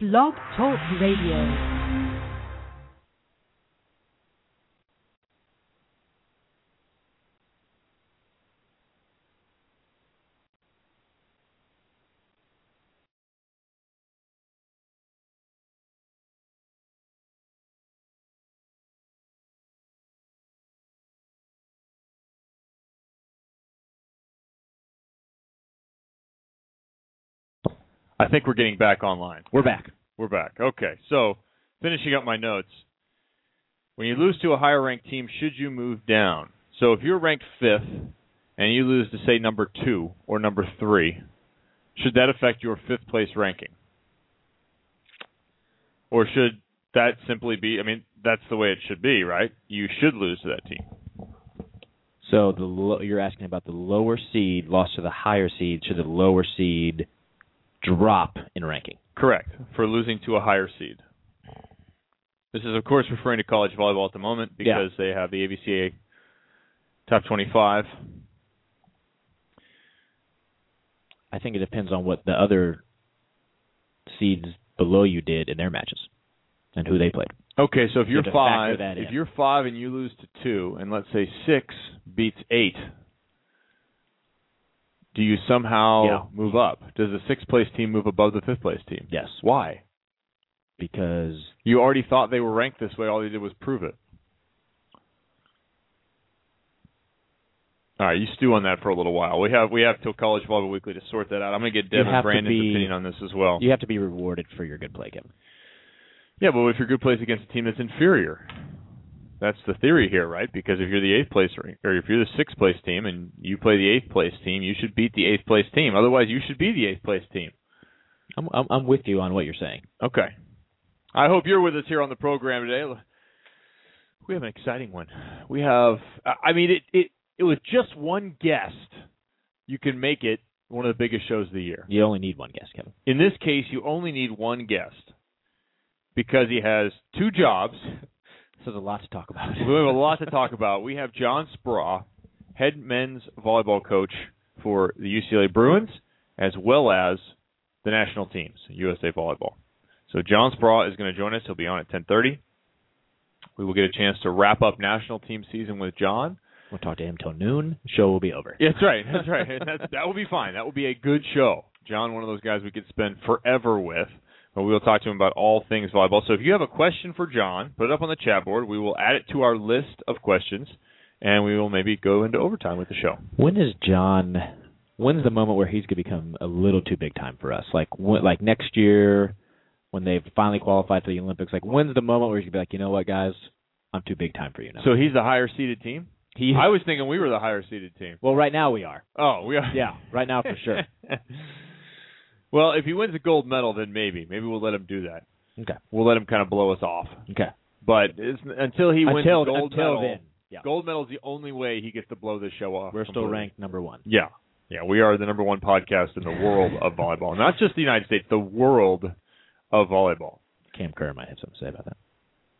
Blog Talk Radio. Think we're getting back online. We're back. We're back. Okay. So, finishing up my notes. When you lose to a higher ranked team, should you move down? So, if you're ranked fifth and you lose to, say, number two or number three, should that affect your fifth place ranking? Or should that simply be, I mean, that's the way it should be, right? You should lose to that team. So the lo- you're asking about the lower seed lost to the higher seed. Should the lower seed drop in ranking? Correct. For losing to a higher seed. This is, of course, referring to college volleyball at the moment because they have the AVCA top 25. I think it depends on what the other seeds below you did in their matches and who they played. Okay, so if You you're have to factor five, if in. you're five and you lose to two, and let's say six beats eight, do you somehow Yeah. move up? Does the sixth place team move above the fifth place team? Yes, Why? because You already thought they were ranked this way. All they did was prove it. All right, you stew on that for a little while. We have we have till College Volleyball Weekly to sort that out. I'm going to get Devin Brandon's be- opinion on this as well. you have to be rewarded for your good play, Kevin. Yeah, but if you're good plays against a team that's inferior, that's the theory here, right? Because if you're the eighth place or if you're the sixth place team and you play the eighth place team, you should beat the eighth place team. Otherwise, you should be the eighth place team. I'm I'm, I'm with you on what you're saying. Okay. I hope you're with us here on the program today. We have an exciting one. We have, I mean, it it it was just one guest. You can make it one of the biggest shows of the year. You only need one guest, Kevin. In this case, you only need one guest because he has two jobs. So there's a lot to talk about. We have a lot to talk about. We have John Speraw, head men's volleyball coach for the UCLA Bruins, as well as the national teams, USA Volleyball. So John Speraw is going to join us. He'll be on at 10:30. We will get a chance to wrap up national team season with John. We'll talk to him till noon. Show will be over. Yeah, that's right. That's right. That's, that will be fine. That will be a good show. John, one of those guys we could spend forever with. But we will talk to him about all things volleyball. So if you have a question for John, put it up on the chat board. We will add it to our list of questions, and we will maybe go into overtime with the show. When is John? When's the moment where he's going to become a little too big time for us? Like when, like next year when they've finally qualified for the Olympics. Like when's the moment where he's going to be like, you know what, guys, I'm too big time for you now. So he's the higher seeded team. he, I was thinking we were the higher seeded team. well, right now we are. Oh, we are. Yeah, right now for sure. well, if he wins a gold medal, then maybe maybe we'll let him do that. Okay. We'll let him kind of blow us off. Okay. But it's, until he wins until the gold until medal, then, yeah, gold medal is the only way he gets to blow this show off. we're still ranked number one. Yeah. Yeah, we are the number one podcast in the world of volleyball. Not just the United States, the world of volleyball. Cam Kerr might have something to say about that.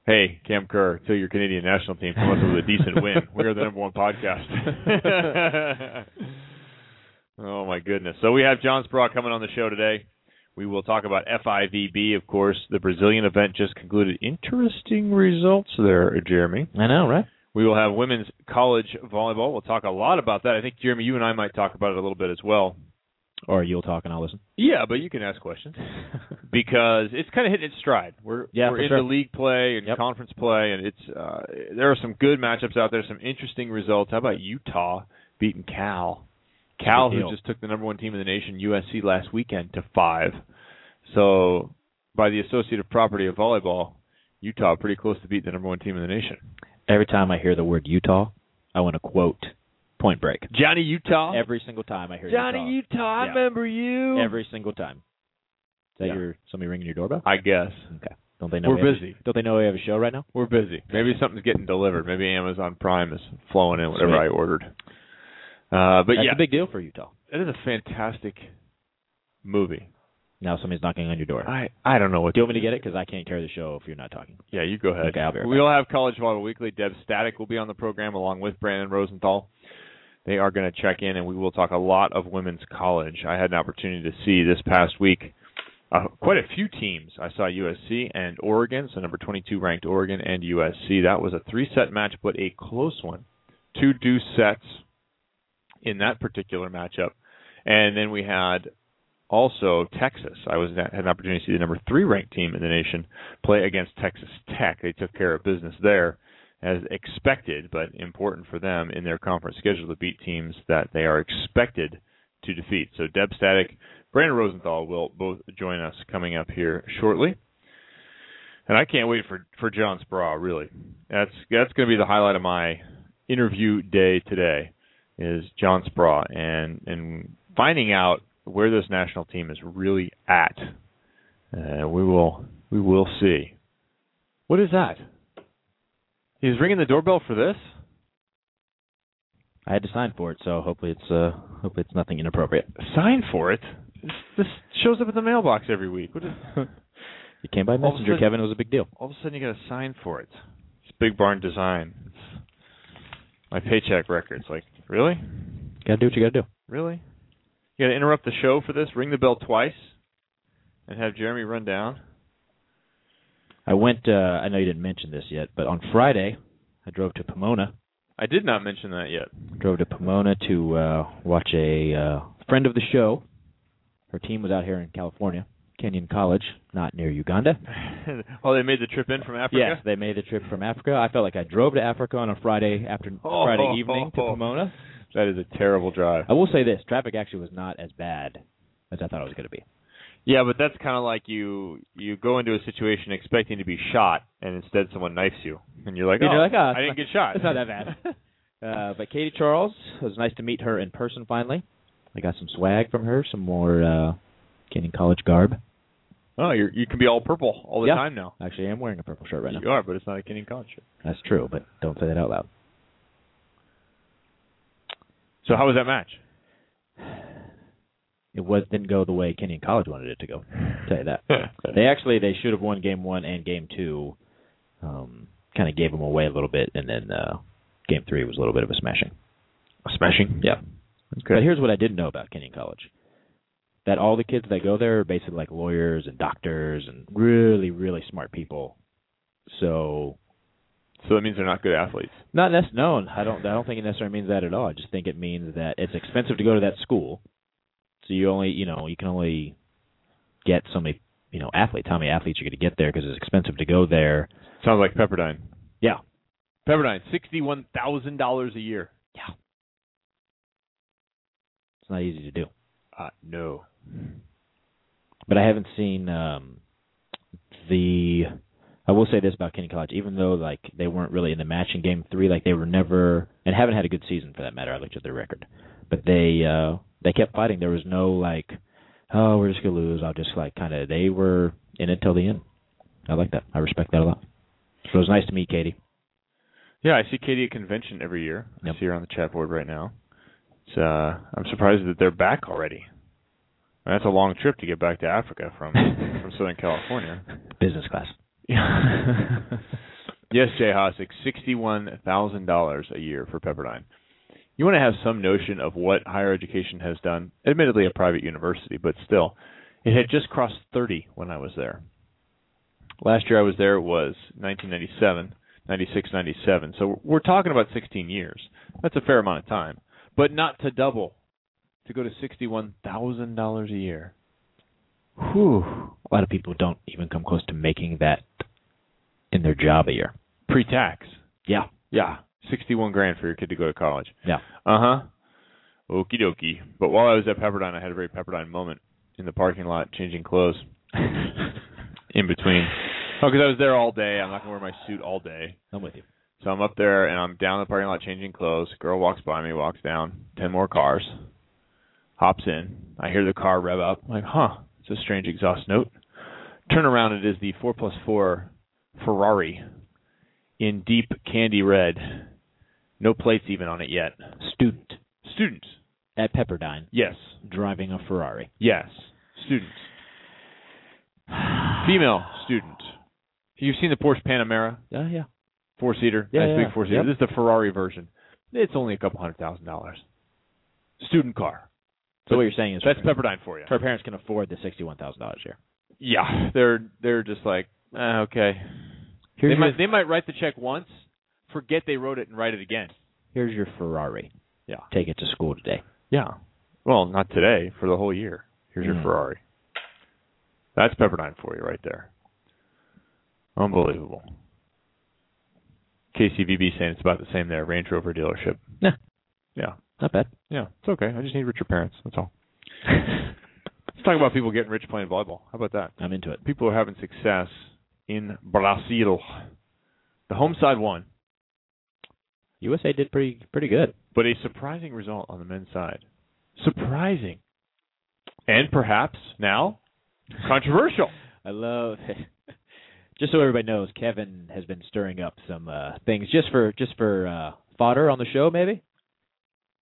Hey, Cam Kerr, to your Canadian national team, come up with a decent win. We are the number one podcast. oh my goodness! So we have John Speraw coming on the show today. We will talk about FIVB, of course. The Brazilian event just concluded. Interesting results there, Jeremy. I know, right? We will have women's college volleyball. We'll talk a lot about that. I think Jeremy, you and I might talk about it a little bit as well. Or you'll talk and I'll listen. Yeah, but you can ask questions because it's kind of hitting its stride. We're Yeah, we're into sure. league play and Yep. conference play, and it's uh, there are some good matchups out there, some interesting results. How about Utah beating Cal? Cal, who just took the number one team in the nation, USC, last weekend to five. So, by the associative property of volleyball, Utah pretty close to beat the number one team in the nation. Every time I hear the word Utah, I want to quote Point Break. Johnny Utah, Every single time I hear Johnny Utah. Utah, I Yeah. remember you. Every single time. Is that Yeah. your somebody ringing your doorbell? I guess Okay. Don't they know we're we have a- busy. don't they know we have a show right now? We're busy. Maybe something's getting delivered. Maybe Amazon Prime is flowing in whatever Sweet. I ordered. Uh, but That's yeah, a big deal for Utah. it is a fantastic movie. Now somebody's knocking on your door. I I don't know what. Do you want me to get it? Because I can't carry the show if you're not talking. Yeah, you go ahead. Okay, I'll be right we'll have College Volleyball Weekly. Deb Static will be on the program along with Brandon Rosenthal. They are going to check in, and we will talk a lot of women's college. I had an opportunity to see this past week uh, quite a few teams. I saw USC and Oregon, so number 22 ranked Oregon and USC. That was a three-set match, but a close one. Two deuce sets in that particular matchup, and then we had also Texas. I was had an opportunity to see the number three ranked team in the nation play against Texas Tech. They took care of business there, as expected, but important for them in their conference schedule to beat teams that they are expected to defeat. So Deb Static Brandon Rosenthal will both join us coming up here shortly. And I can't wait for for John Speraw. Really, that's that's going to be the highlight of my interview day today. Is John Speraw and and finding out where this national team is really at. Uh, we will we will see. What is that? He's ringing the doorbell for this. I had to sign for it, so hopefully it's uh hopefully it's nothing inappropriate. Sign for it. This, this shows up at the mailbox every week. What is, It came by All of a messenger, sudden- Kevin. It was a big deal. all of a sudden you got to sign for it. It's Big Barn Design. It's my paycheck records. Like really, Got to do what you got to do. really. You got to interrupt the show for this. Ring the bell twice, and have Jeremy run down. I went. uh I know you didn't mention this yet, but on Friday, I drove to Pomona. I did not mention that yet. Drove to Pomona to uh watch a uh friend of the show. Her team was out here in California, Kenyon College, not near Uganda. oh, they made the trip in from Africa. Yes, they made the trip from Africa. I felt like I drove to Africa on a Friday after Oh, Friday evening to oh, oh. Pomona. That is a terrible drive. I will say this: traffic actually was not as bad as I thought it was going to be. Yeah, but that's kind of like you you go into a situation expecting to be shot, and instead someone knifes you, and you're like, oh, you're like, oh, I didn't get shot. It's not that bad. uh, but Katie Charles, it was nice to meet her in person finally. I got some swag from her, some more uh Kenyon College garb. Oh, you you can be all purple all the Yeah. time now. Actually, I am wearing a purple shirt right now. You are, but it's not a Kenyon College shirt. That's true, but don't say that out loud. So how was that match? It was didn't go the way Kenyon College wanted it to go. I'll tell you that. They actually they should have won game one and game two. Um, kind of gave them away a little bit, and then uh, game three was a little bit of a smashing. smashing. Yeah. But here's what I didn't know about Kenyon College. That all the kids that go there are basically like lawyers and doctors and really, really smart people. So So that means they're not good athletes. not nec- no, I don't I don't think it necessarily means that at all. I just think it means that it's expensive to go to that school. So you only you know, you can only get so many you know, athletes, how many athletes you're going to get there because it's expensive to go there. Sounds like Pepperdine. Yeah. Pepperdine, sixty-one thousand dollars a year. Yeah, it's not easy to do. Uh, no. But I haven't seen um the I will say this about Kenyon College, even though like they weren't really in the match in game three, like they were never and haven't had a good season for that matter, I looked at their record. But they uh they kept fighting. There was no like, oh, we're just gonna lose. I'll just like kinda they were in it till the end. I like that. I respect that a lot. So it was nice to meet Katie. Yeah, I see Katie at convention every year. Yep. I see her on the chat board right now. It's, uh, I'm surprised that they're back already. That's a long trip to get back to Africa from from Southern California. Business class. yes, Jay Hosick, sixty-one thousand dollars a year for Pepperdine. You want to have some notion of what higher education has done. Admittedly, a private university, but still, it had just crossed thirty when I was there. Last year I was there was 1997, 96, 97. So we're talking about 16 years. That's a fair amount of time, but not to double, to go to sixty-one thousand dollars a year. Whew. A lot of people don't even come close to making that in their job a year. Pre-tax. Yeah. Yeah, sixty-one grand for your kid to go to college. Yeah. Uh huh. Okie dokie. But while I was at Pepperdine, I had a very Pepperdine moment in the parking lot, changing clothes in between. Oh, because I was there all day. I'm not gonna wear my suit all day. I'm with you. So I'm up there and I'm down in the parking lot changing clothes. Girl walks by me, walks down, ten more cars, hops in. I hear the car rev up. I'm like, huh, it's a strange exhaust note. Turn around, it is the four plus four Ferrari in deep candy red. No plates even on it yet. Student Student. at Pepperdine Yes. driving a Ferrari. Yes. Student. Female student. You've seen the Porsche Panamera? Yeah, yeah. Four seater, Yeah, nice yeah. big four seater. Yep. This is the Ferrari version. It's only a couple hundred thousand dollars. Student car. So what you're saying is That's Pepperdine for you. her parents can afford the sixty-one thousand dollars a year. Yeah, they're they're just like eh, okay. Here's they your, might they might write the check once, forget they wrote it, and write it again. here's your Ferrari. Yeah. Take it to school today. Yeah. Well, not today for the whole year. Here's your Mm. Ferrari. That's Pepperdine for you right there. Unbelievable. KCVB saying it's about the same there. Range Rover dealership. Yeah. Yeah. Not bad. Yeah. It's okay. I just need richer parents. That's all. Let's talk about people getting rich playing volleyball. How about that? I'm into it. People are having success in Brazil. The home side won, USA did pretty pretty good. but a surprising result on the men's side. Surprising. And perhaps now controversial. I love. it. just so everybody knows, Kevin has been stirring up some uh things just for just for uh fodder on the show, maybe.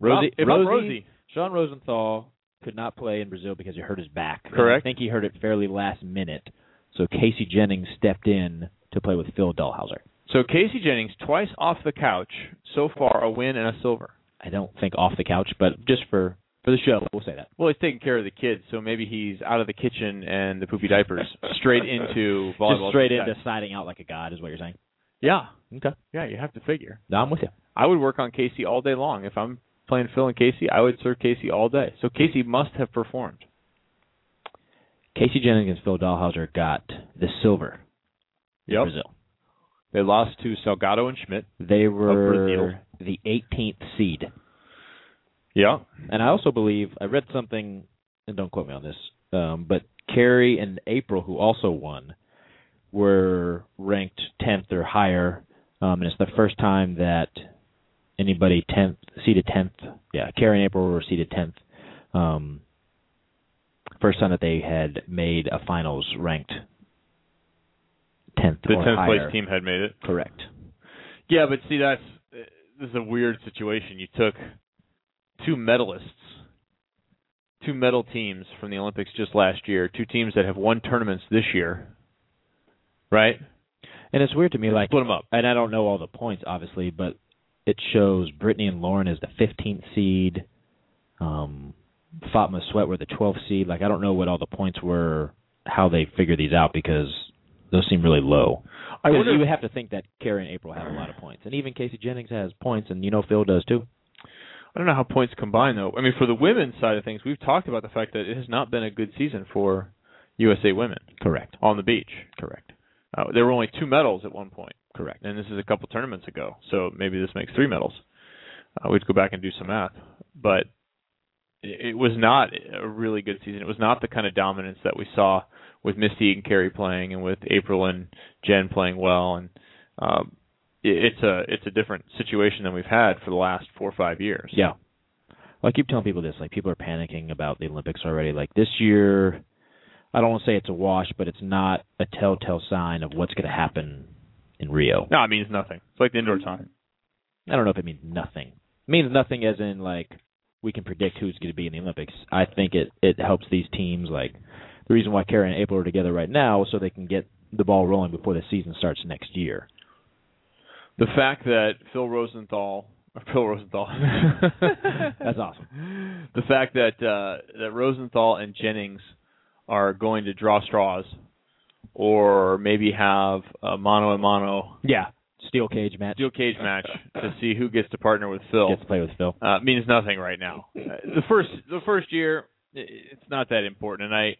Rosie, Rosie, Rosie. Sean Rosenthal could not play in Brazil because he hurt his back. Correct. I think he hurt it fairly last minute. So Casey Jennings stepped in to play with Phil Dalhausser. So Casey Jennings twice off the couch. So far, a win and a silver. I don't think off the couch, but just for for the show, we'll say that. Well, he's taking care of the kids, so maybe he's out of the kitchen and the poopy diapers straight into volleyball. Just straight into siding out like a god is what you're saying. Yeah, Okay. yeah. You have to figure. No, I'm with you. I would work on Casey all day long. If I'm playing Phil and Casey, I would serve Casey all day. So Casey must have performed. Casey Jennings and Phil Dalhausser got the silver in Yep. Brazil. They lost to Salgado and Schmidt. They were the 18th seed. Yeah. And I also believe I read something, and don't quote me on this, um, but Kerri and April, who also won, were ranked 10th or higher. Um, and it's the first time that anybody 10th seeded 10th. Yeah, and April were seeded 10th. Um, first time that they had made a finals ranked 10th The tenth place team had made it. Correct. Yeah, but see, that's this is a weird situation. You took two medalists, two medal teams from the Olympics just last year, two teams that have won tournaments this year, right? And it's weird to me, like Split them up. and I don't know all the points obviously, but it shows Brittany and Lauren as the 15th seed. Um, Fopma Sweat were the 12th seed. Like I don't know what all the points were, how they figure these out because those seem really low. I wonder. you would have to think that Kerri and April have a lot of points, and even Casey Jennings has points, and you know Phil does too. I don't know how points combine though. I mean, for the women's side of things, we've talked about the fact that it has not been a good season for USA women Correct. on the beach. Correct. Uh, there were only two medals at one point. Correct. and this is a couple tournaments ago, so maybe this makes three medals. Uh, we'd go back and do some math, but it, it was not a really good season. It was not the kind of dominance that we saw with Misty and Kerri playing, and with April and Jen playing well, and um, it, it's a it's a different situation than we've had for the last four or five years. Yeah. Well, I keep telling people this. Like people are panicking about the Olympics already. Like this year, I don't want to say it's a wash, but it's not a telltale sign of what's going to happen in Rio. No, it means nothing. It's like the indoor time. I don't know if it means nothing. It means nothing as in like we can predict who's going to be in the Olympics. I think it it helps these teams. Like the reason why Karen and April are together right now is so they can get the ball rolling before the season starts next year. The fact that Phil Rosenthal, or Phil Rosenthal, That's awesome. The fact that uh, that Rosenthal and Jennings are going to draw straws, or maybe have a mano a mano Yeah, steel cage match. steel cage match to see who gets to partner with Phil Gets to play with Phil. uh, means nothing right now. Uh, the first the first year, it's not that important, and I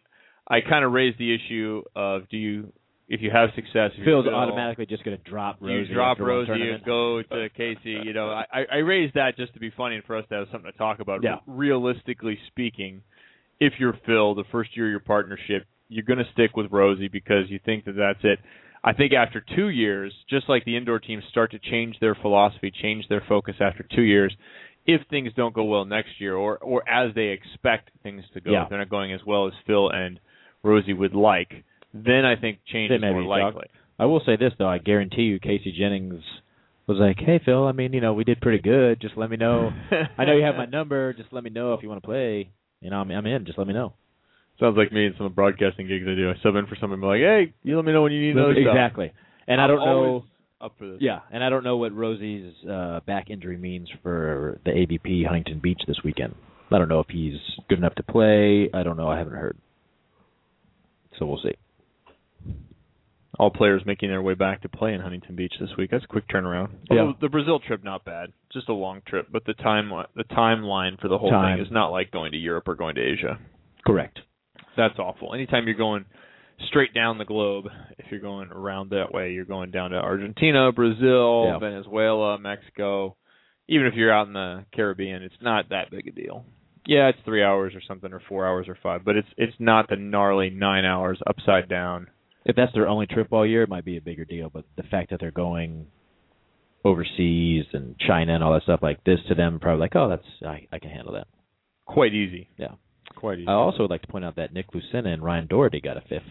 I kind of raised the issue of do you if you have success, Phil's Phil, automatically just going to drop Rosie. you drop Rosie and go to Casey. You know, I, I raised that just to be funny and for us to have something to talk about. Yeah. Realistically speaking, if you're Phil, the first year of your partnership, you're going to stick with Rosie because you think that that's it. I think after two years, just like the indoor teams start to change their philosophy, change their focus after two years, if things don't go well next year or or as they expect things to go, Yeah. if they're not going as well as Phil and Rosie would like, then I think change is more likely. I will say this though, I guarantee you, Casey Jennings was like, "Hey Phil, I mean, you know, we did pretty good. Just let me know. I know you have my number. Just let me know if you want to play. You know, I'm I'm in. Just let me know." Sounds like me and some of the broadcasting gigs I do. I sub in for somebody, I'm like, hey, you let me know when you need another stuff. exactly. And I I'm don't know. Up for this. Yeah, and I don't know what Rosie's uh, back injury means for the AVP Huntington Beach this weekend. I don't know if he's good enough to play. I don't know. I haven't heard. So we'll see. all players making their way back to play in Huntington Beach this week. That's a quick turnaround. Yeah. Although the Brazil trip not bad, just a long trip, but the time the timeline for the whole Time. thing is not like going to Europe or going to Asia. Correct. That's awful. Anytime you're going straight down the globe, if you're going around that way, you're going down to Argentina, Brazil, Yeah. Venezuela, Mexico. Even if you're out in the Caribbean, it's not that big a deal. Yeah, it's three hours or something, or four hours or five, but it's it's not the gnarly nine hours upside down. If that's their only trip all year, it might be a bigger deal. But the fact that they're going overseas and China and all that stuff like this to them, probably like, oh, that's I, I can handle that. Quite easy. Yeah. Quite easy. I also would like to point out that Nick Lucena and Ryan Doherty got a fifth.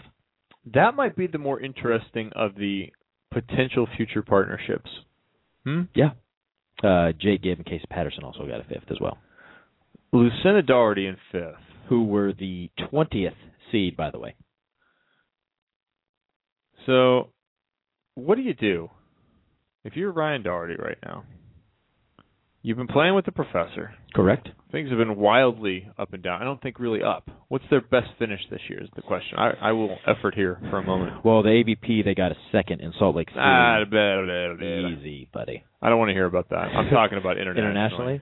that might be the more interesting of the potential future partnerships. Hmm? Yeah. Uh, Jake Gibb and Case Patterson also got a fifth as well, Lucena Doherty in fifth. who were the twentieth seed, by the way. So, what do you do if you're Ryan Doherty right now? You've been playing with the professor. Correct. Things have been wildly up and down. I don't think really up. What's their best finish this year is the question. I, I will effort here for a moment. Well, the AVP they got a second in Salt Lake City. Ah, blah, blah, blah. Easy, buddy. I don't want to hear about that. I'm talking about internationally. Internationally,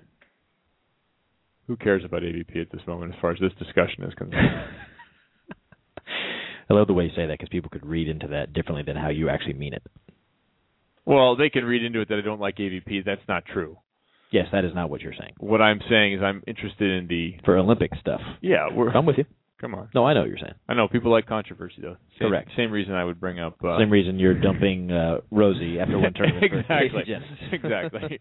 Who cares about AVP at this moment as far as this discussion is concerned? I love the way you say that because people could read into that differently than how you actually mean it. well, they can read into it that I don't like AVP. That's not true. Yes, that is not what you're saying. What I'm saying is I'm interested in the For Olympic stuff, yeah. We're I'm with you. come on. No, I know what you're saying. I know people like controversy though. Same, Correct. Same reason I would bring up. Uh, Same reason you're dumping uh, Rosie after one tournament. exactly. Exactly.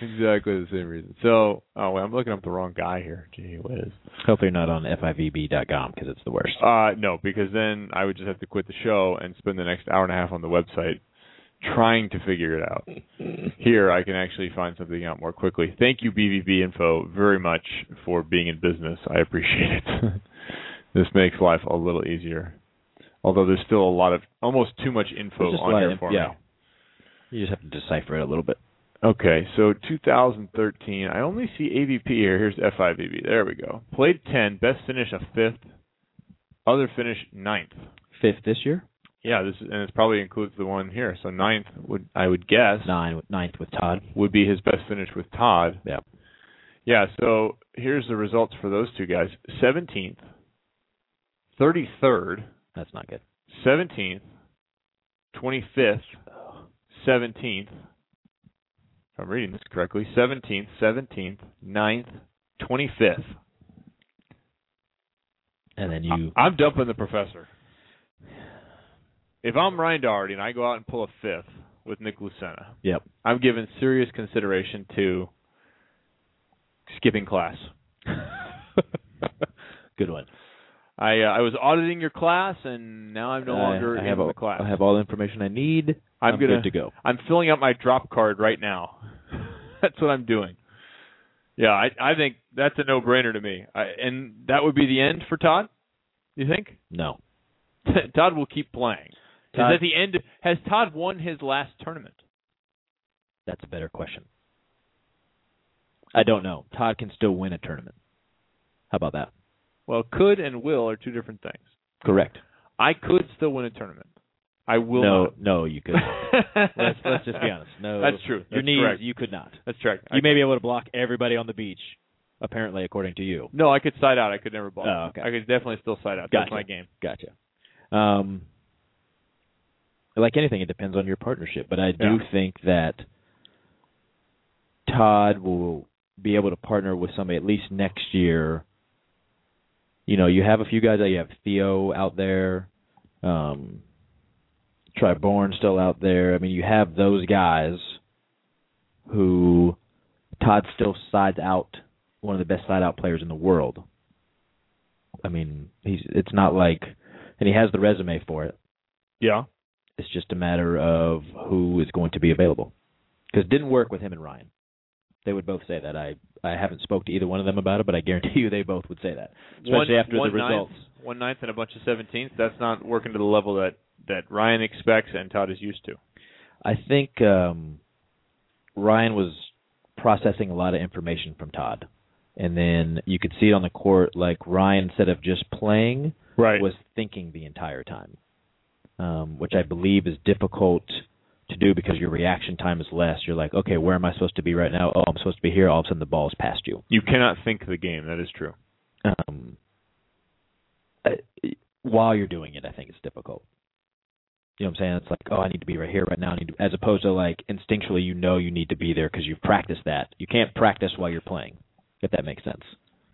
exactly the same reason. So, oh, wait, I'm looking up the wrong guy here. Gee whiz. Hopefully, you're not on fivb.com because it's the worst. Uh, no, because then I would just have to quit the show and spend the next hour and a half on the website trying to figure it out. Here, I can actually find something out more quickly. Thank you, BVB Info, very much for being in business. I appreciate it. this makes life a little easier. Although there's still a lot of almost too much info There's just a on here for yeah. me. You just have to decipher it a little bit. Okay, so 2013. I only see AVP here. Here's FIVB. There we go. Played 10. Best finish a fifth. Other finish ninth. Fifth this year, Yeah, this is, and it probably includes the one here. So ninth would I would guess nine, ninth with Todd. would be his best finish with Todd. Yeah. Yeah. So here's the results for those two guys: 17th, 33rd, That's not good. 17th, 25th, 17th. If I'm reading this correctly, 17th, 17th, 9th, 25th. And then you, I- I'm dumping the professor. If I'm Ryan Doherty and I go out and pull a fifth with Nick Lucena, yep. I'm giving serious consideration to skipping class. good one. I uh, I was auditing your class and now I'm no longer I, I have in all, the class. I have all the information I need. I'm, I'm gonna good to go. I'm filling out my drop card right now. that's what I'm doing. Yeah, I I think that's a no-brainer to me. I, and that would be the end for Todd. You think? No. Todd will keep playing. Is that the end? Has Todd won his last tournament? That's a better question. I don't know. Todd can still win a tournament. How about that? Well, could and will are two different things. Correct. I could still win a tournament. I will no, not. no, you could. let's let's just be honest. No, That's true. Your That's knees, correct. you could not. That's correct. I You may be able to block everybody on the beach, apparently, according to you. No, I could side out. I could never block. Oh, okay. I could definitely still side out. That's my game. Gotcha. Um, like anything, it depends on your partnership, but I do Yeah. think that Todd will be able to partner with somebody at least next year. You know, you have a few guys. You have Theo out there, um, Tri Bourne still out there. I mean, you have those guys who Todd still sides out one of the best side out players in the world. I mean, he's it's not like and he has the resume for it. Yeah. It's just a matter of who is going to be available. Because it didn't work with him and Ryan. They would both say that. I I haven't spoke to either one of them about it, but I guarantee you they both would say that, especially one, after one the ninth- results. one ninth and a bunch of seventeenths. That's not working to the level that that Ryan expects and Todd is used to. I think um, Ryan was processing a lot of information from Todd, and then you could see it on the court. Like Ryan, instead of just playing, Right. was thinking the entire time. Um, which I believe is difficult to do because your reaction time is less. You're like, okay, where am I supposed to be right now? Oh, I'm supposed to be here. All of a sudden, the ball is past you. You cannot think the game. That is true. Um, while you're doing it, I think it's difficult. You know what I'm saying? It's like, oh, I need to be right here, right now. I need to, as opposed to like instinctually, you know, you need to be there because you've practiced that. You can't practice while you're playing, if that makes sense.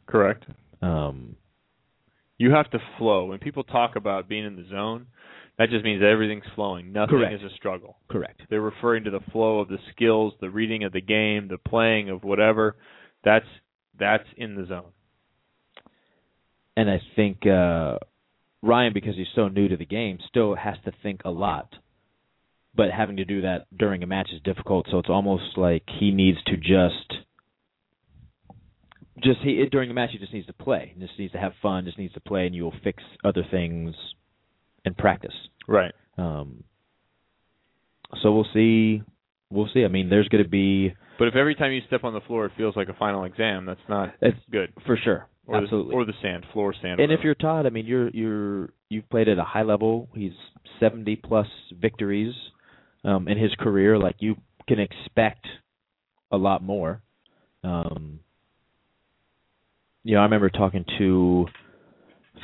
Correct. Um, You have to flow. When people talk about being in the zone, that just means everything's flowing. Nothing Correct. is a struggle. correct. They're referring to the flow of the skills, the reading of the game, the playing of whatever. That's that's in the zone. and I think uh Ryan, because he's so new to the game, still has to think a lot. But having to do that during a match is difficult, so it's almost like he needs to just just he during a match he just needs to play. He just needs to have fun, just needs to play and you will fix other things in practice. Right. Um so we'll see we'll see. I mean there's gonna be But if every time you step on the floor it feels like a final exam, that's not it's good. for sure. Or Absolutely. The, or the sand, floor sand. And if you're Todd, I mean, you're you're you've played at a high level. He's 70 plus victories um, in his career. Like you can expect a lot more. Um, you know, I remember talking to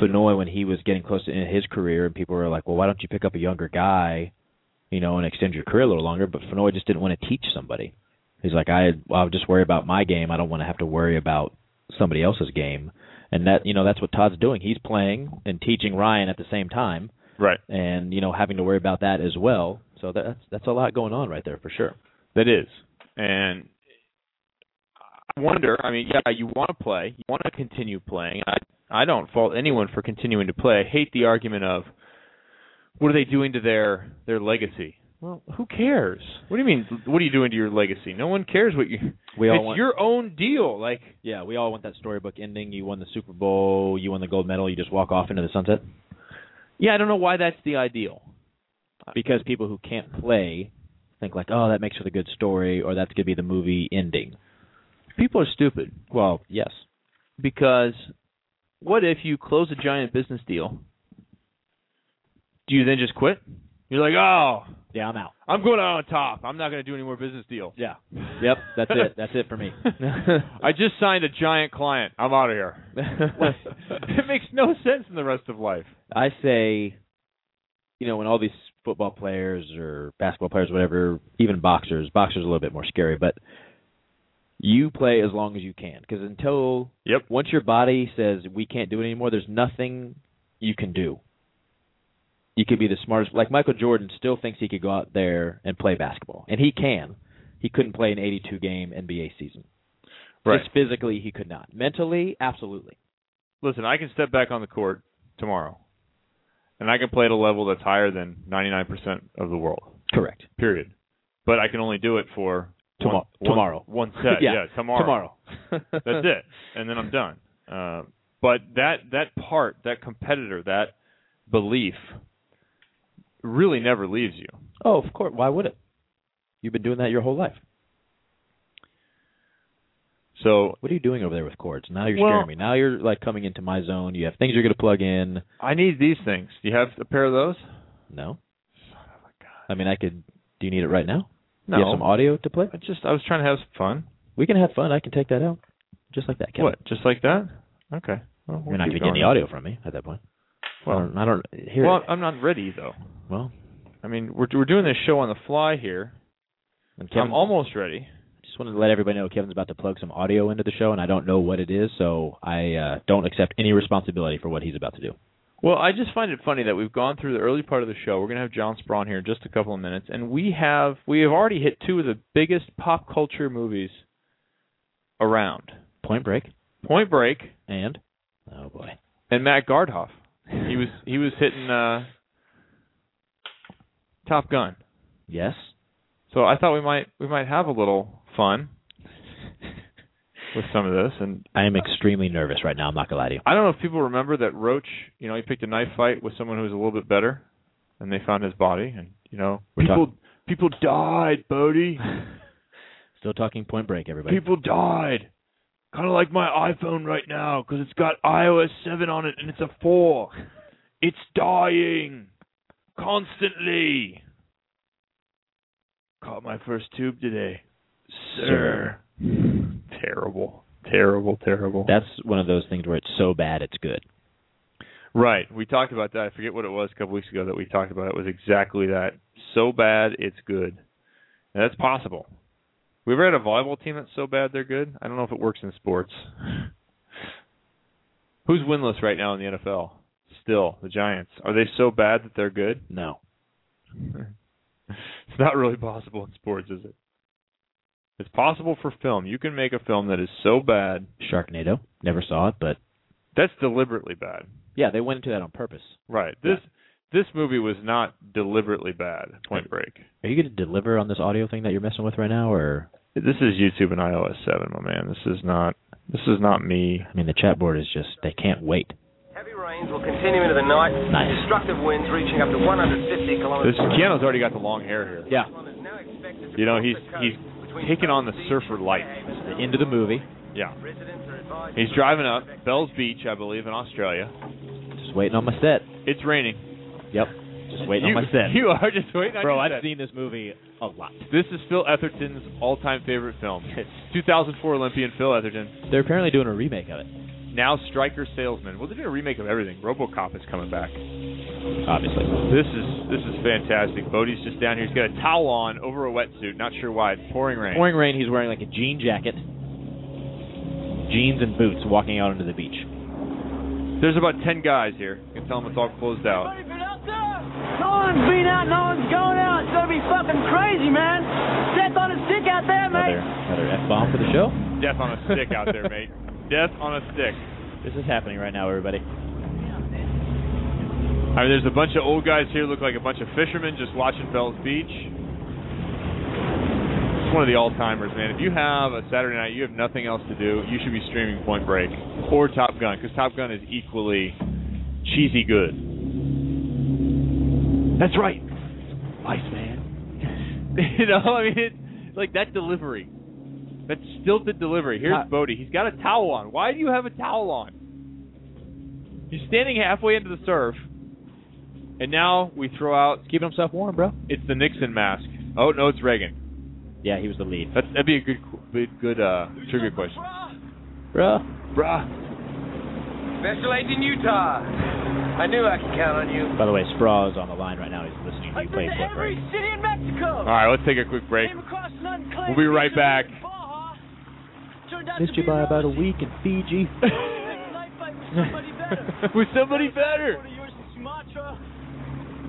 Fenoy when he was getting close to his career, and people were like, "Well, why don't you pick up a younger guy, you know, and extend your career a little longer?" But Fenoy just didn't want to teach somebody. He's like, "I I'll just worry about my game. I don't want to have to worry about somebody else's game." And that you know that's what Todd's doing. He's playing and teaching Ryan at the same time, right. and you know having to worry about that as well. So that's that's a lot going on right there for sure. That is. And I wonder, I mean, yeah, you want to play, you want to continue playing. I I don't fault anyone for continuing to play. I hate the argument of what are they doing to their their legacy? Well, who cares? What do you mean what are you doing to your legacy? No one cares what you We all It's want, your own deal. Like yeah, we all want that storybook ending. You won the Super Bowl, you won the gold medal, you just walk off into the sunset. yeah, I don't know why that's the ideal. Because people who can't play think like, oh, that makes for the good story, or that's gonna be the movie ending. People are stupid Well, yes, because what if you close a giant business deal? Do you then just quit? You're like, "Oh, yeah, I'm out. I'm going out on top. I'm not going to do any more business deals. Yeah, yep, that's it. That's it for me. I just signed a giant client. I'm out of here. it makes no sense in the rest of life. I say, you know, when all these football players or basketball players, whatever, even boxers, boxers are a little bit more scary, but you play as long as you can because until Yep. once your body says we can't do it anymore, there's nothing you can do. You could be the smartest. Like Michael Jordan still thinks he could go out there and play basketball, and he can. He couldn't play an 82 game NBA season. Right. Just physically, he could not. Mentally, absolutely. Listen, I can step back on the court tomorrow, and I can play at a level that's higher than 99% of the world. Correct. Period. But I can only do it for Tomo- one, tomorrow. One set. Yeah, tomorrow. Tomorrow. That's it, and then I'm done. Uh, but that that part, that competitor, that belief, really never leaves you. Oh, of course. Why would it? You've been doing that your whole life. So What are you doing over there with cords? Now you're Well- scaring me. Now you're like coming into my zone. You have things you're going to plug in. I need these things. Do you have a pair of those? No. Son of a god. I mean, I could. Do you need it right now? No. You have some audio to play? I just I was trying to have some fun. We can have fun. I can take that out. Just like that, Kevin. What? Just like that? Okay. Well, we'll You're not going to get any audio from me at that point. Well, I don't. I don't here. well, I'm not ready though. well, I mean, we're we're doing this show on the fly here. and Kevin, I'm almost ready. just wanted to let everybody know Kevin's about to plug some audio into the show, and I don't know what it is, so I uh, don't accept any responsibility for what he's about to do. Well, I just find it funny that we've gone through the early part of the show. We're going to have John Speraw here in just a couple of minutes, and we have we have already hit two of the biggest pop culture movies around: Point Break Point Break and oh boy, and Matt Gardhoff. He was he was hitting uh, Top Gun. yes. So I thought we might we might have a little fun with some of this, and I am extremely nervous right now. I'm not gonna lie to you. I don't know if people remember that Roach, you know, he picked a knife fight with someone who was a little bit better, and they found his body, and you know, We're people people died, Bodie. Still talking Point Break, everybody. People died. Kind of like my iPhone right now because it's got iOS 7 on it and it's a 4. It's dying. constantly. Caught my first tube today, sir. Terrible, terrible, terrible. That's one of those things where it's so bad it's good. Right. We talked about that. I forget what it was a couple weeks ago that we talked about. It was exactly that. So bad it's good. And that's possible. We ever had a volleyball team that's so bad they're good? I don't know if it works in sports. Who's winless right now in the NFL? Still, the Giants. Are they so bad that they're good? No. it's not really possible in sports, is it? It's possible for film. You can make a film that is so bad. Sharknado. Never saw it, but That's deliberately bad. yeah, they went into that on purpose. Right. This this movie was not deliberately bad. Point Break. Are you going to deliver on this audio thing that you're messing with right now, or This is YouTube and iOS 7, my man. This is not this is not me. I mean, the chat board is just they can't wait. Heavy rains will continue into the night. Nice. Destructive winds reaching up to 150 kilometers. This Keanu's already got the long hair here. Yeah, You know, he's he's taking on the surfer life. into the end of the movie. Yeah. He's driving up Bell's Beach, I believe, in Australia. Just waiting on my set. It's raining. Yep. Just waiting you, on my set. You are just waiting on Bro, I've set. seen this movie a lot. This is Phil Etherton's all-time favorite film. 2004 Olympian Phil Etherton. They're apparently doing a remake of it. Now Striker Salesman. Well, they're doing a remake of everything. RoboCop is coming back. Obviously. This is this is fantastic. Bodie's just down here. He's got a towel on over a wetsuit. Not sure why. It's pouring rain. Pouring rain. He's wearing like a jean jacket, jeans and boots, walking out onto the beach. There's about ten guys here. You can tell them it's all closed out. No one's been out, no one's going out. It's gonna be fucking crazy, man. Death on a stick out there, mate. Another, another f bomb for the show. Death on a stick out there, mate. Death on a stick. This is happening right now, everybody. I mean, there's a bunch of old guys here. Look like a bunch of fishermen just watching Bell's Beach. It's one of the all-timers, man. If you have a Saturday night, you have nothing else to do, you should be streaming Point Break or Top Gun because Top Gun is equally cheesy good. That's right, Iceman. you know, I mean, it, like that delivery, that stilted delivery. Here's Uh, Bodie. He's got a towel on. Why do you have a towel on? He's standing halfway into the surf, and now we throw out. Keeping himself warm, bro. It's the Nixon mask. Oh no, it's Reagan. Yeah, he was the lead. That, that'd be a good, good, good uh, trivia question. Bro. Bruh. Special Agent Utah. I knew I could count on you. By the way, Speraw is on the line right now. He's listening to you play been to Point every Break. city in Mexico. All right, let's take a quick break. Came across an unclaimed We'll be right piece of back. Baja. Turned out Missed you by about a week in Fiji. Spent life fight with somebody better. With somebody better. One of yours in Sumatra.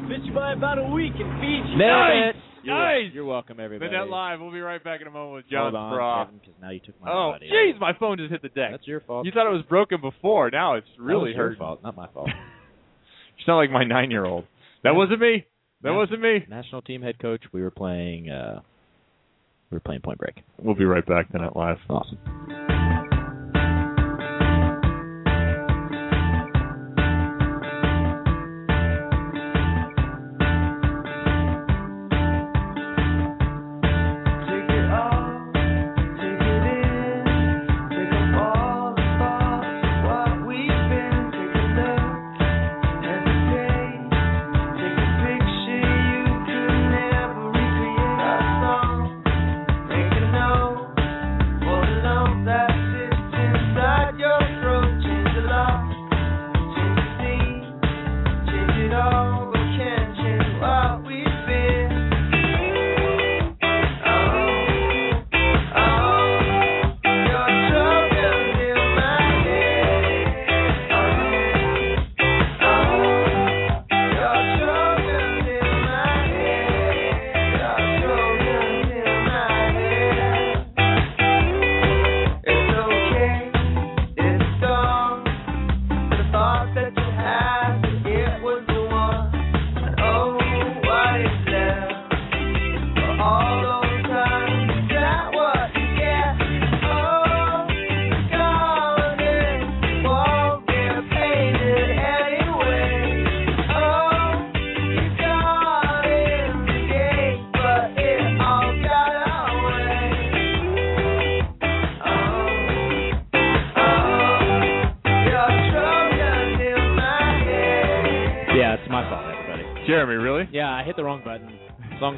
Missed you by about a week in Fiji. Nice. You're, Nice. You're welcome, everybody. Minute Live. We'll be right back in a moment with John Hold on, Speraw. Now you took my Oh, jeez, my phone just hit the deck. That's your fault. You thought it was broken before. Now it's really was your fault, not my fault. You sound like my nine-year-old. That Yeah. wasn't me. That Yeah. wasn't me. National team head coach. We were playing. uh We were playing Point Break. We'll be right back to Net Live. Awesome.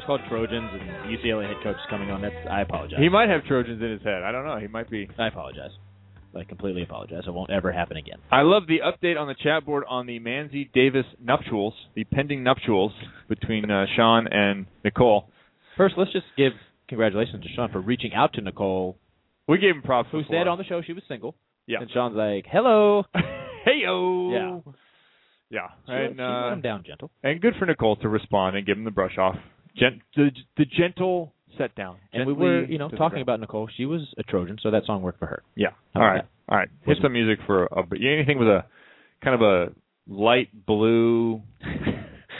Called Trojans, and UCLA head coach is coming on. That's I apologize. He might have Trojans in his head. I don't know. He might be. I apologize. I completely apologize. It won't ever happen again. I love the update on the chat board on the Manzi Davis nuptials, the pending nuptials between uh, Sean and Nicole. First, let's just give congratulations to Sean for reaching out to Nicole, We gave him props. who before. said on the show she was single. Yeah. And Sean's like, "Hello." hey yo. Yeah. Yeah. She, and she uh, let him down gentle. and good for Nicole to respond and give him the brush off. Gent- the, the gentle set down. And we were, you know, talking about Nicole. She was a Trojan, so that song worked for her. Yeah. All right. All right. Hit some music for a anything with a kind of a light blue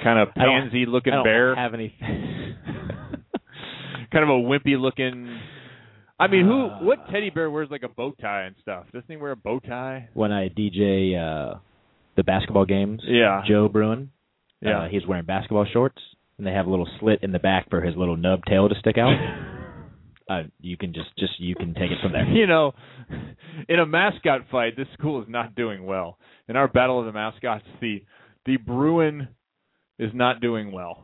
kind of pansy looking bear. I don't have any. kind of a wimpy looking I mean, who Uh, what teddy bear wears like a bow tie and stuff? Doesn't he wear a bow tie? when I DJ uh the basketball games, Yeah. Joe Bruin, Yeah. uh, he's wearing basketball shorts, and they have a little slit in the back for his little nub tail to stick out. uh, you can just, just you can take it from there. you know, in a mascot fight, this school is not doing well. In our battle of the mascots, the the Bruin is not doing well.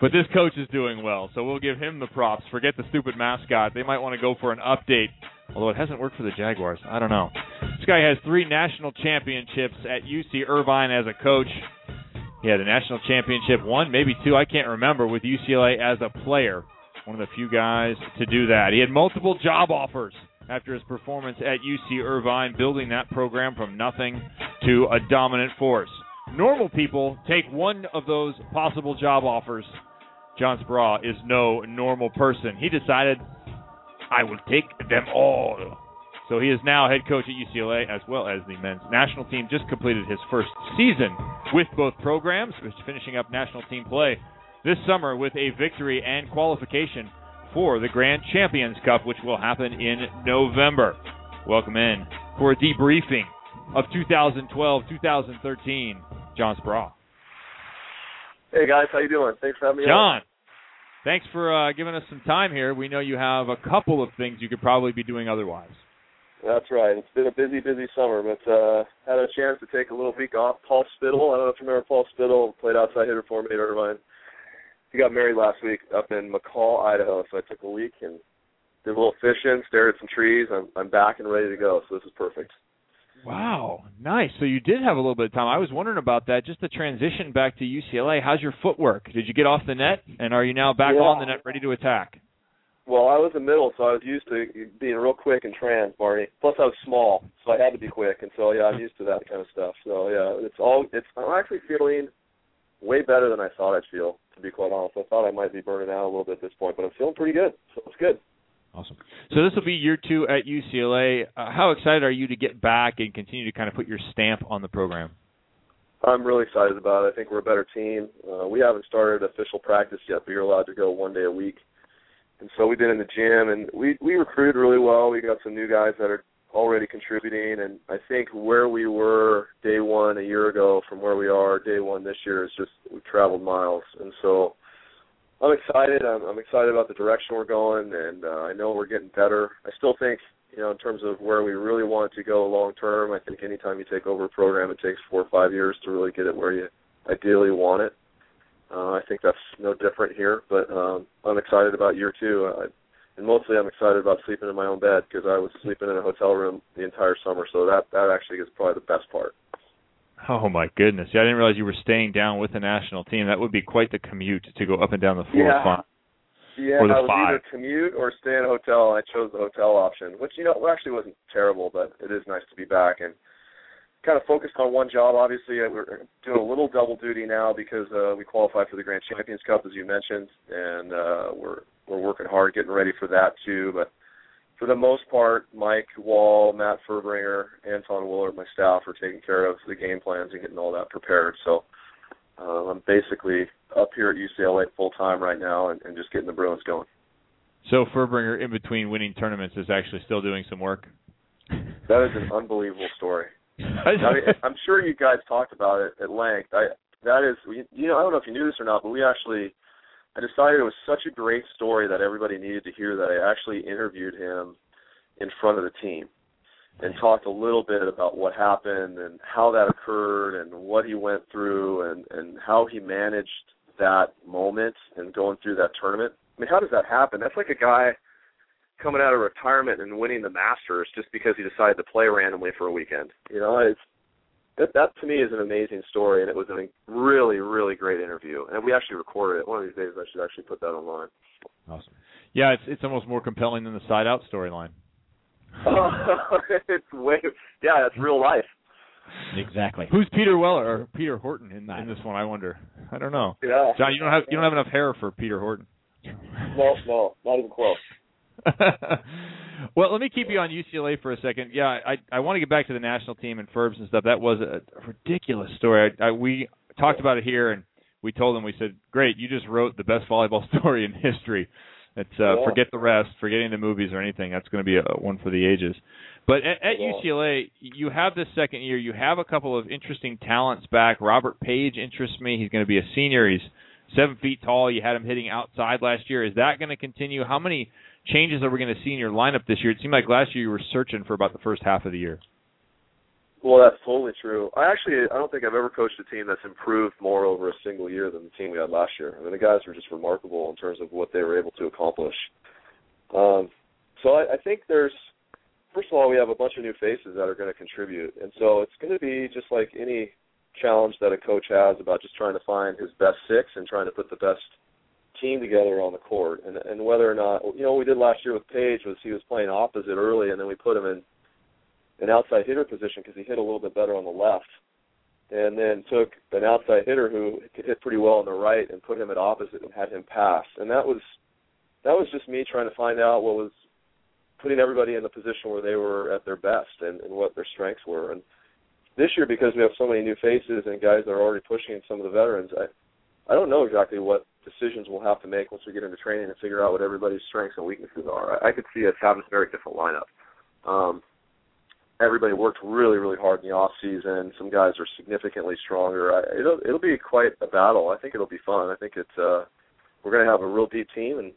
But this coach is doing well, so we'll give him the props. Forget the stupid mascot. They might want to go for an update, although it hasn't worked for the Jaguars. I don't know. This guy has three national championships at UC Irvine as a coach. He had a national championship, one, maybe two, I can't remember, with UCLA as a player. One of the few guys to do that. He had multiple job offers after his performance at UC Irvine, building that program from nothing to a dominant force. Normal people take one of those possible job offers. John Speraw is no normal person. He decided, I will take them all. So he is now head coach at UCLA as well as the men's national team. Just completed his first season with both programs, is finishing up national team play this summer with a victory and qualification for the Grand Champions Cup, which will happen in November. Welcome in for a debriefing of 2012-2013, John Speraw. Hey guys, how you doing? Thanks for having me. on. John, thanks for uh, giving us some time here. We know you have a couple of things you could probably be doing otherwise. That's right. It's been a busy, busy summer, but uh had a chance to take a little week off. Paul Spittle, I don't know if you remember Paul Spittle, played outside hitter for me at Irvine. He got married last week up in McCall, Idaho, so I took a week and did a little fishing, stared at some trees. I'm I'm back and ready to go, so this is perfect. Wow, nice. So you did have a little bit of time. I was wondering about that. Just the transition back to UCLA. How's your footwork? Did you get off the net, and are you now back Yeah. on the net, ready to attack? Well, I was in middle, so I was used to being real quick and trans, Barney. Plus, I was small, so I had to be quick, and so yeah, I'm used to that kind of stuff. So yeah, it's all. It's. I'm actually feeling way better than I thought I'd feel. To be quite honest, I thought I might be burning out a little bit at this point, but I'm feeling pretty good. So it's good. Awesome. So this will be year two at UCLA. Uh, how excited are you to get back and continue to kind of put your stamp on the program? I'm really excited about it. I think we're a better team. Uh, we haven't started official practice yet, but you're allowed to go one day a week. And so we've been in the gym, and we we recruited really well. We got some new guys that are already contributing, and I think where we were day one a year ago from where we are day one this year is just we've traveled miles. And so I'm excited. I'm, I'm excited about the direction we're going, and uh, I know we're getting better. I still think, you know, in terms of where we really want to go long term, I think anytime you take over a program, it takes four or five years to really get it where you ideally want it. Uh, I think that's no different here, but um, I'm excited about year two. I, and mostly, I'm excited about sleeping in my own bed because I was sleeping in a hotel room the entire summer. So that that actually is probably the best part. Oh my goodness! Yeah, I didn't realize you were staying down with the national team. That would be quite the commute to go up and down the four Yeah. five. Yeah, Or the I was five. either commute or stay in a hotel. and I chose the hotel option, which you know actually wasn't terrible, but it is nice to be back and kind of focused on one job. Obviously, uh, we're doing a little double duty now because uh, we qualified for the Grand Champions Cup, as you mentioned, and uh, we're we're working hard, getting ready for that too. But for the most part, Mike Wall, Matt Fuerbringer, Anton Willard, my staff are taking care of the game plans and getting all that prepared. So uh, I'm basically up here at UCLA full time right now and, and just getting the Bruins going. So Fuerbringer, in between winning tournaments, is actually still doing some work. That is an unbelievable story. I mean, I'm sure you guys talked about it at length. I that is, you know, I don't know if you knew this or not, but we actually, I decided it was such a great story that everybody needed to hear that I actually interviewed him in front of the team, and talked a little bit about what happened and how that occurred and what he went through and and how he managed that moment and going through that tournament. I mean, how does that happen? That's like a guy coming out of retirement and winning the Masters just because he decided to play randomly for a weekend. You know, it's that that to me is an amazing story, and it was a really really great interview. And we actually recorded it. One of these days, I should actually put that online. Awesome. Yeah, it's it's almost more compelling than the side out storyline. it's way yeah, it's real life. Exactly. Who's Peter Weller or Peter Horton in, in this one? I wonder. I don't know. Yeah, John, you don't have you don't have enough hair for Peter Horton. no, no, not even close. well, let me keep you on UCLA for a second. Yeah, I I want to get back to the national team and Ferbs and stuff. That was a, ridiculous story. I, I, we talked about it here, and we told them we said, "Great, you just wrote the best volleyball story in history." It's uh, Yeah. forget the rest, forgetting the movies or anything. That's going to be a, one for the ages. But at, at Yeah. UCLA, you have this second year. You have a couple of interesting talents back. Robert Page interests me. He's going to be a senior. He's seven feet tall. You had him hitting outside last year. Is that going to continue? How many changes are we're going to see in your lineup this year? It seemed like last year you were searching for about the first half of the year. Well, that's totally true. I actually I don't think I've ever coached a team that's improved more over a single year than the team we had last year. I mean, the guys were just remarkable in terms of what they were able to accomplish. Um, so I, I think there's first of all we have a bunch of new faces that are going to contribute, and so it's going to be just like any challenge that a coach has about just trying to find his best six and trying to put the best team together on the court, and and whether or not you know what we did last year with Page was he was playing opposite early, and then we put him in an outside hitter position because he hit a little bit better on the left, and then took an outside hitter who could hit pretty well on the right and put him at opposite and had him pass. And that was that was just me trying to find out what was putting everybody in the position where they were at their best and, and what their strengths were. And this year, because we have so many new faces and guys that are already pushing some of the veterans, I I don't know exactly what decisions we'll have to make once we get into training and figure out what everybody's strengths and weaknesses are. I, I could see us having a very different lineup. Um, everybody worked really, really hard in the off season. Some guys are significantly stronger. I, it'll it'll be quite a battle. I think it'll be fun. I think it's uh, we're going to have a real deep team, and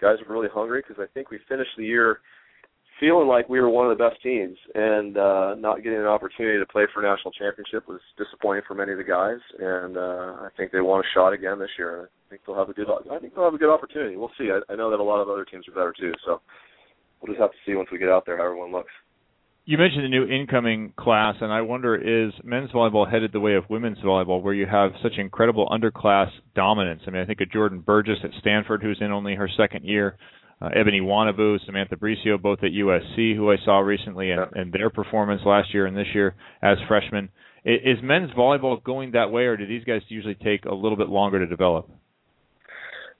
guys are really hungry because I think we finished the year feeling like we were one of the best teams, and uh, not getting an opportunity to play for a national championship was disappointing for many of the guys. And uh, I think they want a shot again this year. I think they'll have a good. I think they'll have a good opportunity. We'll see. I, I know that a lot of other teams are better too, so we'll just have to see once we get out there how everyone looks. You mentioned the new incoming class, and I wonder is men's volleyball headed the way of women's volleyball, where you have such incredible underclass dominance? I mean, I think of Jordan Burgess at Stanford, who's in only her second year, uh, Ebony Nwanebu, Samantha Bricio, both at USC, who I saw recently, and, and their performance last year and this year as freshmen. I- Is men's volleyball going that way, or do these guys usually take a little bit longer to develop?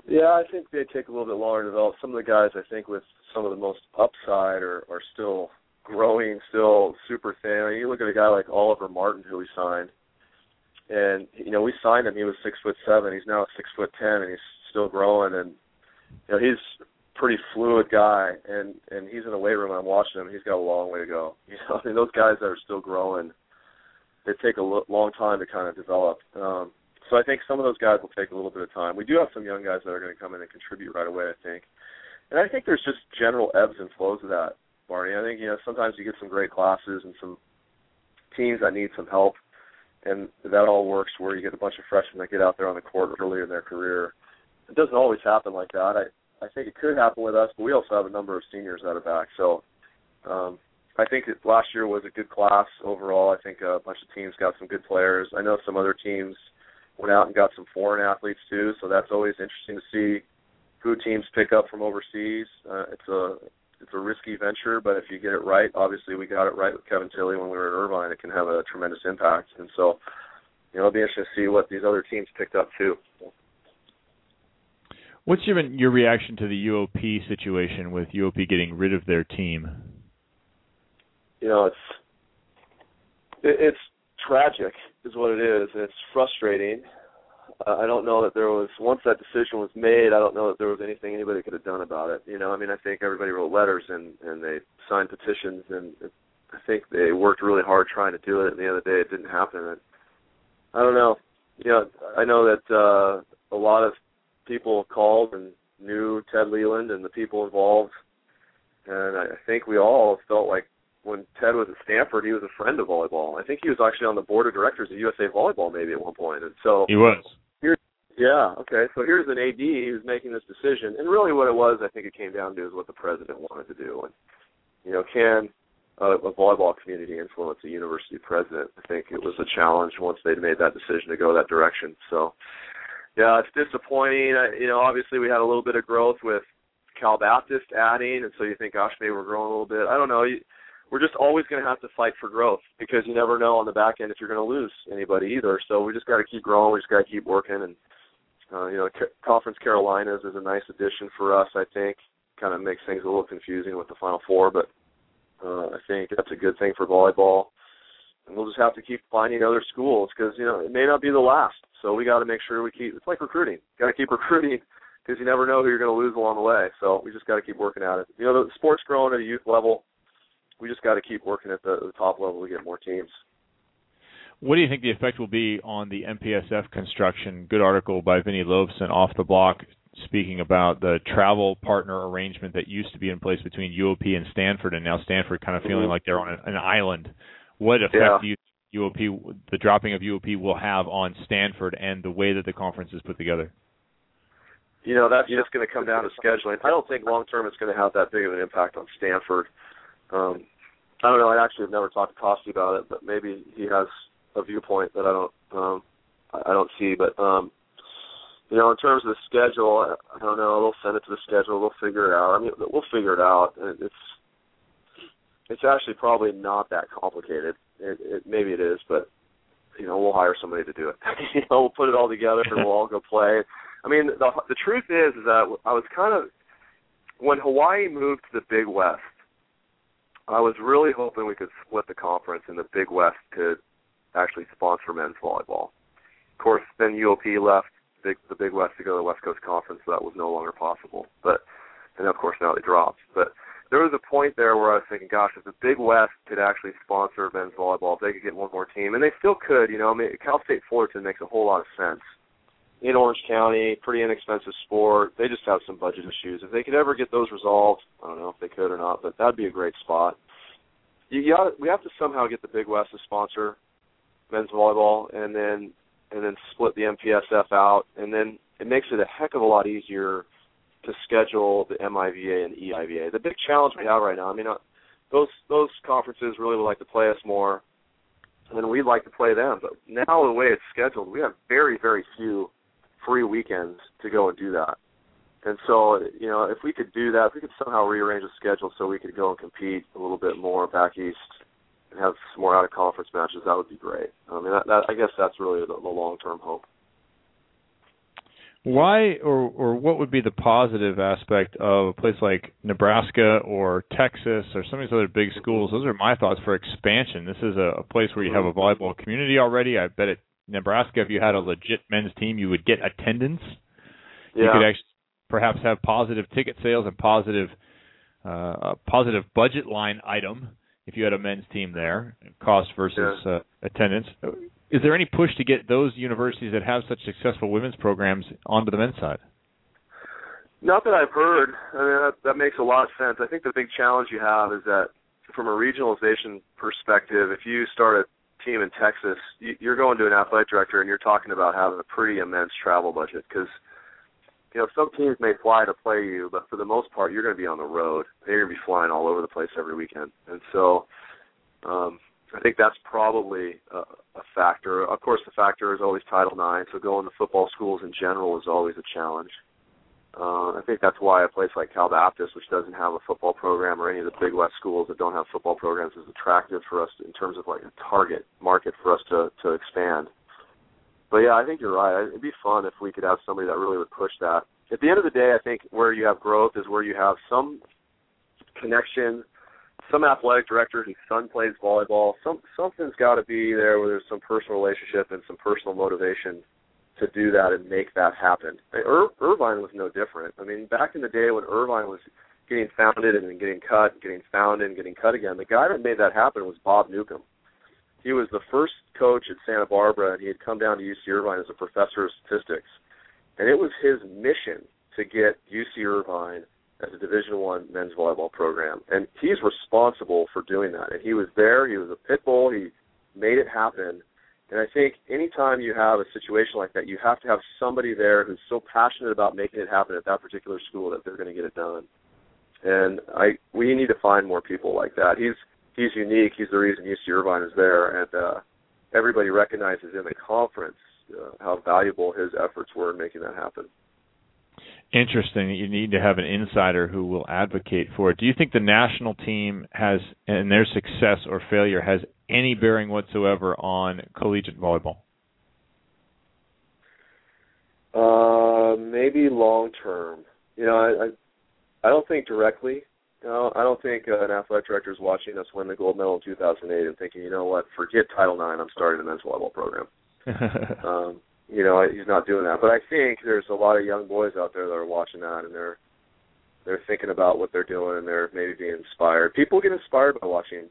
Yeah, I think they take a little bit longer to develop. Some of the guys, I think, with some of the most upside are, are still growing, still super thin. I mean, you look at a guy like Oliver Martin, who we signed, and you know we signed him. He was six foot seven. He's now six foot ten, and he's still growing. And you know he's pretty fluid guy, and and he's in the weight room. And I'm watching him. He's got a long way to go. You know, I mean, those guys that are still growing, they take a lo- long time to kind of develop. Um, so I think some of those guys will take a little bit of time. We do have some young guys that are going to come in and contribute right away. I think, and I think there's just general ebbs and flows of that, Barney. I think you know sometimes you get some great classes and some teams that need some help, and that all works where you get a bunch of freshmen that get out there on the court early in their career. It doesn't always happen like that. I I think it could happen with us, but we also have a number of seniors that are back. So um, I think that last year was a good class overall. I think a bunch of teams got some good players. I know some other teams went out and got some foreign athletes too, so that's always interesting to see who teams pick up from overseas. Uh, it's a it's a risky venture, but if you get it right, obviously we got it right with Kevin Tilley when we were at Irvine. It can have a tremendous impact, and so you know it'll be interesting to see what these other teams picked up too. What's your your reaction to the UOP situation with UOP getting rid of their team? You know, it's it, it's tragic, is what it is, and it's frustrating. Uh, I don't know that there was once that decision was made. I don't know that there was anything anybody could have done about it. You know, I mean, I think everybody wrote letters and and they signed petitions, and I think they worked really hard trying to do it. At the the day, it didn't happen. And I don't know. You know, I know that uh, a lot of people called and knew Ted Leland and the people involved, and I think we all felt like when Ted was at Stanford, he was a friend of volleyball. I think he was actually on the board of directors of USA Volleyball maybe at one point. And so He was. yeah, okay. So here's an AD who's making this decision, and really what it was, I think it came down to is what the president wanted to do. And you know, can a, a volleyball community influence a university president? I think it was a challenge once they'd made that decision to go that direction. So yeah, it's disappointing. You know, obviously we had a little bit of growth with Cal Baptist adding, and so you think, gosh, maybe we're growing a little bit. I don't know. We're just always going to have to fight for growth because you never know on the back end if you're going to lose anybody either. So we just got to keep growing. We just got to keep working. And uh, you know, Conference Carolinas is a nice addition for us. I think kind of makes things a little confusing with the Final Four, but uh, I think that's a good thing for volleyball. And we'll just have to keep finding other schools because you know it may not be the last. So we got to make sure we keep. It's like recruiting. Got to keep recruiting because you never know who you're going to lose along the way. So we just got to keep working at it. You know, the sport's growing at a youth level. We just got to keep working at the, the top level to get more teams. What do you think the effect will be on the MPSF construction? Good article by Vinny Lobson off the block speaking about the travel partner arrangement that used to be in place between UOP and Stanford, and now Stanford kind of feeling Mhm. like they're on an, an island. What effect Yeah. do you UOP, the dropping of UOP, will have on Stanford and the way that the conference is put together? you know that's just going to come down to scheduling. I don't think long term it's going to have that big of an impact on Stanford. Um, I don't know. I actually have never talked to Kosty about it, but maybe he has a viewpoint that I don't um, I don't see. But um, you know, in terms of the schedule, I- I don't know. They'll send it to the schedule. They'll figure it out. I mean, we'll figure it out. It's it's actually probably not that complicated. It, it maybe it is, but you know, we'll hire somebody to do it. you know, we'll put it all together and we'll all go play. I mean, the the truth is, is that I was kind of when Hawaii moved to the Big West. I was really hoping we could split the conference and the Big West could actually sponsor men's volleyball. Of course, then UOP left big, the Big West to go to the West Coast Conference, so that was no longer possible. But and of course now they dropped. But there was a point there where I was thinking, gosh, if the Big West could actually sponsor men's volleyball, if they could get one more team, and they still could, you know, I mean, Cal State Fullerton makes a whole lot of sense. In Orange County, pretty inexpensive sport. They just have some budget issues. If they could ever get those resolved, I don't know if they could or not, but that'd be a great spot. You, you got, we have to somehow get the Big West to sponsor men's volleyball, and then and then split the MPSF out, and then it makes it a heck of a lot easier to schedule the MIVA and EIVA. The big challenge we have right now, I mean, uh, those those conferences really would like to play us more, and then we'd like to play them. But now the way it's scheduled, we have very very few free weekends to go and do that. And so, you know, if we could do that, if we could somehow rearrange the schedule so we could go and compete a little bit more back east and have some more out of conference matches, that would be great. I mean, that, that, I guess that's really the, the long term hope. Why or or what would be the positive aspect of a place like Nebraska or Texas or some of these other big schools? Those are my thoughts for expansion. This is a, a place where you have a volleyball community already. I bet at Nebraska, if you had a legit men's team, you would get attendance. Yeah. You could actually perhaps have positive ticket sales and positive uh, a positive budget line item if you had a men's team there, cost versus uh, attendance. Is there any push to get those universities that have such successful women's programs onto the men's side? Not that I've heard. I mean, that, that makes a lot of sense. I think the big challenge you have is that from a regionalization perspective, if you start a team in Texas, you, you're going to an athletic director and you're talking about having a pretty immense travel budget because you know some teams may fly to play you, but for the most part, you're going to be on the road. They're going to be flying all over the place every weekend, and so um, I think that's probably a, a factor. Of course, the factor is always Title IX, so going to football schools in general is always a challenge. Uh, I think that's why a place like Cal Baptist, which doesn't have a football program, or any of the Big West schools that don't have football programs, is attractive for us in terms of like a target market for us to to expand. But yeah, I think you're right. It'd be fun if we could have somebody that really would push that. At the end of the day, I think where you have growth is where you have some connection, some athletic director whose son plays volleyball. Some something's got to be there where there's some personal relationship and some personal motivation to do that and make that happen. Ir- Irvine was no different. I mean, back in the day when Irvine was getting founded and then getting cut, and getting founded and getting cut again, the guy that made that happen was Bob Newcomb. He was the first coach at Santa Barbara, and he had come down to UC Irvine as a professor of statistics. And it was his mission to get UC Irvine as a Division One men's volleyball program, and he's responsible for doing that. And he was there. He was a pit bull. He made it happen. And I think anytime you have a situation like that, you have to have somebody there who's so passionate about making it happen at that particular school that they're going to get it done. And I we need to find more people like that. He's he's unique. He's the reason UC Irvine is there, and uh, everybody recognizes in the conference uh, how valuable his efforts were in making that happen. Interesting. You need to have an insider who will advocate for it. Do you think the national team has, and their success or failure, has any bearing whatsoever on collegiate volleyball? Uh, maybe long term. You know, I, I I don't think directly. You know, I don't think uh, an athletic director is watching us win the gold medal in 2008 and thinking, you know what, forget Title IX. I'm starting a men's volleyball program. um, you know, he's not doing that. But I think there's a lot of young boys out there that are watching that and they're they're thinking about what they're doing and they're maybe being inspired. People get inspired by watching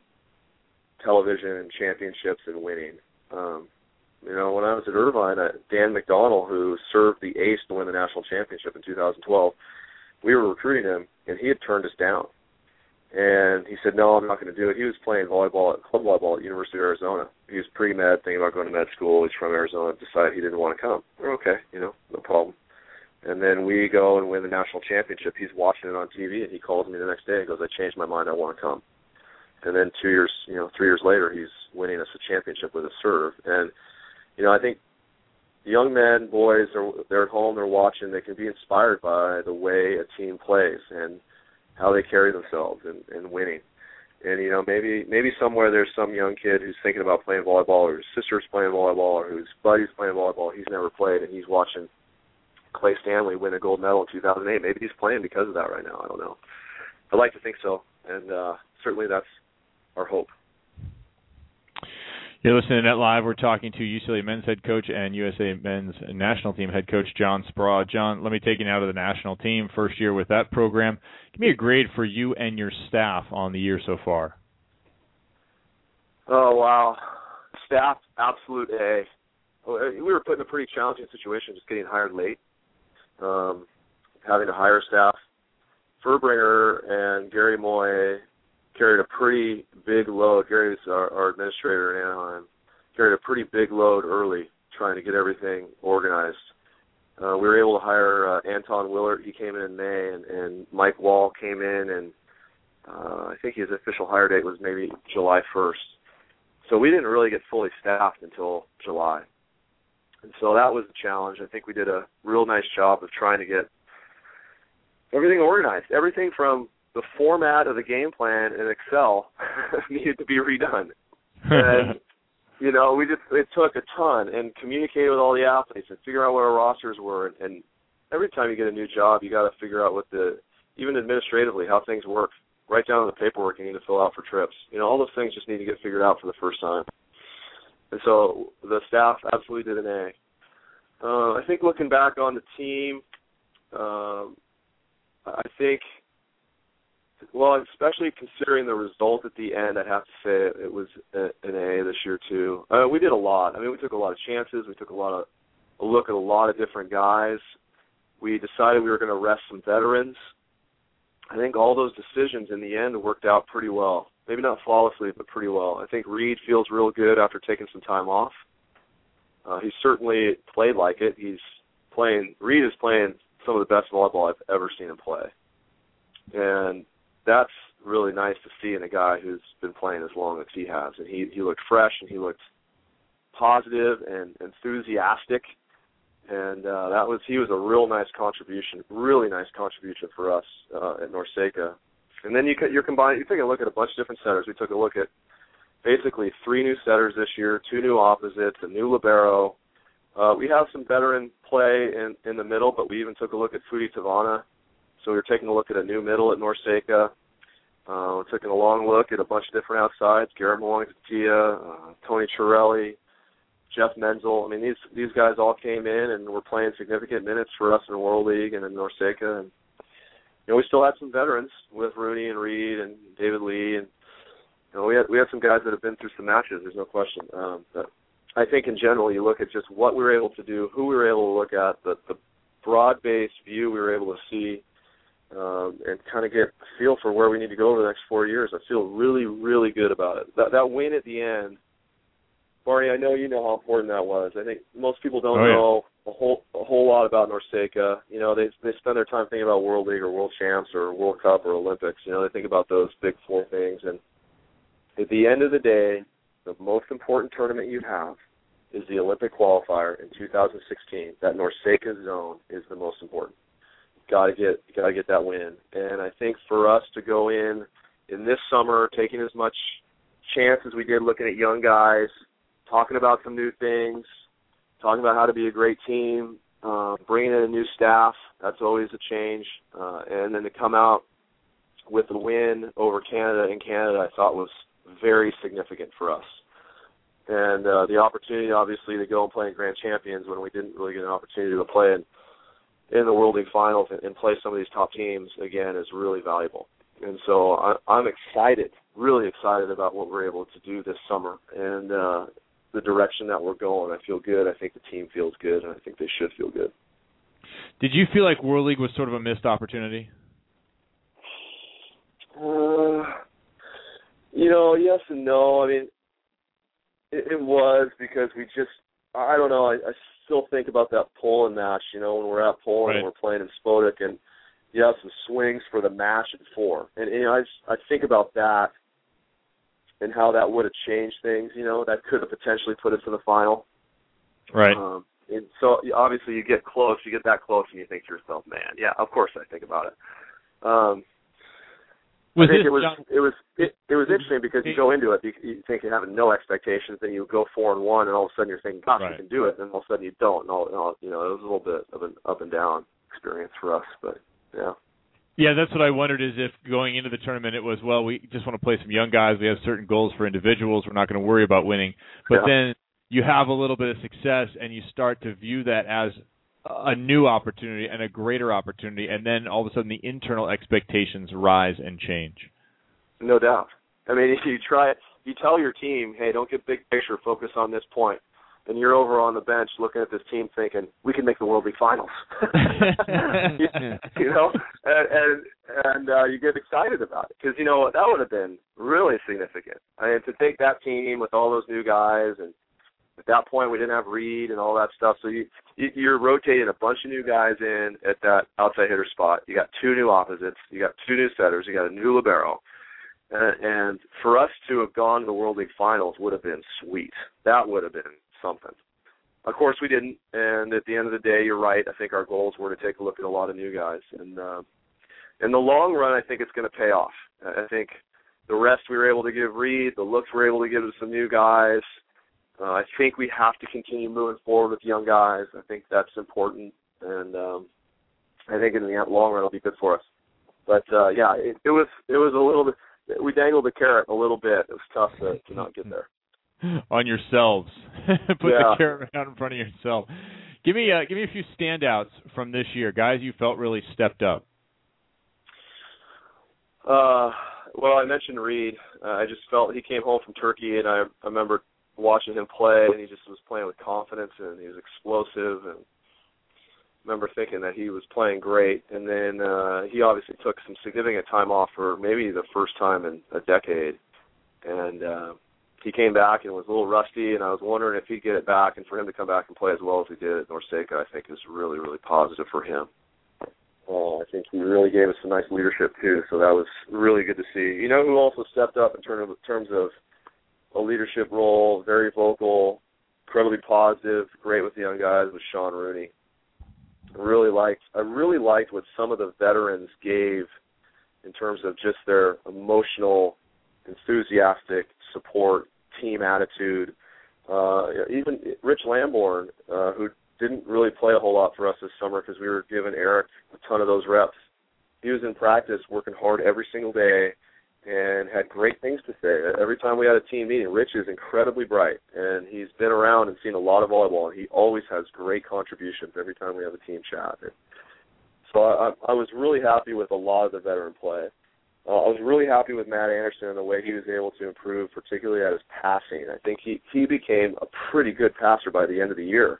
television and championships and winning. Um, you know, when I was at Irvine, uh, Dan McDonnell, who served the ace to win the national championship in 2012, we were recruiting him, and he had turned us down. And he said, "No, I'm not going to do it." He was playing volleyball at club volleyball at University of Arizona. He was pre med, thinking about going to med school. He's from Arizona. Decided he didn't want to come. We're okay, you know, no problem. And then we go and win the national championship. He's watching it on TV, and he calls me the next day and goes, "I changed my mind. I want to come." And then two years, you know, three years later, he's winning us a championship with a serve. And you know, I think young men, boys, are they're at home, they're watching. They can be inspired by the way a team plays and how they carry themselves and, and winning. And you know, maybe maybe somewhere there's some young kid who's thinking about playing volleyball, or his sister's playing volleyball, or whose buddy's playing volleyball. He's never played, and he's watching Clay Stanley win a gold medal in 2008. Maybe he's playing because of that right now. I don't know. I'd like to think so, and uh, certainly that's our hope. You're listening to Net Live. We're talking to UCLA men's head coach and USA men's national team head coach John Speraw. John, let me take you now to the national team. First year with that program. Give me a grade for you and your staff on the year so far. Oh wow, staff absolute A. We were put in a pretty challenging situation, just getting hired late, um, having to hire staff. Fuerbringer and Gary Moy carried a pretty big load. Gary's our, our administrator in Anaheim. Carried a pretty big load early, trying to get everything organized. Uh, we were able to hire uh, Anton Willard. He came in in May, and, and Mike Wall came in, and uh, I think his official hire date was maybe July 1st. So we didn't really get fully staffed until July. And so that was the challenge. I think we did a real nice job of trying to get everything organized. Everything from the format of the game plan in Excel needed to be redone. And you know, we just it took a ton and communicated with all the athletes and figure out what our rosters were and, and every time you get a new job you gotta figure out what the even administratively how things work. Right down to the paperwork you need to fill out for trips. You know, all those things just need to get figured out for the first time. And so the staff absolutely did an A. Uh, I think looking back on the team, um, I think well, especially considering the result at the end, I'd have to say it was an A this year too. Uh, we did a lot. I mean, we took a lot of chances. We took a lot of a look at a lot of different guys. We decided we were going to rest some veterans. I think all those decisions in the end worked out pretty well. Maybe not flawlessly, but pretty well. I think Reid feels real good after taking some time off. Uh, he's certainly played like it. He's playing. Reid is playing some of the best volleyball I've ever seen him play, and that's really nice to see in a guy who's been playing as long as he has. And he he looked fresh and he looked positive and enthusiastic, and uh, that was he was a real nice contribution, really nice contribution for us uh, at NORCECA. And then you you're combining. You take a look at a bunch of different setters. We took a look at basically three new setters this year, two new opposites, a new libero. Uh, we have some veteran play in in the middle, but we even took a look at Foodie Tavana so we were taking a look at a new middle at NORCECA. Uh, we're taking a long look at a bunch of different outsides: Garrett Muagututia, uh, Tony Ciarelli, Jeff Menzel. I mean, these these guys all came in and were playing significant minutes for us in the World League and in NORCECA. And you know, we still had some veterans with Rooney and Reid and David Lee, and you know, we had we had some guys that have been through some matches. There's no question. Um, but I think in general, you look at just what we were able to do, who we were able to look at, the the broad-based view we were able to see um, and kind of get a feel for where we need to go over the next four years. I feel really, really good about it. That that win at the end, Barney. I know you know how important that was. I think most people don't Oh, yeah. know a whole a whole lot about NORCECA. You know, they they spend their time thinking about World League or World Champs or World Cup or Olympics. You know, they think about those big four things. And at the end of the day, the most important tournament you have is the Olympic qualifier in 2016. That NORCECA zone is the most important. Got to get got to get that win. And I think for us to go in in this summer, taking as much chance as we did, looking at young guys, talking about some new things, talking about how to be a great team, uh, bringing in a new staff. That's always a change. Uh, and then to come out with a win over Canada in Canada, I thought was very significant for us. And uh, the opportunity, obviously, to go and play in Grand Champions when we didn't really get an opportunity to play in in the World League Finals and, and play some of these top teams again is really valuable. And so I, I'm excited, really excited about what we're able to do this summer and uh, the direction that we're going. I feel good. I think the team feels good, and I think they should feel good. Did you feel like World League was sort of a missed opportunity? Uh, you know, yes and no. I mean, it, it was because we just, I don't know. I, I still think about that Poland match. You know, when we're at Poland and we're playing in Spodek, and you have some swings for the match at four, and you know, I just, I think about that and how that would have changed things. You know, that could have potentially put us in the final. Right. Um, and so obviously you get close, you get that close, and you think to yourself, man, yeah, of course I think about it. Um, was I think it was John- it was it, it was interesting because you go into it, you, you think you're having no expectations, then you go four and one, and all of a sudden you're thinking, gosh, Right. you can do it, and all of a sudden you don't. And all, and all you know, it was a little bit of an up and down experience for us, but yeah. Yeah, that's what I wondered is if going into the tournament it was, well, we just want to play some young guys. We have certain goals for individuals. We're not going to worry about winning. But Yeah. then you have a little bit of success and you start to view that as a new opportunity and a greater opportunity. And then all of a sudden the internal expectations rise and change. No doubt. I mean, if you try it, you tell your team, hey, don't get big picture, focus on this point. And you're over on the bench looking at this team thinking, we can make the World League Finals. you, you know, and and, and uh, you get excited about it because you know that would have been really significant. I mean, to take that team with all those new guys, and at that point we didn't have Reid and all that stuff, so you, you you're rotating a bunch of new guys in at that outside hitter spot. You got two new opposites, you got two new setters, you got a new libero. And, and for us to have gone to the World League Finals would have been sweet. That would have been something. Of course, we didn't. And at the end of the day, you're right. I think our goals were to take a look at a lot of new guys. And uh, in the long run, I think it's going to pay off. I think the rest we were able to give Reid, the looks we were able to give to some new guys. Uh, I think we have to continue moving forward with young guys. I think that's important, and um, I think in the long run it'll be good for us. But uh, yeah, it, it was it was a little bit. We dangled the carrot a little bit. It was tough to, to not get there. on yourselves. Put the carrot out in front of yourself. Give me uh, give me a few standouts from this year, guys. You felt really stepped up. Uh, well, I mentioned Reid. Uh, I just felt he came home from Turkey, and I, I remember watching him play, and he just was playing with confidence, and he was explosive, and I remember thinking that he was playing great. And then uh, he obviously took some significant time off for maybe the first time in a decade, and uh, he came back and was a little rusty, and I was wondering if he'd get it back, and for him to come back and play as well as he did at NORCECA, I think is really, really positive for him. Uh, I think he really gave us some nice leadership too, so that was really good to see. You know who also stepped up in terms of, terms of a leadership role, very vocal, incredibly positive, great with the young guys, was Sean Rooney. Really liked I really liked what some of the veterans gave in terms of just their emotional, enthusiastic support, team attitude. Uh, even Rich Lambourne, uh, who didn't really play a whole lot for us this summer because we were giving Eric a ton of those reps. He was in practice working hard every single day and had great things to say. Every time we had a team meeting, Rich is incredibly bright and he's been around and seen a lot of volleyball and he always has great contributions every time we have a team chat. And so I, I was really happy with a lot of the veteran play. Uh, I was really happy with Matt Anderson and the way he was able to improve, particularly at his passing. I think he he became a pretty good passer by the end of the year.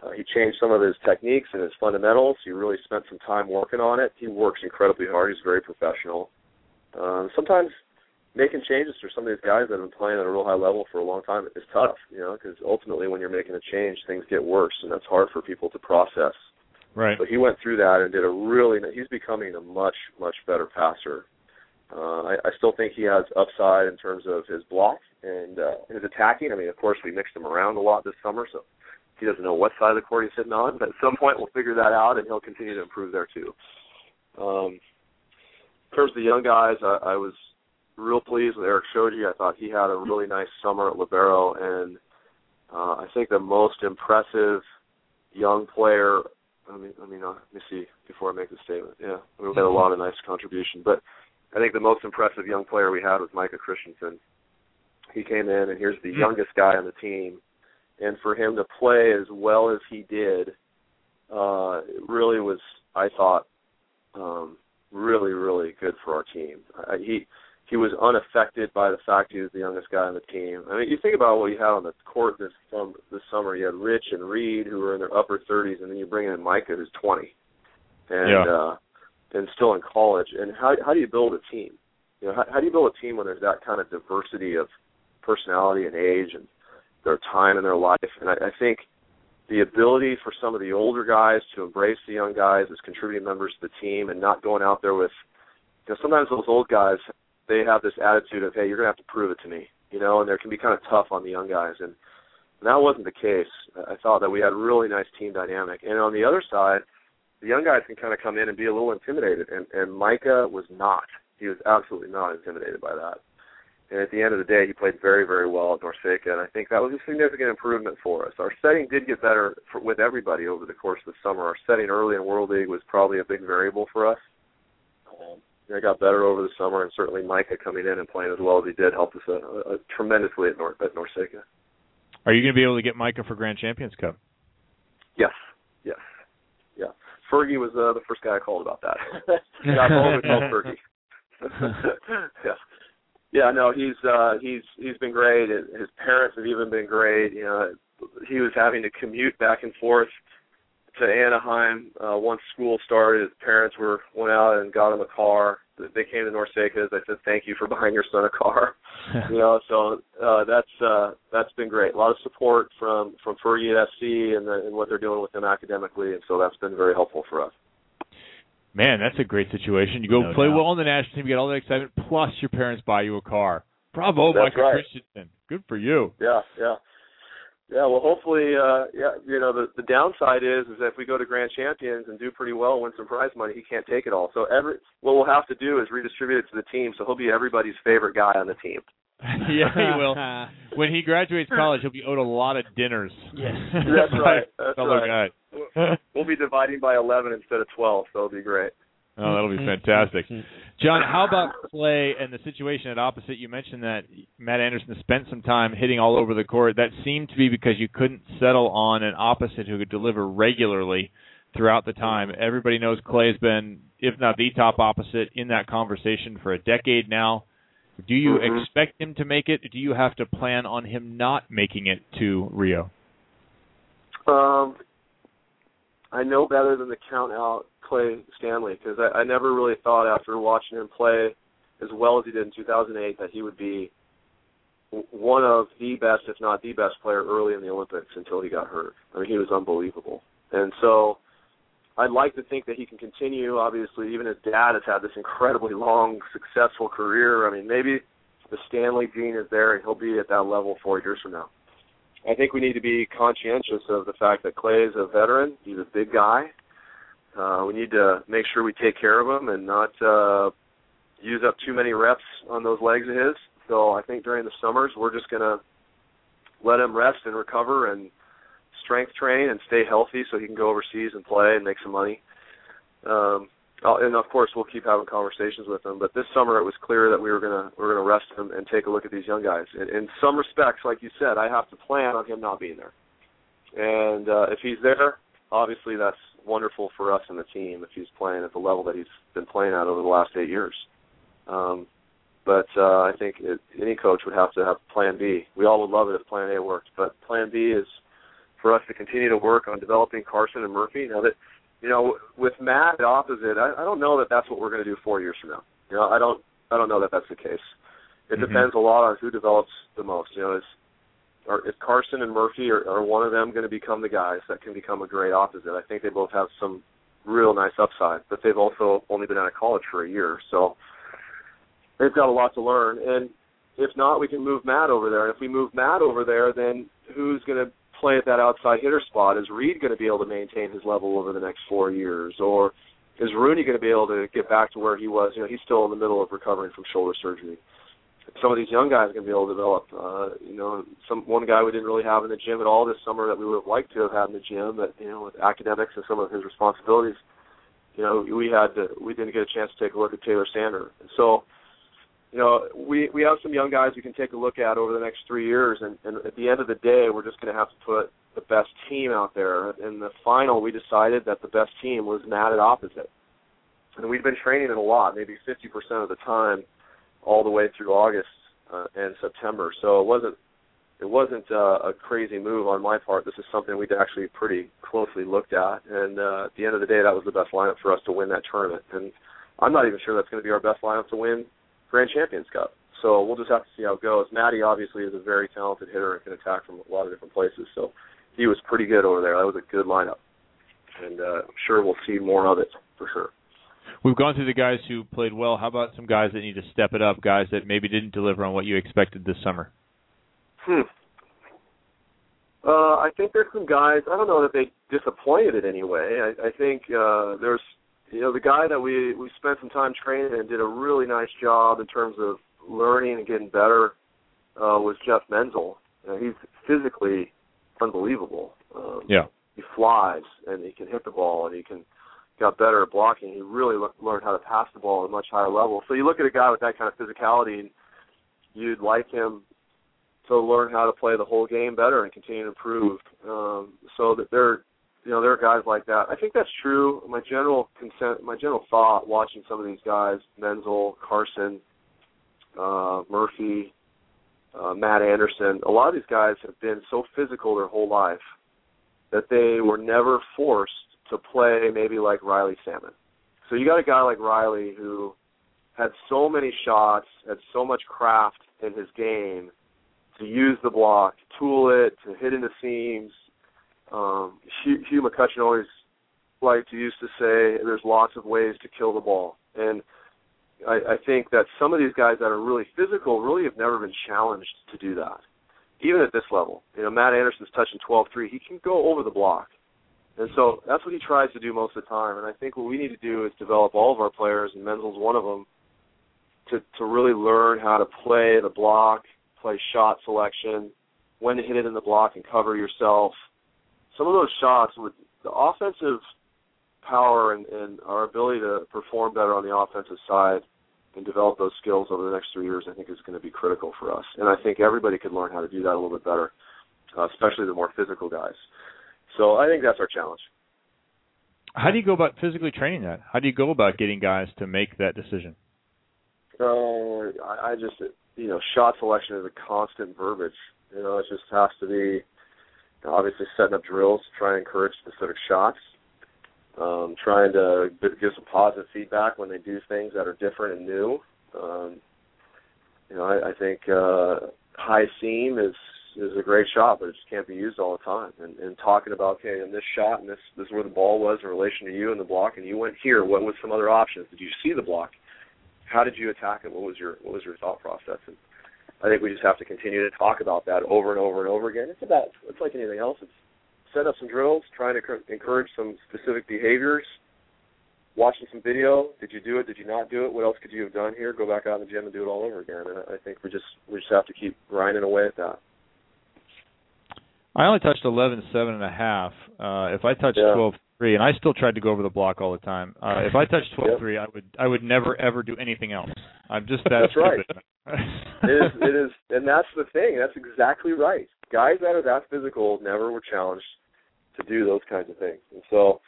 Uh, he changed some of his techniques and his fundamentals. He really spent some time working on it. He works incredibly hard. He's very professional. Um, sometimes making changes for some of these guys that have been playing at a real high level for a long time is tough, you know, because ultimately when you're making a change, things get worse, and that's hard for people to process. Right. But he went through that and did a really. He's becoming a much much better passer. Uh, I, I still think he has upside in terms of his block and uh, his attacking. I mean, of course, we mixed him around a lot this summer, so he doesn't know what side of the court he's sitting on. But at some point, we'll figure that out, and he'll continue to improve there too. Um, in terms of the young guys, I, I was real pleased with Eric Shoji. I thought he had a really nice summer at libero, and uh, I think the most impressive young player. I mean, I mean, uh, let me see before I make the statement. Yeah, we had a lot of nice contribution, but I think the most impressive young player we had was Micah Christenson. He came in, and here's the Hmm. youngest guy on the team, and for him to play as well as he did, uh, it really was, I thought, um, really, really good for our team. I, he he was unaffected by the fact he was the youngest guy on the team. I mean, you think about what you had on the court this um, this summer. You had Rich and Reid who were in their upper 30s, and then you bring in Micah who's 20, and Yeah. uh, and still in college. And how how do you build a team? You know, how, how do you build a team when there's that kind of diversity of personality and age and their time in their life? And I, I think the ability for some of the older guys to embrace the young guys as contributing members to the team and not going out there with you know sometimes those old guys they have this attitude of hey you're going to have to prove it to me you know and they can be kind of tough on the young guys and that wasn't the case. I thought that we had really nice team dynamic. And on the other side the young guys can kind of come in and be a little intimidated and and micah was not. He was absolutely not intimidated by that and at the end of the day, he played very, very well at NORCECA, and I think that was a significant improvement for us. Our setting did get better for, with everybody over the course of the summer. Our setting early in World League was probably a big variable for us. Um, it got better over the summer, and certainly Micah coming in and playing as well as he did helped us uh, uh, tremendously at, Nor- at NORCECA. Are you going to be able to get Micah for Grand Champions Cup? Yes, yes, yeah. Fergie was uh, the first guy I called about that. always called Fergie. yeah. Yeah, no, he's uh he's he's been great. His parents have even been great. You know, he was having to commute back and forth to Anaheim uh once school started. His parents were went out and got him a car. They came to NORCECA. I said, "Thank you for buying your son a car." you know, so uh that's uh that's been great. A lot of support from from Fergie at SC and, the, and what they're doing with him academically, and so that's been very helpful for us. Man, that's a great situation. You go No play doubt. well on the national team, you get all that excitement, plus your parents buy you a car. Bravo, That's Micah right. Christenson. Good for you. Yeah, yeah. Yeah, well hopefully uh yeah, you know, the the downside is is that if we go to Grand Champions and do pretty well and win some prize money, he can't take it all. So every what we'll have to do is redistribute it to the team so he'll be everybody's favorite guy on the team. yeah, he will. When he graduates college, he'll be owed a lot of dinners. Yes. That's right, that's right. guys. We'll be dividing by eleven instead of twelve, so it'll be great. Oh, that'll be fantastic. John, how about Clay and the situation at opposite? You mentioned that Matt Anderson spent some time hitting all over the court. That seemed to be because you couldn't settle on an opposite who could deliver regularly throughout the time. Everybody knows Clay's been, if not the top opposite, in that conversation for a decade now. Do you Mhm. expect him to make it? Do you have to plan on him not making it to Rio? Um, I know better than to count out Clay Stanley because I, I never really thought after watching him play as well as he did in 2008 that he would be one of the best, if not the best player early in the Olympics until he got hurt. I mean, he was unbelievable. And so I'd like to think that he can continue. Obviously, even his dad has had this incredibly long, successful career. I mean, maybe the Stanley gene is there and he'll be at that level four years from now. I think we need to be conscientious of the fact that Clay is a veteran. He's a big guy. Uh, we need to make sure we take care of him and not uh, use up too many reps on those legs of his. So I think during the summers we're just to let him rest and recover and strength train and stay healthy so he can go overseas and play and make some money. Um, and of course we'll keep having conversations with him. But this summer it was clear that we were gonna we were gonna rest him and take a look at these young guys. In, in some respects, like you said, I have to plan on him not being there. And uh, if he's there, obviously that's wonderful for us and the team. If he's playing at the level that he's been playing at over the last eight years. Um, but uh, I think it, any coach would have to have Plan B. We all would love it if Plan A worked, but Plan B is for us to continue to work on developing Carson and Murphy. Now that you know, with Matt the opposite, I, I don't know that that's what we're going to do four years from now. You know, I don't I don't know that that's the case. It Mhm. depends a lot on who develops the most. You know, is are, is Carson and Murphy are, are one of them going to become the guys that can become a great opposite? I think they both have some real nice upside, but they've also only been out of college for a year, so they've got a lot to learn. And if not, we can move Matt over there. And if we move Matt over there, then who's going to play at that outside hitter spot? Is Reid going to be able to maintain his level over the next four years, or is Rooney going to be able to get back to where he was? You know, he's still in the middle of recovering from shoulder surgery. Some of these young guys are going to be able to develop. Uh, you know, some one guy we didn't really have in the gym at all this summer that we would have liked to have had in the gym, but you know, with academics and some of his responsibilities, you know, we had to, we didn't get a chance to take a look at Taylor Sander. And so, you know, we we have some young guys we can take a look at over the next three years, and, and at the end of the day, we're just going to have to put the best team out there. In the final, we decided that the best team was Matt at opposite, and we've been training it a lot, maybe 50% of the time, all the way through August uh, and September. So it wasn't it wasn't uh, a crazy move on my part. This is something we'd actually pretty closely looked at, and uh, at the end of the day, that was the best lineup for us to win that tournament. And I'm not even sure that's going to be our best lineup to win Grand Champions Cup. So we'll just have to see how it goes. Matty obviously is a very talented hitter and can attack from a lot of different places. So he was pretty good over there. That was a good lineup, and uh, I'm sure we'll see more of it for sure. We've gone through the guys who played well. How about some guys that need to step it up? Guys that maybe didn't deliver on what you expected this summer. Hmm. Uh, I think there's some guys. I don't know that they disappointed in any way. I, I think uh, there's, you know, the guy that we we spent some time training and did a really nice job in terms of learning and getting better uh, was Jeff Menzel. Uh, he's physically unbelievable. Um, Yeah. he flies and he can hit the ball and he can got better at blocking. He really le- learned how to pass the ball at a much higher level. So you look at a guy with that kind of physicality, and you'd like him to learn how to play the whole game better and continue to improve. Um, so that there, you know, there are guys like that. I think that's true. My general consent, my general thought, watching some of these guys, Menzel, Carson, uh, Murphy, uh, Matt Anderson. A lot of these guys have been so physical their whole life that they were never forced to play maybe like Riley Salmon. So you got a guy like Riley who had so many shots, had so much craft in his game to use the block, to tool it, to hit into seams. Um, Hugh, McCutcheon always liked to used to say there's lots of ways to kill the ball. And I, I think that some of these guys that are really physical really have never been challenged to do that. Even at this level. You know, Matt Anderson's touching 12-3. He can go over the block. And so that's what he tries to do most of the time. And I think what we need to do is develop all of our players, and Menzel's one of them, to to really learn how to play the block, play shot selection, when to hit it in the block and cover yourself. Some of those shots with the offensive power and, and our ability to perform better on the offensive side and develop those skills over the next three years, I think is going to be critical for us. And I think everybody could learn how to do that a little bit better, uh, especially the more physical guys. So I think that's our challenge. How do you go about physically training that? How do you go about getting guys to make that decision? Oh, I, I just you know, shot selection is a constant verbiage. You know, it just has to be obviously setting up drills to try and encourage specific shots. Um, trying to give some positive feedback when they do things that are different and new. Um, you know, I, I think uh, high seam is is a great shot, but it just can't be used all the time. And, and talking about okay, in this shot, and this this is where the ball was in relation to you and the block, and you went here. What was some other options? Did you see the block? How did you attack it? What was your what was your thought process? And I think we just have to continue to talk about that over and over and over again. It's about it's like anything else. It's set up some drills, trying to cur- encourage some specific behaviors, watching some video. Did you do it? Did you not do it? What else could you have done here? Go back out in the gym and do it all over again. And I I think we just we just have to keep grinding away at that. I only touched eleven seven and a half. Uh, if I touched Yeah. twelve three, and I still tried to go over the block all the time. Uh, if I touched twelve three, I would I would never ever do anything else. I'm just that That's right. it is it is and that's the thing. That's exactly right. Guys that are that physical never were challenged to do those kinds of things. And so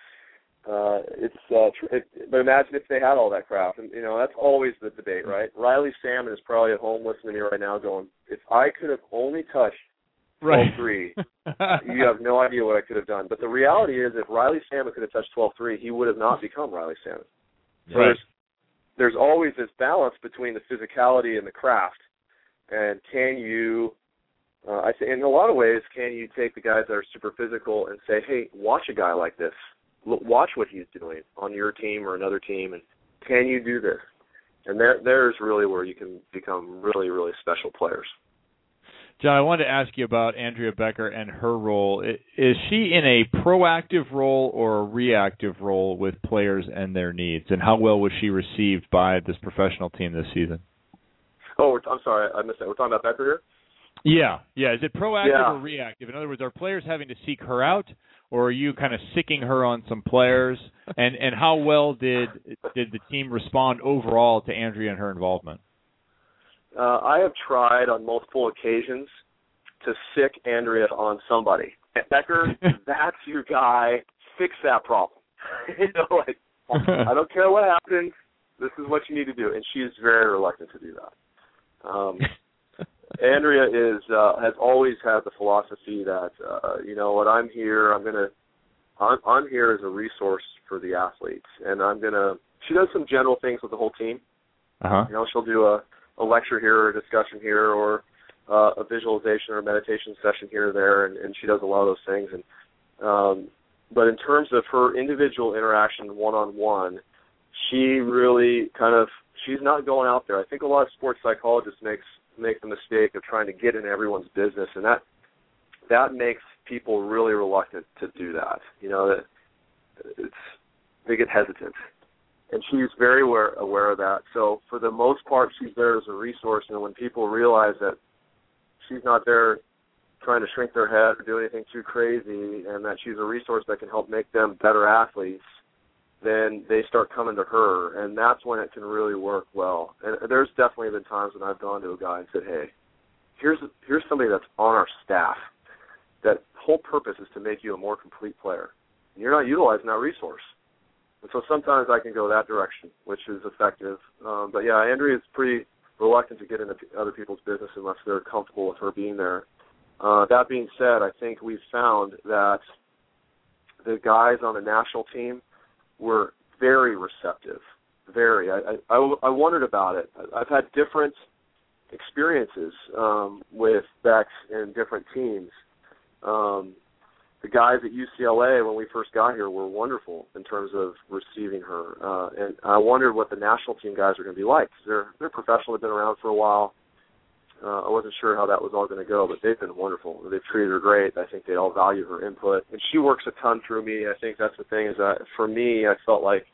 uh it's uh tr- it, but imagine if they had all that crap. And you know that's always the debate right? Riley salmon is probably at home listening to me right now going if i could have only touched Right. 12-3, you have no idea what I could have done. But the reality is, if Riley Salmon could have touched 12-3, he would have not become Riley Salmon. So Right. there's there's always this balance between the physicality and the craft. And can you, uh, I say, in a lot of ways, can you take the guys that are super physical and say, hey, watch a guy like this, L- watch what he's doing on your team or another team, and can you do this? And there, there's really where you can become really, really special players. John, I wanted to ask you about Andrea Becker and her role. Is she in a proactive role or a reactive role with players and their needs? And how well was she received by this professional team this season? Oh, I'm sorry, I missed that. We're talking about Becker here. Yeah, yeah. Is it proactive Yeah. or reactive? In other words, are players having to seek her out, or are you kind of sicking her on some players? and and how well did did the team respond overall to Andrea and her involvement? Uh, I have tried on multiple occasions to sick Andrea on somebody. Becker, that's your guy. Fix that problem. you know, like I don't care what happens. This is what you need to do, and she is very reluctant to do that. Um, Andrea is uh, has always had the philosophy that uh, you know what I'm here. I'm gonna I'm, I'm here as a resource for the athletes, and I'm gonna. She does some general things with the whole team. Uh huh. You know, she'll do a, a lecture here or a discussion here or uh, a visualization or a meditation session here or there, and, and she does a lot of those things. And um, but in terms of her individual interaction one on one, she really kind of she's not going out there. I think a lot of sports psychologists makes make the mistake of trying to get in everyone's business, and that that makes people really reluctant to do that. You know, that it's they get hesitant and she's very aware aware of that. So for the most part, she's there as a resource. And when people realize that she's not there trying to shrink their head or do anything too crazy, and that she's a resource that can help make them better athletes, then they start coming to her, and that's when it can really work well. And there's definitely been times when I've gone to a guy and said, "Hey, here's here's somebody that's on our staff. That whole purpose is to make you a more complete player. And you're not utilizing that resource." And so sometimes I can go that direction, which is effective. Um, but yeah, Andrea is pretty reluctant to get into other people's business unless they're comfortable with her being there. Uh, that being said, I think we've found that the guys on the national team were very receptive. Very. I, I, I, wondered about it. I've had different experiences um, with Bex in different teams. Um, the guys at UCLA when we first got here were wonderful in terms of receiving her, uh, and I wondered what the national team guys are going to be like. They're they're professional, they've been around for a while. Uh, I wasn't sure how that was all going to go, but they've been wonderful. They've treated her great. I think they all value her input, and she works a ton through me. I think that's the thing is that for me, I felt like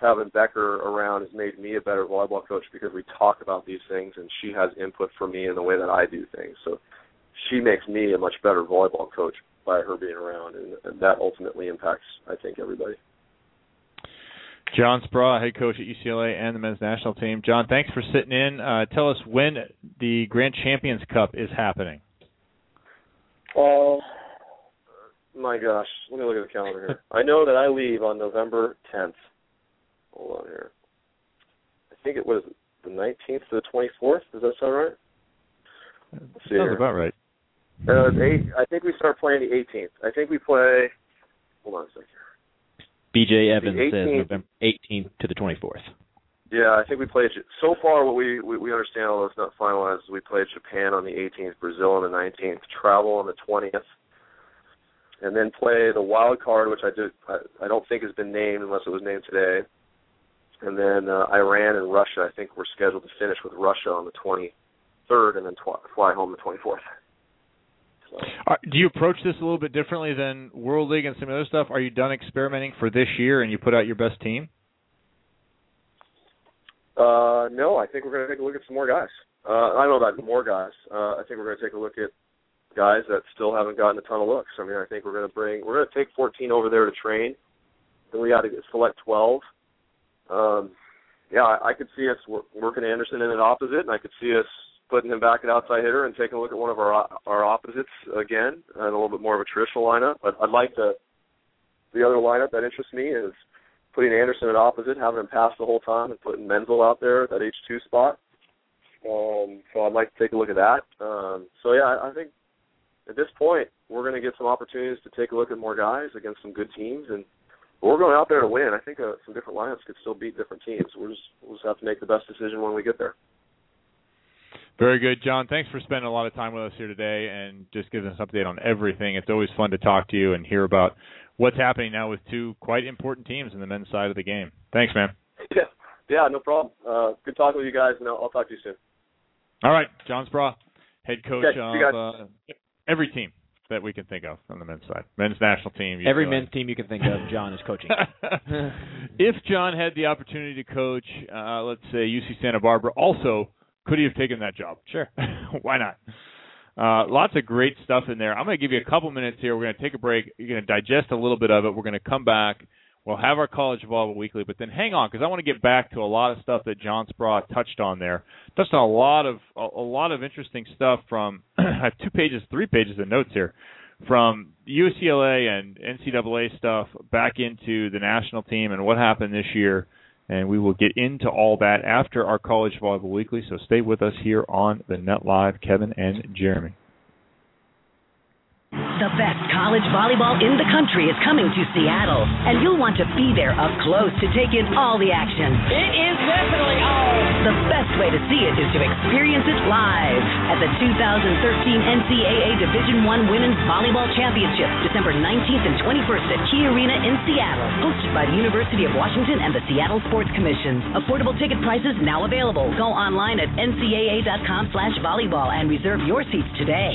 having Becker around has made me a better volleyball coach because we talk about these things, and she has input for me in the way that I do things. So she makes me a much better volleyball coach by her being around, and, and that ultimately impacts, I think, everybody. John Speraw, head coach at UCLA and the men's national team. John, thanks for sitting in. Uh, tell us when the Grand Champions Cup is happening. Oh, my gosh. Let me look at the calendar here. I know that I leave on November 10th. Hold on here. I think it was the 19th to the 24th. Does that sound right? Sounds about right. Uh, eight, I think we start playing the 18th. I think we play. Hold on a second. BJ Evans says 18th. November 18th to the 24th. Yeah, I think we played. So far, what we we, we understand, although it's not finalized, we played Japan on the 18th, Brazil on the 19th, travel on the 20th, and then play the wild card, which I do I, I don't think has been named unless it was named today. And then uh, Iran and Russia. I think we're scheduled to finish with Russia on the 23rd, and then tw- fly home the 24th. So. Do you approach this a little bit differently than World League and some other stuff? Are you done experimenting for this year and you put out your best team? Uh, no, I think we're going to take a look at some more guys. Uh, I don't know about more guys. Uh, I think we're going to take a look at guys that still haven't gotten a ton of looks. I mean, I think we're going to bring, we're going to take 14 over there to train. Then we got to select 12. Um, yeah, I, I could see us wor- working Anderson in an opposite, and I could see us putting him back at outside hitter and taking a look at one of our our opposites again, and a little bit more of a traditional lineup. I'd, I'd like to. The other lineup that interests me is putting Anderson at opposite, having him pass the whole time, and putting Menzel out there at that H two spot. Um, so I'd like to take a look at that. Um, so yeah, I, I think at this point, we're going to get some opportunities to take a look at more guys against some good teams, and we're going out there to win. I think uh, some different lineups could still beat different teams. We'll just we'll just have to make the best decision when we get there. Very good, John. Thanks for spending a lot of time with us here today and just giving us an update on everything. It's always fun to talk to you and hear about what's happening now with two quite important teams in the men's side of the game. Thanks, man. Yeah, yeah, no problem. Uh, good talking with you guys, and I'll, I'll talk to you soon. All right, John Speraw, head coach Okay, of uh, every team that we can think of on the men's side, men's national team. Every UCLA. men's team you can think of, John is coaching. if John had the opportunity to coach, uh, let's say UC Santa Barbara, also could he have taken that job? Sure. Why not? Uh, lots of great stuff in there. I'm going to give you a couple minutes here. We're going to take a break. You're going to digest a little bit of it. We're going to come back. We'll have our college volleyball weekly, but then hang on because I want to get back to a lot of stuff that John Speraw touched on there. Touched on a lot of a, a lot of interesting stuff from. I have two pages, three pages of notes here from UCLA and NCAA stuff back into the national team and what happened this year. And we will get into all that after our college volleyball weekly. So stay with us here on the Net Live, Kevin and Jeremy. The best college volleyball in the country is coming to Seattle, and you'll want to be there up close to take in all the action. It is definitely on. The best way to see it is to experience it live at the 2013 NCAA Division I Women's Volleyball Championship, December 19th and 21st at Key Arena in Seattle, hosted by the University of Washington and the Seattle Sports Commission. Affordable ticket prices now available. Go online at ncaa.com/volleyball and reserve your seats today.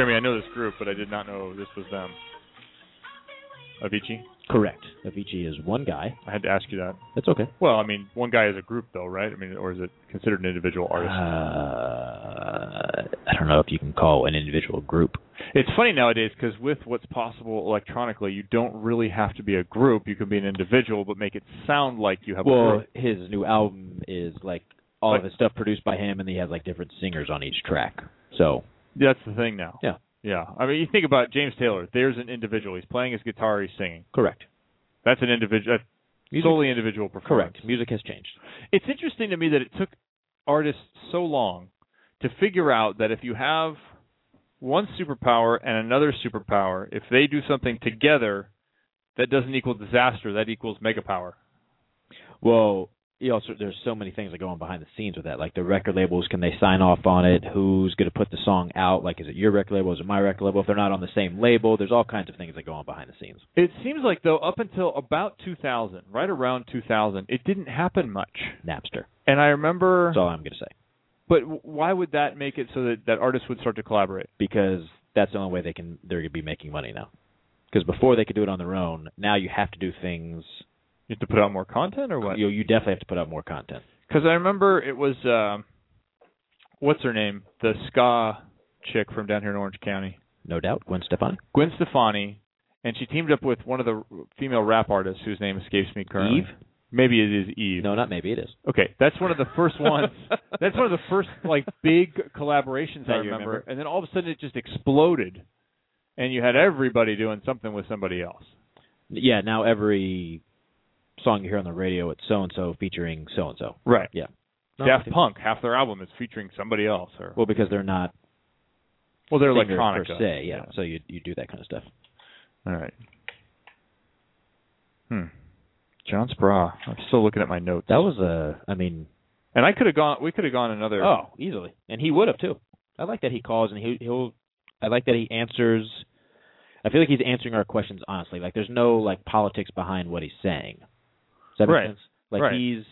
Jeremy, I know this group, but I did not know this was them. Avicii? Correct. Avicii is one guy. I had to ask you that. That's okay. Well, I mean, one guy is a group, though, right? I mean, or is it considered an individual artist? Uh, I don't know if you can call an individual group. It's funny nowadays because with what's possible electronically, you don't really have to be a group. You can be an individual, but make it sound like you have a Well, his new album is like all Like- of his stuff produced by him, and he has like different singers on each track. So That's the thing now. Yeah. Yeah. I mean, you think about James Taylor. There's an individual. He's playing his guitar. He's singing. correct. That's an individual. Music- solely individual performance. Correct. Music has changed. It's interesting to me that it took artists so long to figure out that if you have one superpower and another superpower, if they do something together, that doesn't equal disaster. That equals mega power. Well, you also there's so many things that go on behind the scenes with that. Like the record labels, can they sign off on it? Who's going to put the song out? Like, is it your record label? Is it my record label? If they're not on the same label, there's all kinds of things that go on behind the scenes. It seems like though up until about 2000, right around 2000, it didn't happen much. Napster. And I remember, That's all I'm going to say but why would that make it so that that artists would start to collaborate? because that's the only way they can they're going to be making money now. Because before they could do it on their own, now you have to do things. You have to put out more content or what? You you definitely have to put out more content. Because I remember it was um, what's her name, the ska chick from down here in Orange County, No doubt, Gwen Stefani. Gwen Stefani, and she teamed up with one of the female rap artists whose name escapes me currently. Eve? Maybe it is Eve. No, not maybe it is. Okay, that's one of the first ones. that's one of the first like big collaborations That I remember. remember. And then all of a sudden it just exploded, and you had everybody doing something with somebody else. Yeah, now every song you hear on the radio, it's so and so featuring so and so. Right. Yeah. Daft Punk, half their album is featuring somebody else, or Well, because they're not well, they're electronic per se. Yeah. So you you do that kind of stuff. All right. Hmm. John Speraw. I'm still looking at my notes. That was a. I mean, and I could have gone. We could have gone another. oh, easily, and he would have too. I like that he calls and he he'll. I like that he answers. I feel like he's answering our questions honestly. Like there's no like politics behind what he's saying. Does that make Right. sense? Like Right. he's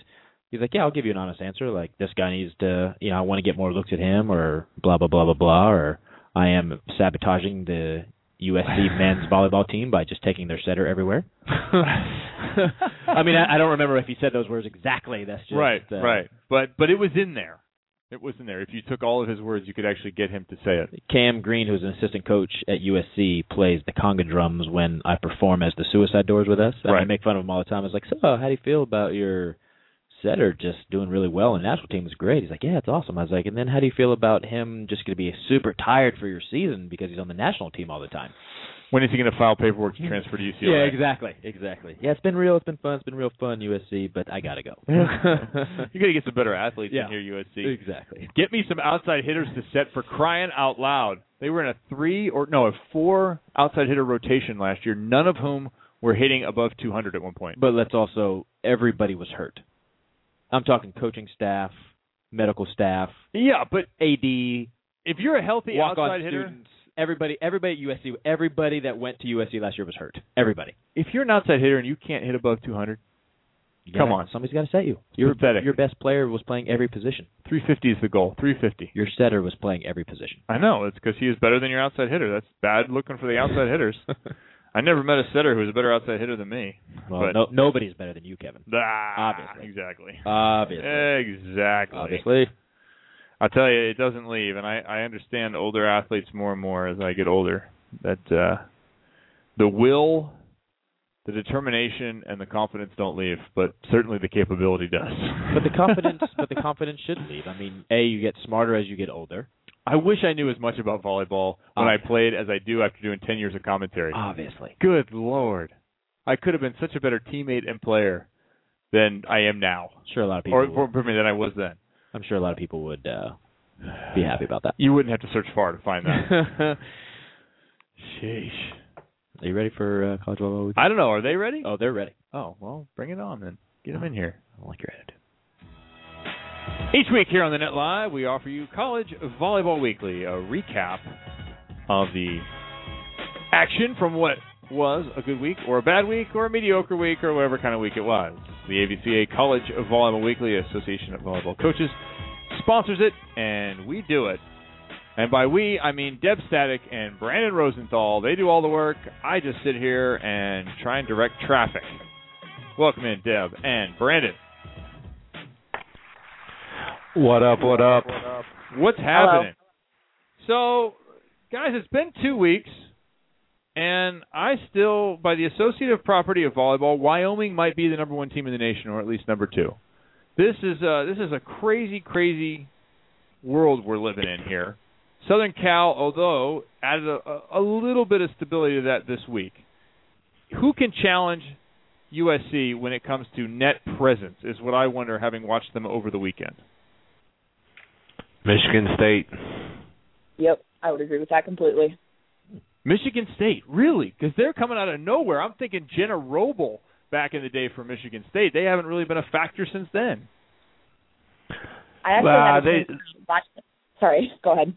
he's like, yeah, I'll give you an honest answer. Like this guy needs to, you know, I want to get more looks at him, or blah blah blah blah blah, or I am sabotaging the USC men's volleyball team by just taking their setter everywhere. I mean, I, I don't remember if he said those words exactly. That's just right, uh, right. But but it was in there. It was in there. If you took all of his words, you could actually get him to say it. Cam Green, who's an assistant coach at USC, plays the conga drums when I perform as the Suicide Doors with us. And I make fun of him all the time. I was like, "So, how do you feel about your setter just doing really well and national team was great?" He's like, "Yeah, it's awesome." I was like, "And then how do you feel about him just going to be super tired for your season because he's on the national team all the time?" When is he going to file paperwork to transfer to UCLA? Yeah, exactly, exactly. Yeah, it's been real. It's been fun. It's been real fun USC, but I gotta go. you got to get some better athletes Yeah. in here, USC. exactly. Get me some outside hitters to set for crying out loud. They were in a three or no, a four outside hitter rotation last year, none of whom were hitting above 200 at one point. But let's also everybody was hurt. I'm talking coaching staff, medical staff, Yeah, but AD, if you're a healthy outside hitter, students. Everybody, everybody at USC, everybody that went to USC last year was hurt. Everybody. if you're an outside hitter and you can't hit above 200, You Come gotta- on. somebody's got to set you. Your pathetic. your best player was playing every position. 350 is the goal. 350. Your setter was playing every position. I know. It's because he is better than your outside hitter. That's bad looking for the outside hitters. I never met a setter who was a better outside hitter than me. Well, no, nobody's better than you, Kevin. Ah, Obviously. Exactly. Obviously. Exactly. Obviously. I tell you, it doesn't leave, and I I understand older athletes more and more as I get older. That uh, the will, the determination, and the confidence don't leave, but certainly the capability does. But the confidence, but the confidence should leave. I mean, a you get smarter as you get older. I wish I knew as much about volleyball when I played as I do after doing ten years of commentary. Obviously. Good lord, I could have been such a better teammate and player than I am now, Sure, a lot of people. or, or than I was then. I'm sure a lot of people would uh, be happy about that. You wouldn't have to search far to find that. Sheesh. Are you ready for uh, college volleyball week? I don't know. Are they ready? Oh, they're ready. Oh, well, bring it on then. Get them in here. I don't like your attitude. Each week here on the Net Live, we offer you College Volleyball Weekly, a recap of the action from what was a good week, or a bad week, or a mediocre week, or whatever kind of week it was. The AVCA College of Volleyball Weekly Association of Volleyball Coaches sponsors it, and we do it. And by we, I mean Deb Static and Brandon Rosenthal. They do all the work. I just sit here and try and direct traffic. Welcome in, Deb and Brandon. What up? What up? What's happening? So, guys, it's been two weeks, and I still, by the associative property of volleyball, Wyoming might be the number one team in the nation, or at least number two. This is uh, this is a crazy, crazy world we're living in here. Southern Cal, although added a, a, a little bit of stability to that this week. Who can challenge USC when it comes to net presence is what I wonder having watched them over the weekend. Michigan State. Yep, I would agree with that completely. Michigan State, really? Because they're coming out of nowhere. I'm thinking Jenna Roble back in the day for Michigan State. They haven't really been a factor since then. I actually Well, had a they- chance watch them. Sorry, go ahead.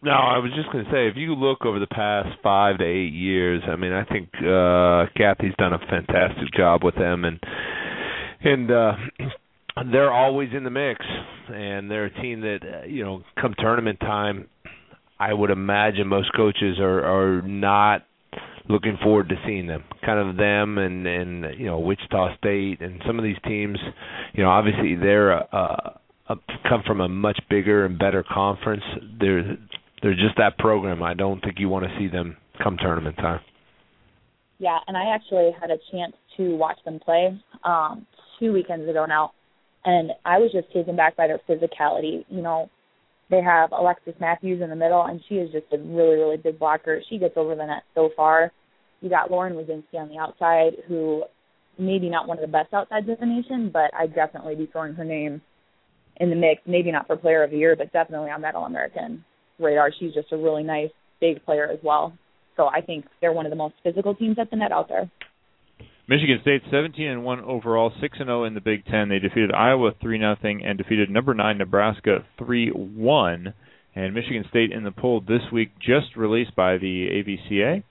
No, I was just going to say, if you look over the past five to eight years, I mean, I think uh Cathy's done a fantastic job with them, and and uh they're always in the mix, and they're a team that uh, you know, come tournament time, I would imagine most coaches are are not looking forward to seeing them. Kind of them and and you know Wichita State and some of these teams, you know, obviously they're uh, uh come from a much bigger and better conference. They're they're just that program. I don't think you want to see them come tournament time. Yeah, and I actually had a chance to watch them play um two weekends ago now, and I was just taken back by their physicality. You know, they have Alexis Matthews in the middle, and she is just a really, really big blocker. She gets over the net so far. You got Lauren Wicinski on the outside, who maybe not one of the best outsides of the nation, but I'd definitely be throwing her name in the mix. Maybe not for Player of the Year, but definitely on that All American radar. She's just a really nice big player as well. So I think they're one of the most physical teams at the net out there. Michigan State 17 and 1 overall, 6 and 0 in the Big 10. They defeated Iowa 3 nothing and defeated number 9 Nebraska 3-1. And Michigan State in the poll this week just released by the AVCA.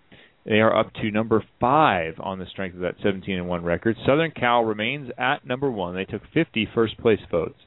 They are up to number 5 on the strength of that 17 and 1 record. Southern Cal remains at number 1. They took 50 first place votes.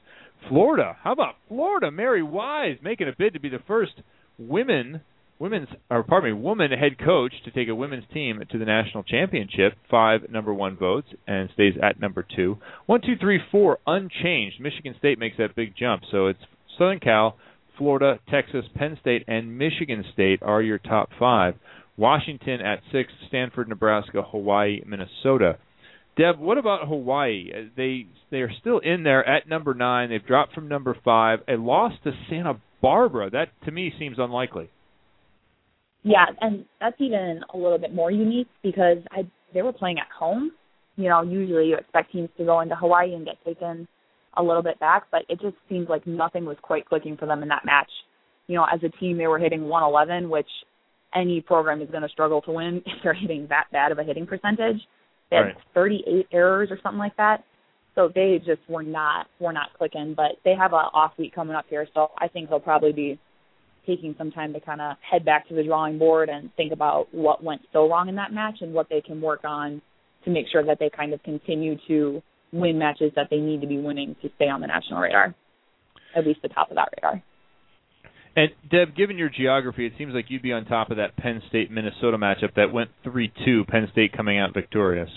Florida, how about Florida? Mary Wise making a bid to be the first women women's or pardon me, woman head coach to take a women's team to the national championship. Five number one votes and stays at number two. One, two, three, four unchanged. Michigan State makes that big jump. So it's Southern Cal, Florida, Texas, Penn State, and Michigan State are your top five. Washington at six, Stanford, Nebraska, Hawaii, Minnesota. Deb, what about Hawaii? They they are still in there at number nine. They've dropped from number five. A loss to Santa Barbara. That to me seems unlikely. Yeah, and that's even a little bit more unique because I they were playing at home. You know, usually you expect teams to go into Hawaii and get taken a little bit back, but it just seems like nothing was quite clicking for them in that match. You know, as a team they were hitting 111, which any program is going to struggle to win if they're hitting that bad of a hitting percentage. They had Right. 38 errors or something like that. So they just were not were not clicking, but they have a off week coming up here, so I think they'll probably be taking some time to kind of head back to the drawing board and think about what went so wrong in that match and what they can work on to make sure that they kind of continue to win matches that they need to be winning to stay on the national radar, at least the top of that radar. And Deb, given your geography, it seems like you'd be on top of that Penn State Minnesota matchup that went three two. Penn State coming out victorious.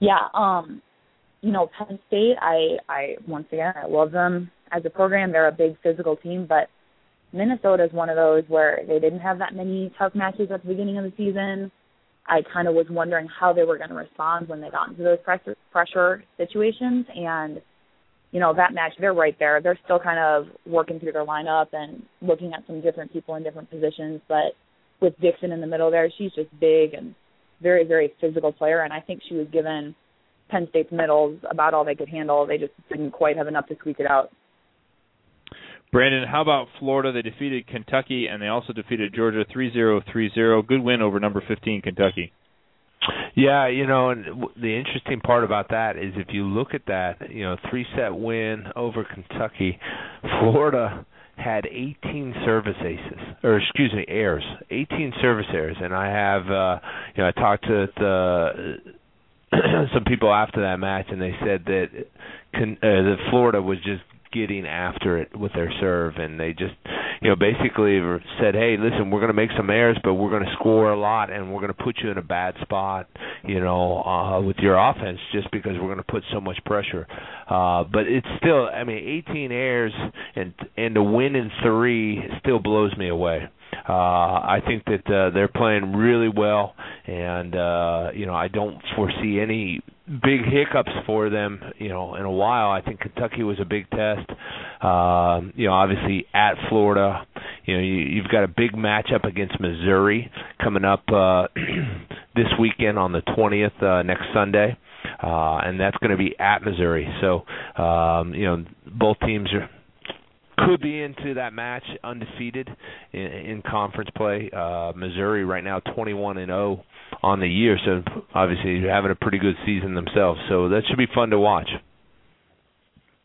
Yeah, um, you know, Penn State, I, I once again, I love them as a program. They're a big physical team, but Minnesota is one of those where they didn't have that many tough matches at the beginning of the season. I kind of was wondering how they were going to respond when they got into those pressure pressure situations, and you know that match, they're right there. They're still kind of working through their lineup and looking at some different people in different positions, but with Dixon in the middle there, she's just big and very, very physical player, and I think she was given Penn State's middles about all they could handle. They just didn't quite have enough to squeak it out. Brandon, how about Florida? They defeated Kentucky and they also defeated Georgia 3-0, 3-0. Good win over number 15 Kentucky. Yeah, you know, and the interesting part about that is if you look at that, you know, three set win over Kentucky, Florida had 18 service aces, or excuse me, errors, 18 service errors, and I have, uh, you know, I talked to the some people after that match, and they said that uh, that Florida was just getting after it with their serve, and they just, you know, basically said, "Hey, listen, we're going to make some errors, but we're going to score a lot, and we're going to put you in a bad spot, you know, uh, with your offense, just because we're going to put so much pressure." Uh, but it's still, I mean, 18 errors and and to win in three still blows me away. Uh, I think that uh, they're playing really well, and uh, you know I don't foresee any big hiccups for them. You know, in a while. I think Kentucky was a big test. Um, you know, obviously at Florida, you know you, you've got a big matchup against Missouri coming up uh, this weekend on the 20th uh, next Sunday, uh, and that's going to be at Missouri. So um, you know both teams are could be into that match undefeated in, in conference play. Uh, Missouri right now 21 and 0 on the year, so obviously they're having a pretty good season themselves. So that should be fun to watch.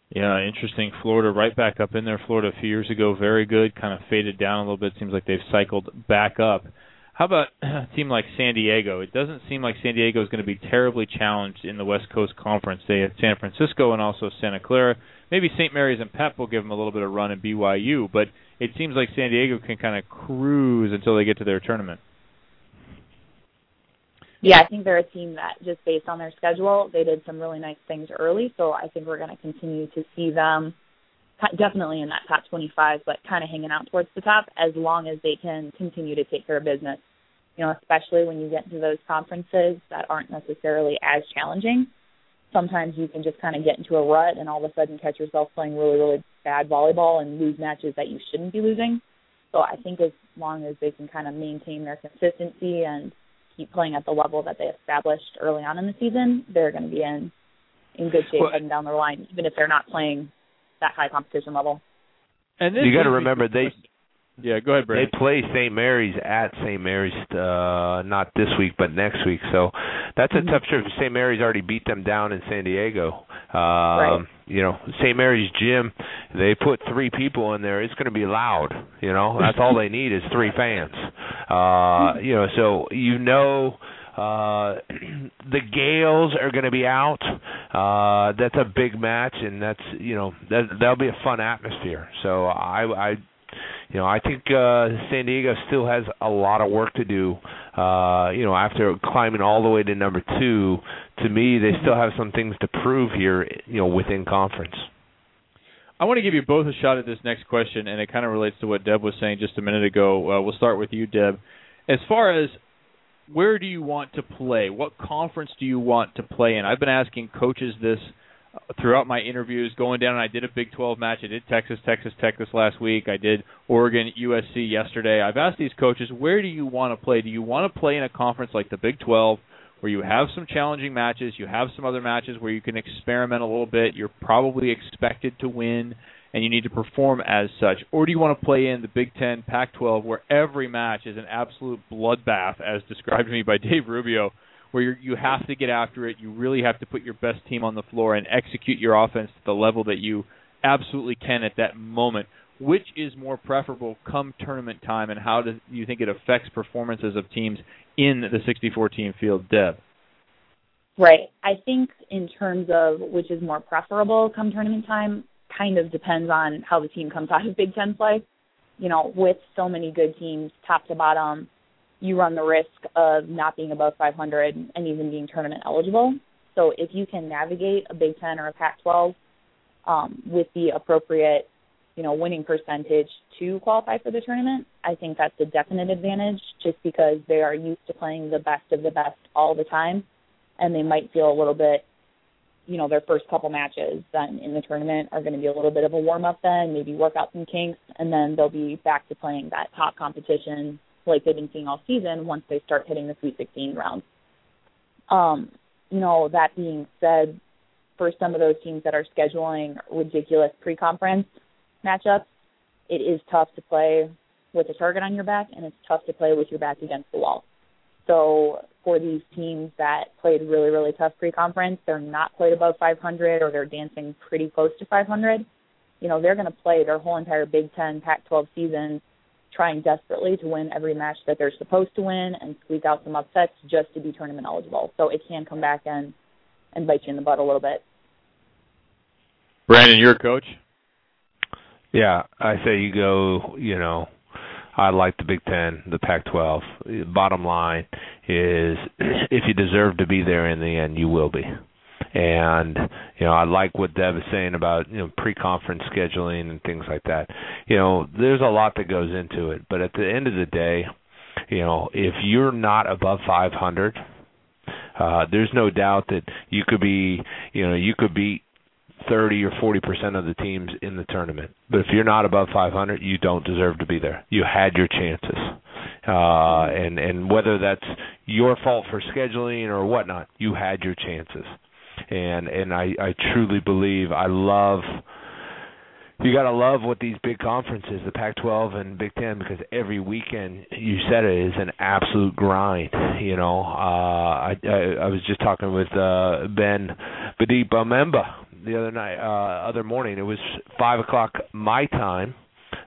Yeah, interesting. Florida right back up in there. Florida a few years ago, very good. Kind of faded down a little bit. Seems like they've cycled back up. How about a team like San Diego? It doesn't seem like San Diego is going to be terribly challenged in the West Coast Conference. They have San Francisco and also Santa Clara. Maybe St. Mary's and Pep will give them a little bit of run in BYU, but it seems like San Diego can kind of cruise until they get to their tournament. Yeah, I think they're a team that just based on their schedule, they did some really nice things early. So I think we're going to continue to see them definitely in that top 25, but kind of hanging out towards the top as long as they can continue to take care of business. You know, especially when you get into those conferences that aren't necessarily as challenging. Sometimes you can just kind of get into a rut and all of a sudden catch yourself playing really, really bad volleyball and lose matches that you shouldn't be losing. So I think as long as they can kind of maintain their consistency and keep playing at the level that they established early on in the season, they're going to be in in good shape Well- heading down the line, even if they're not playing that high competition level. And this You got to remember they Yeah, go ahead, Brad. they play St. Mary's at St. Mary's uh not this week but next week. So that's a tough trip. St. Mary's already beat them down in San Diego. Um Right. you know, St. Mary's gym, they put three people in there. It's going to be loud, you know. That's all they need is three fans. Uh you know, so you know uh the Gaels are going to be out. Uh that's a big match and that's, you know, that that'll be a fun atmosphere. So I I you know, I think uh San Diego still has a lot of work to do. Uh, you know, after climbing all the way to number 2, to me they still have some things to prove here, you know, within conference. I want to give you both a shot at this next question, and it kind of relates to what Deb was saying just a minute ago. Uh, we'll start with you, Deb. As far as where do you want to play? What conference do you want to play in? I've been asking coaches this throughout my interviews. Going down, and I did a Big 12 match. I did Texas, Texas Tech this last week. I did Oregon, USC yesterday. I've asked these coaches, where do you want to play? Do you want to play in a conference like the Big 12? Where you have some challenging matches, you have some other matches where you can experiment a little bit. You're probably expected to win, and you need to perform as such. Or do you want to play in the Big Ten, Pac-12, where every match is an absolute bloodbath, as described to me by Dave Rubio, where you have to get after it. You really have to put your best team on the floor and execute your offense to the level that you absolutely can at that moment. Which is more preferable come tournament time, and how do you think it affects performances of teams in the 64 team field, Deb? Right. I think in terms of which is more preferable come tournament time, kind of depends on how the team comes out of Big Ten play. You know, with so many good teams, top to bottom, you run the risk of not being above 500 and even being tournament eligible. So if you can navigate a Big Ten or a Pac-12 um, with the appropriate, you know, winning percentage to qualify for the tournament, I think that's a definite advantage just because they are used to playing the best of the best all the time and they might feel a little bit, you know, their first couple matches then in the tournament are going to be a little bit of a warm up then, maybe work out some kinks, and then they'll be back to playing that top competition like they've been seeing all season once they start hitting the Sweet 16 rounds. Um, you know, that being said, for some of those teams that are scheduling ridiculous pre-conference matchups, it is tough to play with a target on your back, and it's tough to play with your back against the wall. So for these teams that played really, really tough pre-conference, they're not quite above 500 or they're dancing pretty close to 500. You know, they're going to play their whole entire Big Ten, Pac-12 season trying desperately to win every match that they're supposed to win and squeak out some upsets just to be tournament eligible. So it can come back and and bite you in the butt a little bit. Brandon, you're a coach. Yeah, I say you go, you know, I like the Big 10, the Pac-12. Bottom line is if you deserve to be there in the end, you will be. And you know, I like what Deb is saying about you know pre-conference scheduling and things like that. You know, there's a lot that goes into it, but at the end of the day, you know, if you're not above 500, uh, there's no doubt that you could be, you know, you could beat 30 or 40 percent of the teams in the tournament. But if you're not above 500, you don't deserve to be there. You had your chances, uh, and and whether that's your fault for scheduling or whatnot, you had your chances. And and I I truly believe I love you got to love what these big conferences, the Pac-12 and Big Ten, because every weekend you said it is an absolute grind. You know, uh, I, I I was just talking with uh, Ben Badip Bamemba the other night, uh, other morning. It was five o'clock my time,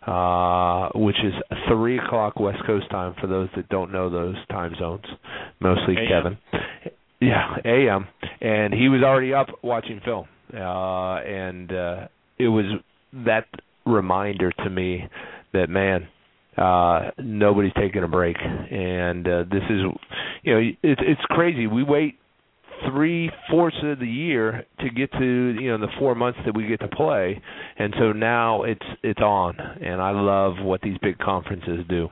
uh, which is three o'clock West Coast time for those that don't know those time zones. Mostly AM. Kevin. Yeah, AM, and he was already up watching film, uh, and uh, it was that reminder to me that man uh nobody's taking a break. And uh this is you know it's it's crazy. We wait three fourths of the year to get to you know the four months that we get to play. And so now it's it's on. And i love what these big conferences do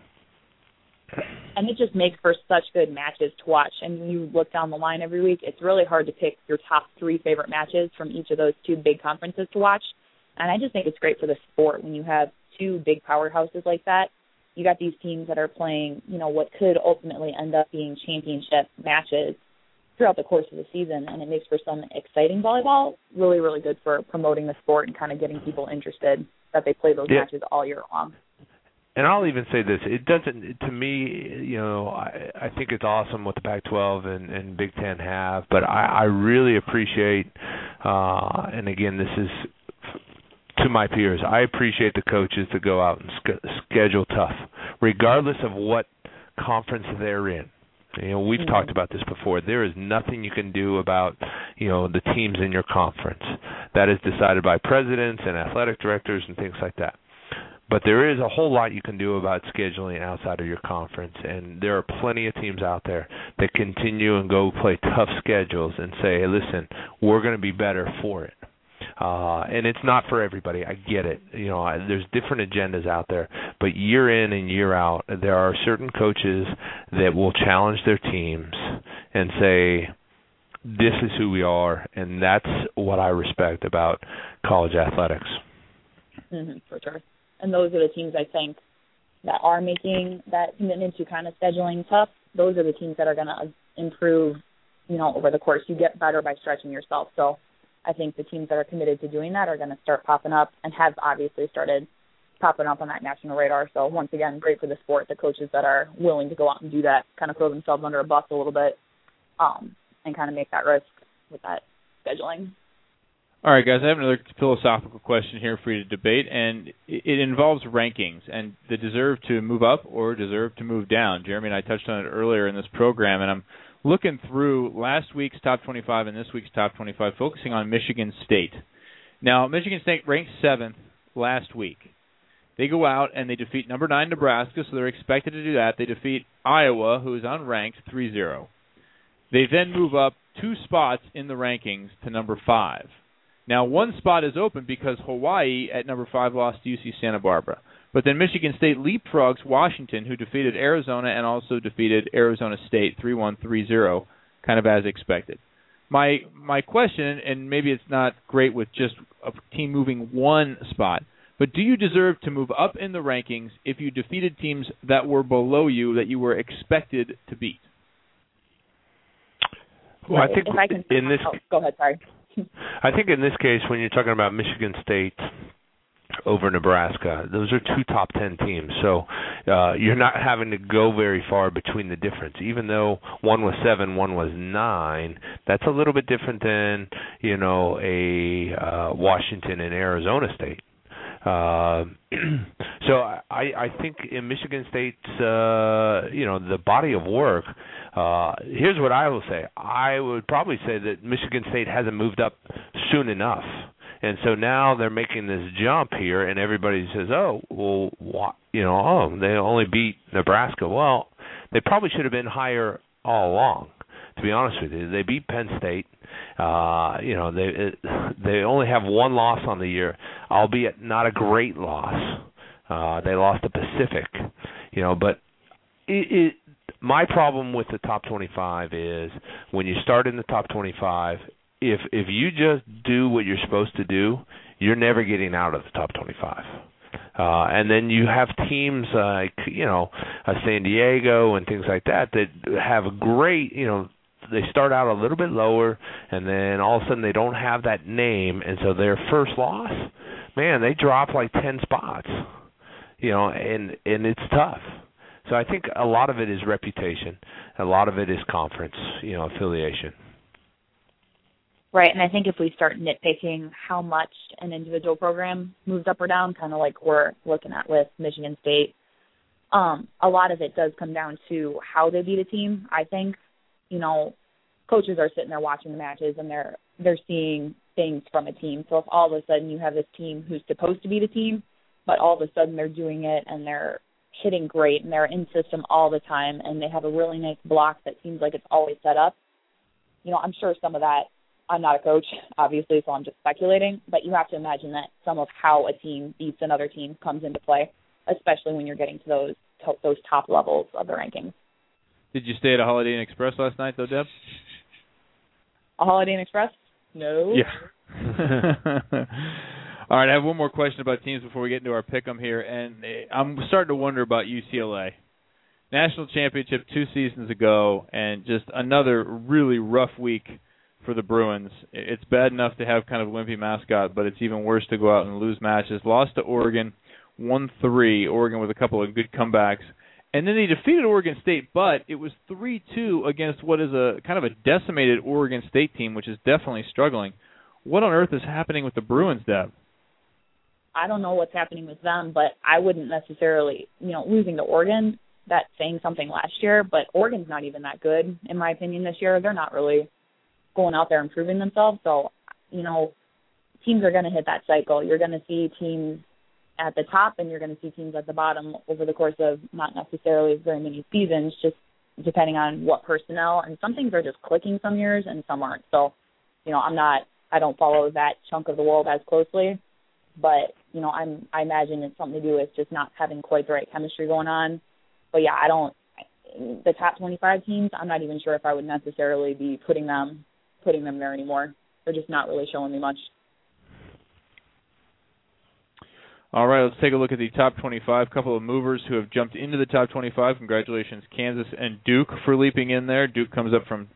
and it just makes for such good matches to watch. And you look down the line every week, it's really hard to pick your top three favorite matches from each of those two big conferences to watch. And I just think it's great for the sport when you have two big powerhouses like that. You got these teams that are playing, you know, what could ultimately end up being championship matches throughout the course of the season, and it makes for some exciting volleyball. Really, really good for promoting the sport and kind of getting people interested that they play those Yeah. matches all year long. And I'll even say this: it doesn't to me. You know, I, I think it's awesome what the Pac-12 and, and Big Ten have, but I, I really appreciate. Uh, and again, this is to my peers. I appreciate the coaches that go out and sch- schedule tough, regardless of what conference they're in. You know, we've Mhm. talked about this before. There is nothing you can do about, you know, the teams in your conference. That is decided by presidents and athletic directors and things like that. But there is a whole lot you can do about scheduling outside of your conference, and there are plenty of teams out there that continue and go play tough schedules and say, "Hey, listen, we're going to be better for it." Uh, and it's not for everybody. I get it. You know, I, there's different agendas out there, but year in and year out, there are certain coaches that will challenge their teams and say, "This is who we are," and that's what I respect about college athletics. hmm for sure. And those are the teams I think that are making that commitment to kind of scheduling tough. Those are the teams that are going to improve, you know, over the course. You get better by stretching yourself. So I think the teams that are committed to doing that are going to start popping up and have obviously started popping up on that national radar. So once again, great for the sport. The coaches that are willing to go out and do that, kind of throw themselves under a bus a little bit, um, and kind of make that risk with that scheduling. All right, guys, I have another philosophical question here for you to debate, and it involves rankings and the deserve to move up or deserve to move down. Jeremy and I touched on it earlier in this program, and I'm looking through last week's top 25 and this week's top 25, focusing on Michigan State. Now, Michigan State ranked seventh last week. They go out and they defeat number nine Nebraska, so they're expected to do that. They defeat Iowa, who is unranked, 3-0. They then move up two spots in the rankings to number five. Now, one spot is open because Hawaii at number five lost to UC Santa Barbara. But then Michigan State leapfrogs Washington, who defeated Arizona and also defeated Arizona State 3-1, 3-0, kind of as expected. My my question, and maybe it's not great with just a team moving one spot, but do you deserve to move up in the rankings if you defeated teams that were below you that you were expected to beat? Well, I think I can, in this oh, go ahead. Sorry. I think in this case, when you're talking about Michigan State over Nebraska, those are two top ten teams. So uh, you're not having to go very far between the difference. Even though one was seven, one was nine, that's a little bit different than you know a uh, Washington and Arizona State. Uh, so I, I think in Michigan State's, uh, you know, the body of work. Uh, here's what I will say. I would probably say that Michigan State hasn't moved up soon enough, and so now they're making this jump here, and everybody says, "Oh, well, what? You know, oh, they only beat Nebraska." Well, they probably should have been higher all along. To be honest with you, they beat Penn State. Uh, you know, they they only have one loss on the year, albeit not a great loss. Uh, they lost to Pacific. You know, but it, it my problem with the top 25 is when you start in the top 25 if if you just do what you're supposed to do, you're never getting out of the top 25. Uh, and then you have teams like you know uh, San Diego and things like that that have a great you know they start out a little bit lower and then all of a sudden they don't have that name and so their first loss man they drop like 10 spots you know and and it's tough. So I think a lot of it is reputation. A lot of it is conference you know affiliation. Right, and I think if we start nitpicking how much an individual program moves up or down, kind of like we're looking at with Michigan State, um, a lot of it does come down to how they beat a team. I think, you know, coaches are sitting there watching the matches and they're they're seeing things from a team. So if all of a sudden you have this team who's supposed to be the team, but all of a sudden they're doing it and they're hitting great and they're in system all the time and they have a really nice block that seems like it's always set up. You know, I'm sure some of that I'm not a coach, obviously, so I'm just speculating. But you have to imagine that some of how a team beats another team comes into play, especially when you're getting to those to, those top levels of the rankings. Did you stay at a Holiday Inn Express last night, though, Deb? A Holiday Inn Express? No. Yeah. All right, I have one more question about teams before we get into our pick 'em here, and eh, I'm starting to wonder about UCLA. National championship two seasons ago, and just another really rough week for the Bruins. It's bad enough to have kind of a wimpy mascot, but it's even worse to go out and lose matches. Lost to Oregon, one three. Oregon with a couple of good comebacks, and then they defeated Oregon State, but it was three two against what is a kind of a decimated Oregon State team, which is definitely struggling. What on earth is happening with the Bruins, Deb? I don't know what's happening with them, but I wouldn't necessarily, you know, losing to Oregon. That's saying something last year, but Oregon's not even that good in my opinion this year. They're not really going out there and proving themselves. So, you know, teams are going to hit that cycle. You're going to see teams at the top and you're going to see teams at the bottom over the course of not necessarily very many seasons, just depending on what personnel. And some things are just clicking some years and some aren't. So, you know, I'm not, I don't follow that chunk of the world as closely, but you know, I'm, I imagine it's something to do with just not having quite the right chemistry going on. But yeah, I don't. The top 25 teams, I'm not even sure if I would necessarily be putting them putting them there anymore. They're just not really showing me much. All right, let's take a look at the top 25. couple of movers who have jumped into the top 25. Congratulations, Kansas and Duke, for leaping in there. Duke comes up from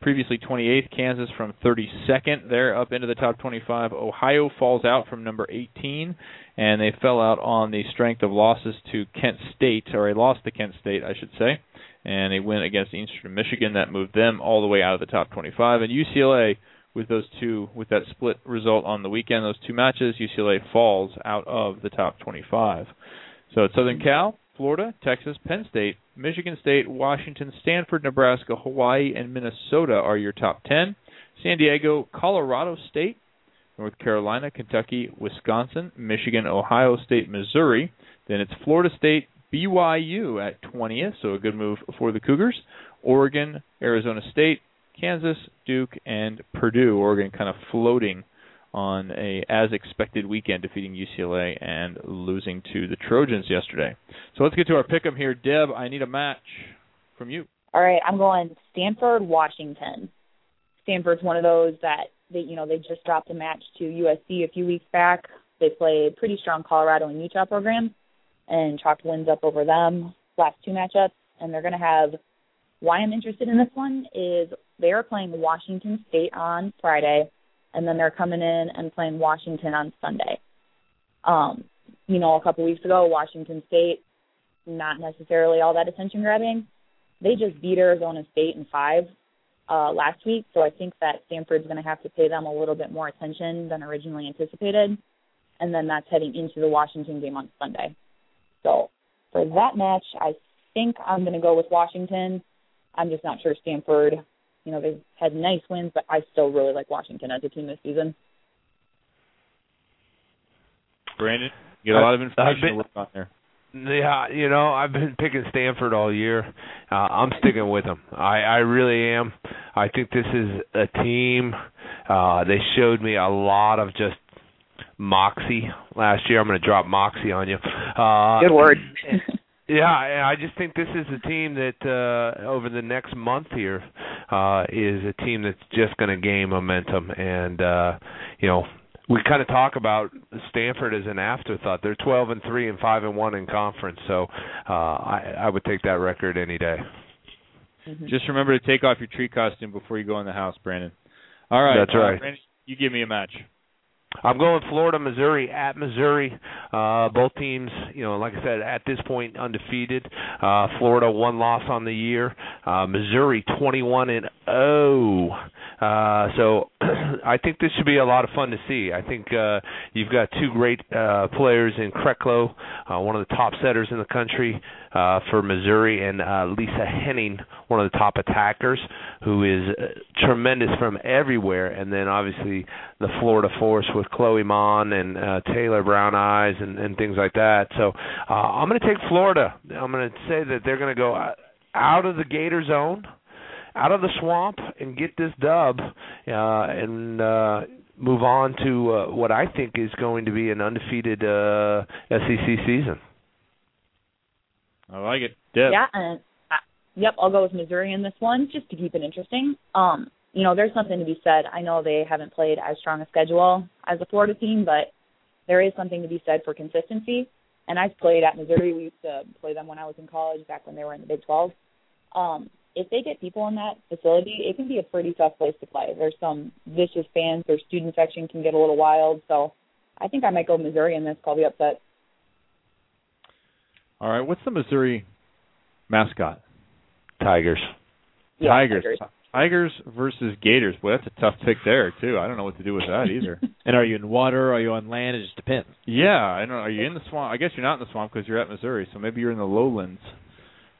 previously 28th, Kansas from 32nd. They're up into the top 25. Ohio falls out from number 18, and they fell out on the strength of losses to Kent State, or a loss to Kent State, I should say. And they win against Eastern Michigan. That moved them all the way out of the top 25. And UCLA with those two with that split result on the weekend, those two matches, UCLA falls out of the top 25. So it's Southern Cal, Florida, Texas, Penn State, Michigan State, Washington, Stanford, Nebraska, Hawaii, and Minnesota are your top 10. San Diego, Colorado State, North Carolina, Kentucky, Wisconsin, Michigan, Ohio State, Missouri. Then it's Florida State, BYU at 20th, so a good move for the Cougars. Oregon, Arizona State, Kansas, Duke, and Purdue. Oregon kind of floating on a as expected weekend, defeating UCLA and losing to the Trojans yesterday. So let's get to our pick 'em here. Deb, I need a match from you. All right, I'm going Stanford, Washington. Stanford's one of those that they, you know, they just dropped a match to USC a few weeks back. They played pretty strong Colorado and Utah programs and chalked wins up over them last two matchups. And they're going to have. Why I'm interested in this one is they are playing Washington State on Friday, and then they're coming in and playing Washington on Sunday. Um, you know, a couple weeks ago, Washington State, not necessarily all that attention grabbing. They just beat Arizona State in five uh, last week, so I think that Stanford's going to have to pay them a little bit more attention than originally anticipated. And then that's heading into the Washington game on Sunday. So for that match, I think I'm going to go with Washington. I'm just not sure Stanford. You know, they've had nice wins, but I still really like Washington as a team this season. Brandon, you got a lot of I've information been- to work on there. Yeah, you know, I've been picking Stanford all year. Uh, I'm sticking with them. I I really am. I think this is a team. Uh, they showed me a lot of just moxie last year. I'm going to drop moxie on you. Uh, Good word. Yeah, I I just think this is a team that uh over the next month here, uh, is a team that's just going to gain momentum, and uh, you know we kind of talk about Stanford as an afterthought. They're 12 and three and five and one in conference, so uh, I, I would take that record any day. Just remember to take off your tree costume before you go in the house, Brandon. All right. That's uh, right. Brandon, you give me a match. I'm going Florida, Missouri at Missouri. Uh, both teams, you know, like I said, at this point undefeated. Uh, Florida one loss on the year. Uh, Missouri 21 and 0. Uh, so I think this should be a lot of fun to see. I think uh, you've got two great uh, players in Kreklow, uh, one of the top setters in the country uh, for Missouri, and uh, Lisa Henning, one of the top attackers, who is uh, tremendous from everywhere. And then obviously the Florida force with Chloe Mon and uh, Taylor Brown Eyes and, and things like that. So uh, I'm going to take Florida. I'm going to say that they're going to go uh, out of the Gator zone out of the swamp and get this dub uh, and uh, move on to uh, what I think is going to be an undefeated uh, SEC season. I like it. Deb. Yeah, and uh, yep, I'll go with Missouri in this one just to keep it interesting. Um, you know, there's something to be said. I know they haven't played as strong a schedule as the Florida team, but there is something to be said for consistency. And I've played at Missouri. We used to play them when I was in college, back when they were in the Big 12. Um, if they get people in that facility, it can be a pretty tough place to play. There's some vicious fans. Their student section can get a little wild. So I think I might go Missouri in this. Call the upset. All right. What's the Missouri mascot? Tigers. Yeah, Tigers. Tigers. Tigers versus Gators. Boy, that's a tough pick there too. I don't know what to do with that either. And are you in water? Are you on land? It just depends. yeah, I don't. know. Are you in the swamp? I guess you're not in the swamp because you're at Missouri. So maybe you're in the lowlands.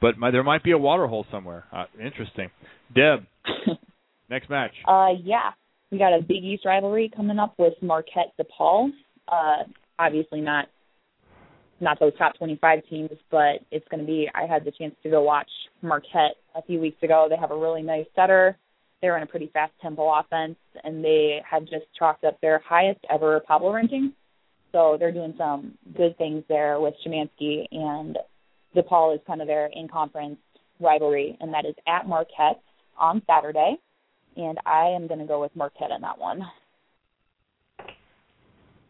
But my, there might be a water hole somewhere. Uh, interesting. Deb, next match. Uh, yeah, we got a Big East rivalry coming up with Marquette DePaul. Uh, obviously not not those top 25 teams, but it's going to be. I had the chance to go watch Marquette a few weeks ago. They have a really nice setter. They're in a pretty fast tempo offense, and they have just chalked up their highest ever Pablo ranking. So they're doing some good things there with Shymansky, and DePaul is kind of their in conference rivalry, and that is at Marquette on Saturday. And I am going to go with Marquette in that one.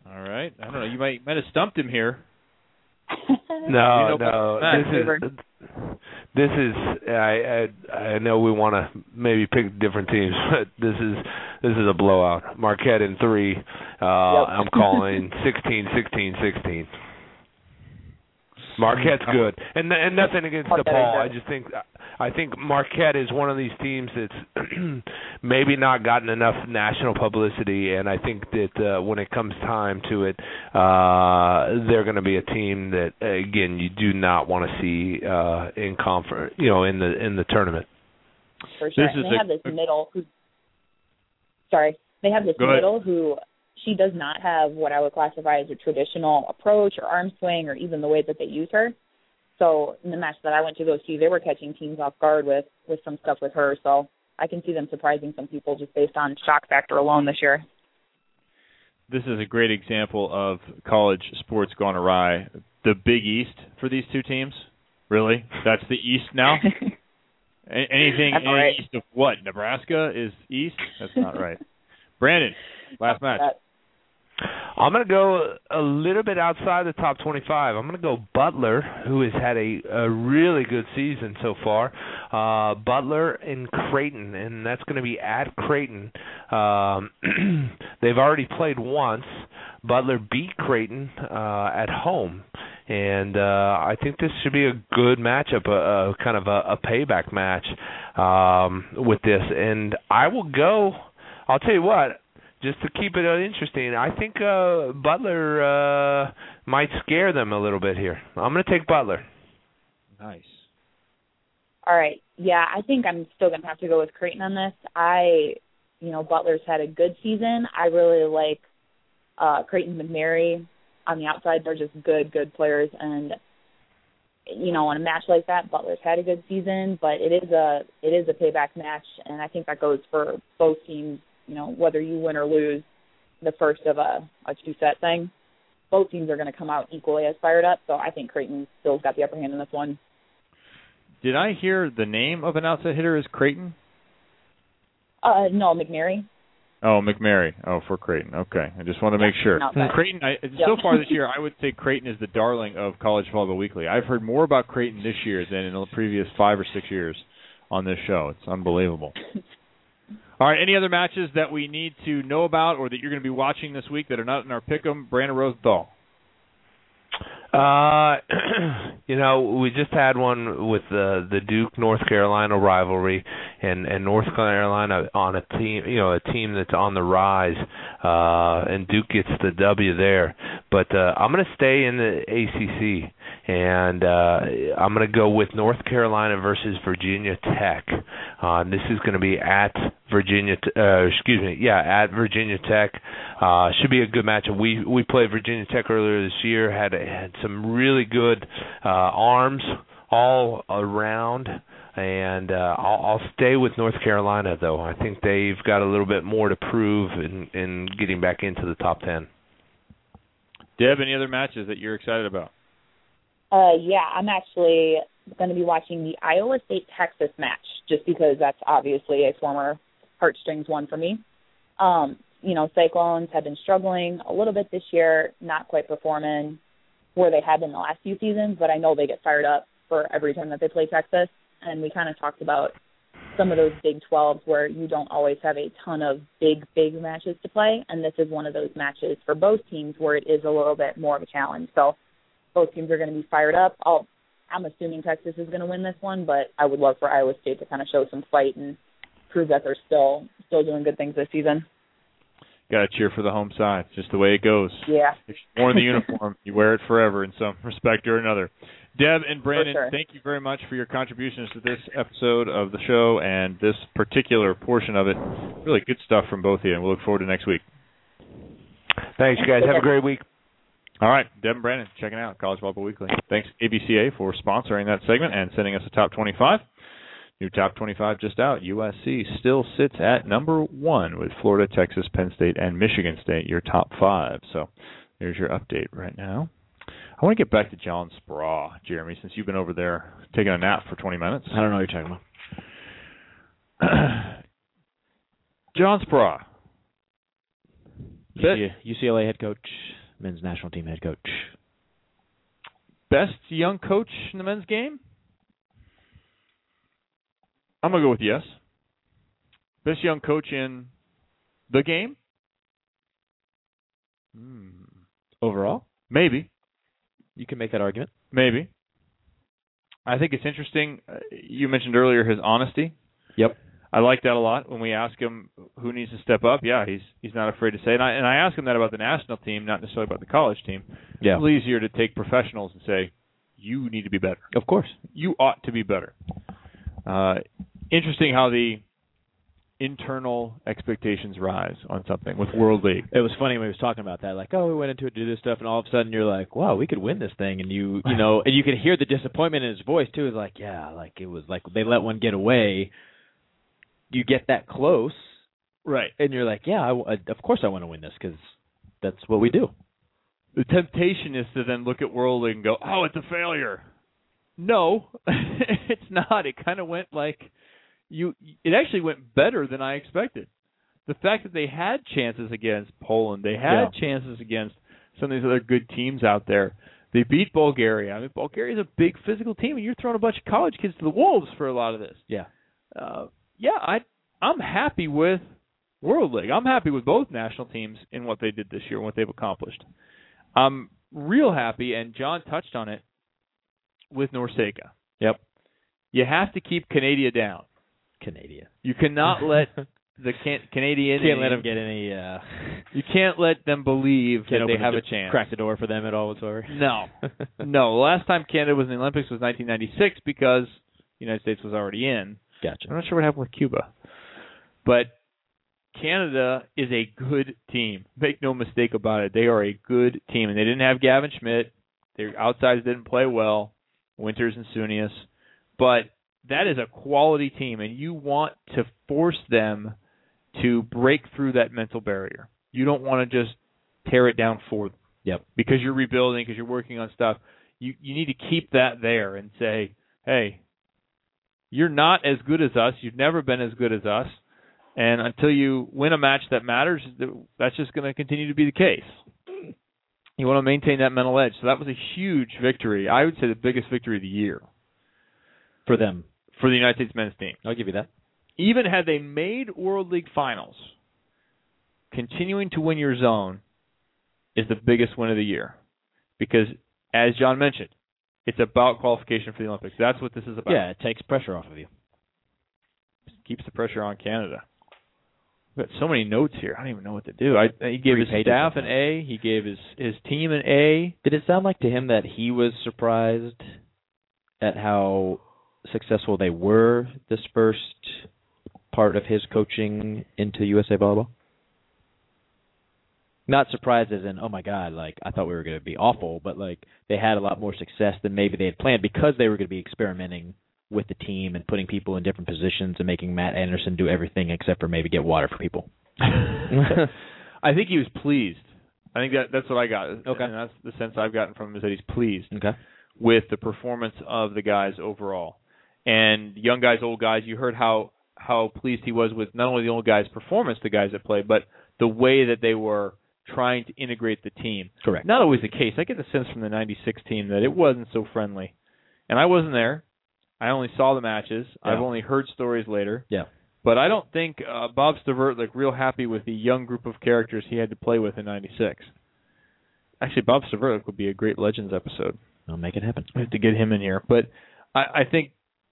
All right. I don't know. You might might have stumped him here. No, You know no. This is this is I I, I know we want to maybe pick different teams, but this is this is a blowout. Marquette in 3. Uh I'm calling 16 16 16. Marquette's good, and and nothing against Marquette DePaul. I just think I think Marquette is one of these teams that's maybe not gotten enough national publicity, and I think that uh, when it comes time to it, uh, they're going to be a team that uh, again you do not want to see uh, in conference, you know, in the in the tournament. for sure. This and is they a- have this middle who sorry. They have this Go ahead. middle who she does not have what I would classify as a traditional approach or arm swing or even the way that they use her. So in the match that I went to go see, they were catching teams off guard with with some stuff with her. So I can see them surprising some people just based on shock factor alone this year. This is a great example of college sports gone awry. The Big East for these two teams. Really? That's the East now. Anything any right. east of what? Nebraska is east. That's not right. Brandon, last match. That- I'm going to go a little bit outside the top 25. I'm going to go Butler, who has had a, a really good season so far. Uh, Butler and Creighton, and that's going to be at Creighton. Um, they've already played once. Butler beat Creighton uh, at home, and uh, I think this should be a good matchup, a, a kind of a, a payback match um, with this. And I will go. I'll tell you what just to keep it uh, interesting, I think uh Butler uh might scare them a little bit here. I'm going to take Butler. Nice. All right. Yeah, I think I'm still gonna have to go with Creighton on this. I, you know, Butler's had a good season. I really like uh Creighton McMary on the outside. They're just good, good players, and you know, in a match like that, Butler's had a good season, but it is a it is a payback match, and I think that goes for both teams. You know, whether you win or lose, the first of a a two set thing. Both teams are going to come out equally as fired up, so I think Creighton still's got the upper hand in this one. Did I hear the name of an outside hitter is Creighton? Uh, no, McNary. Oh, McMary. Oh, for Creighton. Okay, I just want to make sure. Creighton. I, Yep. So far this year, I would say Creighton is the darling of College Volleyball Weekly. I've heard more about Creighton this year than in the previous five or six years on this show. It's unbelievable. All right, any other matches that we need to know about or that you're going to be watching this week that are not in our pick'em? Brandon Rosenthal. Uh, you know, we just had one with the the Duke North Carolina rivalry, and and North Carolina on a team, you know, a team that's on the rise, uh, and Duke gets the W there. But uh, I'm going to stay in the ACC, and uh, I'm going to go with North Carolina versus Virginia Tech. Uh, this is going to be at Virginia, uh, excuse me, yeah, at Virginia Tech. Uh, should be a good matchup. We we played Virginia Tech earlier this year. Had had some really good uh, arms all around, and uh, I'll, I'll stay with North Carolina though. I think they've got a little bit more to prove in in getting back into the top ten. Deb, any other matches that you're excited about? Uh, yeah, I'm actually going to be watching the Iowa State Texas match just because that's obviously a former heartstrings one for me. Um, you know, Cyclones have been struggling a little bit this year, not quite performing where they have been the last few seasons, but I know they get fired up for every time that they play Texas. And we kind of talked about some of those Big 12s where you don't always have a ton of big, big matches to play. And this is one of those matches for both teams where it is a little bit more of a challenge. So both teams are going to be fired up. I'll, I'm assuming Texas is going to win this one, but I would love for Iowa State to kind of show some fight and prove that they're still still doing good things this season. Got to cheer for the home side. It's just the way it goes. Yeah. If you're wearing the uniform, you wear it forever in some respect or another. Deb and Brandon, sure. thank you very much for your contributions to this episode of the show and this particular portion of it. Really good stuff from both of you, and we look forward to next week. Thanks, you guys. Have a great week. All right, Deb and Brandon, checking out College Volleyball Weekly. Thanks ABCA for sponsoring that segment and sending us a top 25. New top 25 just out. USC still sits at number one with Florida, Texas, Penn State, and Michigan State, your top five. So there's your update right now. I want to get back to John Speraw, Jeremy, since you've been over there taking a nap for 20 minutes. I don't know what you're talking about. John Speraw. UC, UCLA head coach, men's national team head coach. Best young coach in the men's game? I'm going to go with yes. Best young coach in the game? Hmm. Overall, Maybe. you can make that argument. Maybe. I think it's interesting. Uh, you mentioned earlier his honesty. Yep. I like that a lot. When we ask him who needs to step up, yeah, he's he's not afraid to say. And I and I ask him that about the national team, not necessarily about the college team. Yeah. It's a little easier to take professionals and say, you need to be better. Of course. You ought to be better. Uh, interesting how the internal expectations rise on something with World League. It was funny when he was talking about that, like, oh, we went into it to do this stuff, and all of a sudden you're like, wow, we could win this thing, and you, you know, and you can hear the disappointment in his voice too. It's like, yeah, like it was like they let one get away. You get that close, Right. and you're like, yeah, I of course I want to win this because that's what we do. the temptation is to then look at World League and go, "Oh, it's a failure." No, it's not. It kind of went like you. It actually went better than I expected. The fact that they had chances against Poland, they had chances against some of these other good teams out there. They beat Bulgaria. I mean, Bulgaria's a big physical team, and you're throwing a bunch of college kids to the wolves for a lot of this. Yeah. Uh, yeah, I I'm happy with World League. I'm happy with both national teams in what they did this year and what they've accomplished. I'm real happy, and John touched on it with NORCECA. Yep. You have to keep Canada down. Canada. You cannot let the can- Canadian Can't let them get any. uh You can't let them believe that they the have a chance. Crack the door for them at all whatsoever. No, no. The last time Canada was in the Olympics was 1996 because the United States was already in. Gotcha. I'm not sure what happened with Cuba, but Canada is a good team. Make no mistake about it. They are a good team, and they didn't have Gavin Schmidt. Their outsides didn't play well, Winters and Sunius, but that is a quality team, and you want to force them to break through that mental barrier. You don't want to just tear it down for them. Yep. Because you're rebuilding, because you're working on stuff. You you need to keep that there and say, hey, you're not as good as us. You've never been as good as us. And until you win a match that matters, that's just going to continue to be the case. You want to maintain that mental edge. So that was a huge victory. I would say the biggest victory of the year for them. For the United States men's team. I'll give you that. Even had they made World League finals, continuing to win your zone is the biggest win of the year. Because, as John mentioned, it's about qualification for the Olympics. That's what this is about. Yeah, it takes pressure off of you. keeps the pressure on Canada. We've got so many notes here. I don't even know what to do. I he gave Three his staff an. A. He gave his his team an A. Did it sound like to him that he was surprised at how successful they were this first part of his coaching into USA Volleyball? Not surprised as in, oh my god, like I thought we were going to be awful, but like they had a lot more success than maybe they had planned because they were going to be experimenting with the team and putting people in different positions and making Matt Anderson do everything except for maybe get water for people. I think he was pleased. I think that that's what I got. Okay. And that's the sense I've gotten from him is that he's pleased Okay. with the performance of the guys overall. And young guys, old guys, you heard how how pleased he was with not only the old guys' performance, the guys that played, but the way that they were trying to integrate the team. Correct. Not always the case. I get the sense from the '96 team that it wasn't so friendly, and I wasn't there. I only saw the matches. Yeah. I've only heard stories later. Yeah. But I don't think uh, Bob Stavert looked real happy with the young group of characters he had to play with in '96. Actually, Bob Stavert would be a great Legends episode. I'll make it happen. We have to get him in here. But I, I think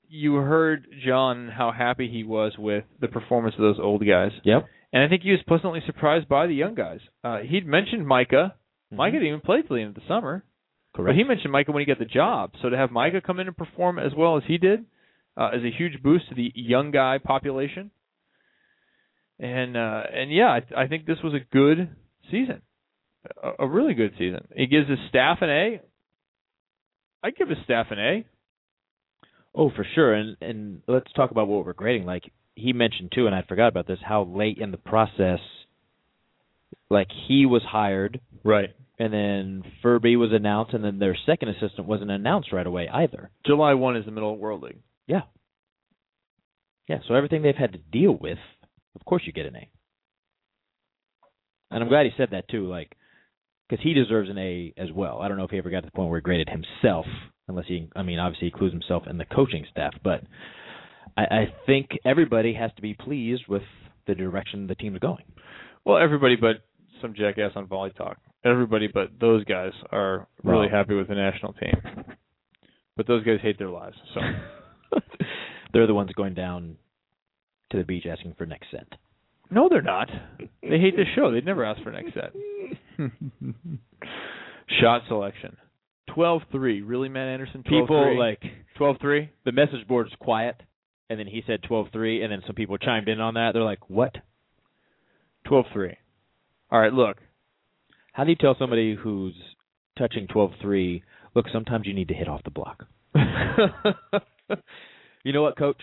you heard John how happy he was with the performance of those old guys, Yep. and I think he was pleasantly surprised by the young guys. Uh, he'd mentioned Micah. Micah didn't even play till the end of the summer. But he mentioned Micah when he got the job. So to have Micah come in and perform as well as he did uh, is a huge boost to the young guy population. And uh, and yeah, I, I think this was a good season, a, a really good season. He gives his staff an A. I give his staff an A. Oh, for sure. And and let's talk about what we're grading. Like he mentioned too, and I forgot about this, how late in the process like he was hired Right. and then Furby was announced and then their second assistant wasn't announced right away either. July one is the middle of World League. Yeah. Yeah, so everything they've had to deal with, of course you get an A. And I'm glad he said that too, like because he deserves an A as well. I don't know if he ever got to the point where he graded himself, unless he, I mean, obviously he includes himself in the coaching staff, but I, I think everybody has to be pleased with the direction the team's going. Well, everybody but some jackass on Volley Talk. Everybody but those guys are really Well. happy with the national team. But those guys hate their lives. So They're the ones going down to the beach asking for next cent. no, they're not. They hate the show. They'd never ask for next set. Shot selection. 12-3. Really, Matt Anderson? 12-3? People like 12-3? the message board is quiet, and then he said twelve three, and then some people chimed in on that. They're like, "What? 12-3. All right, look. How do you tell somebody who's touching twelve three? Look, sometimes you need to hit off the block. you know what, Coach?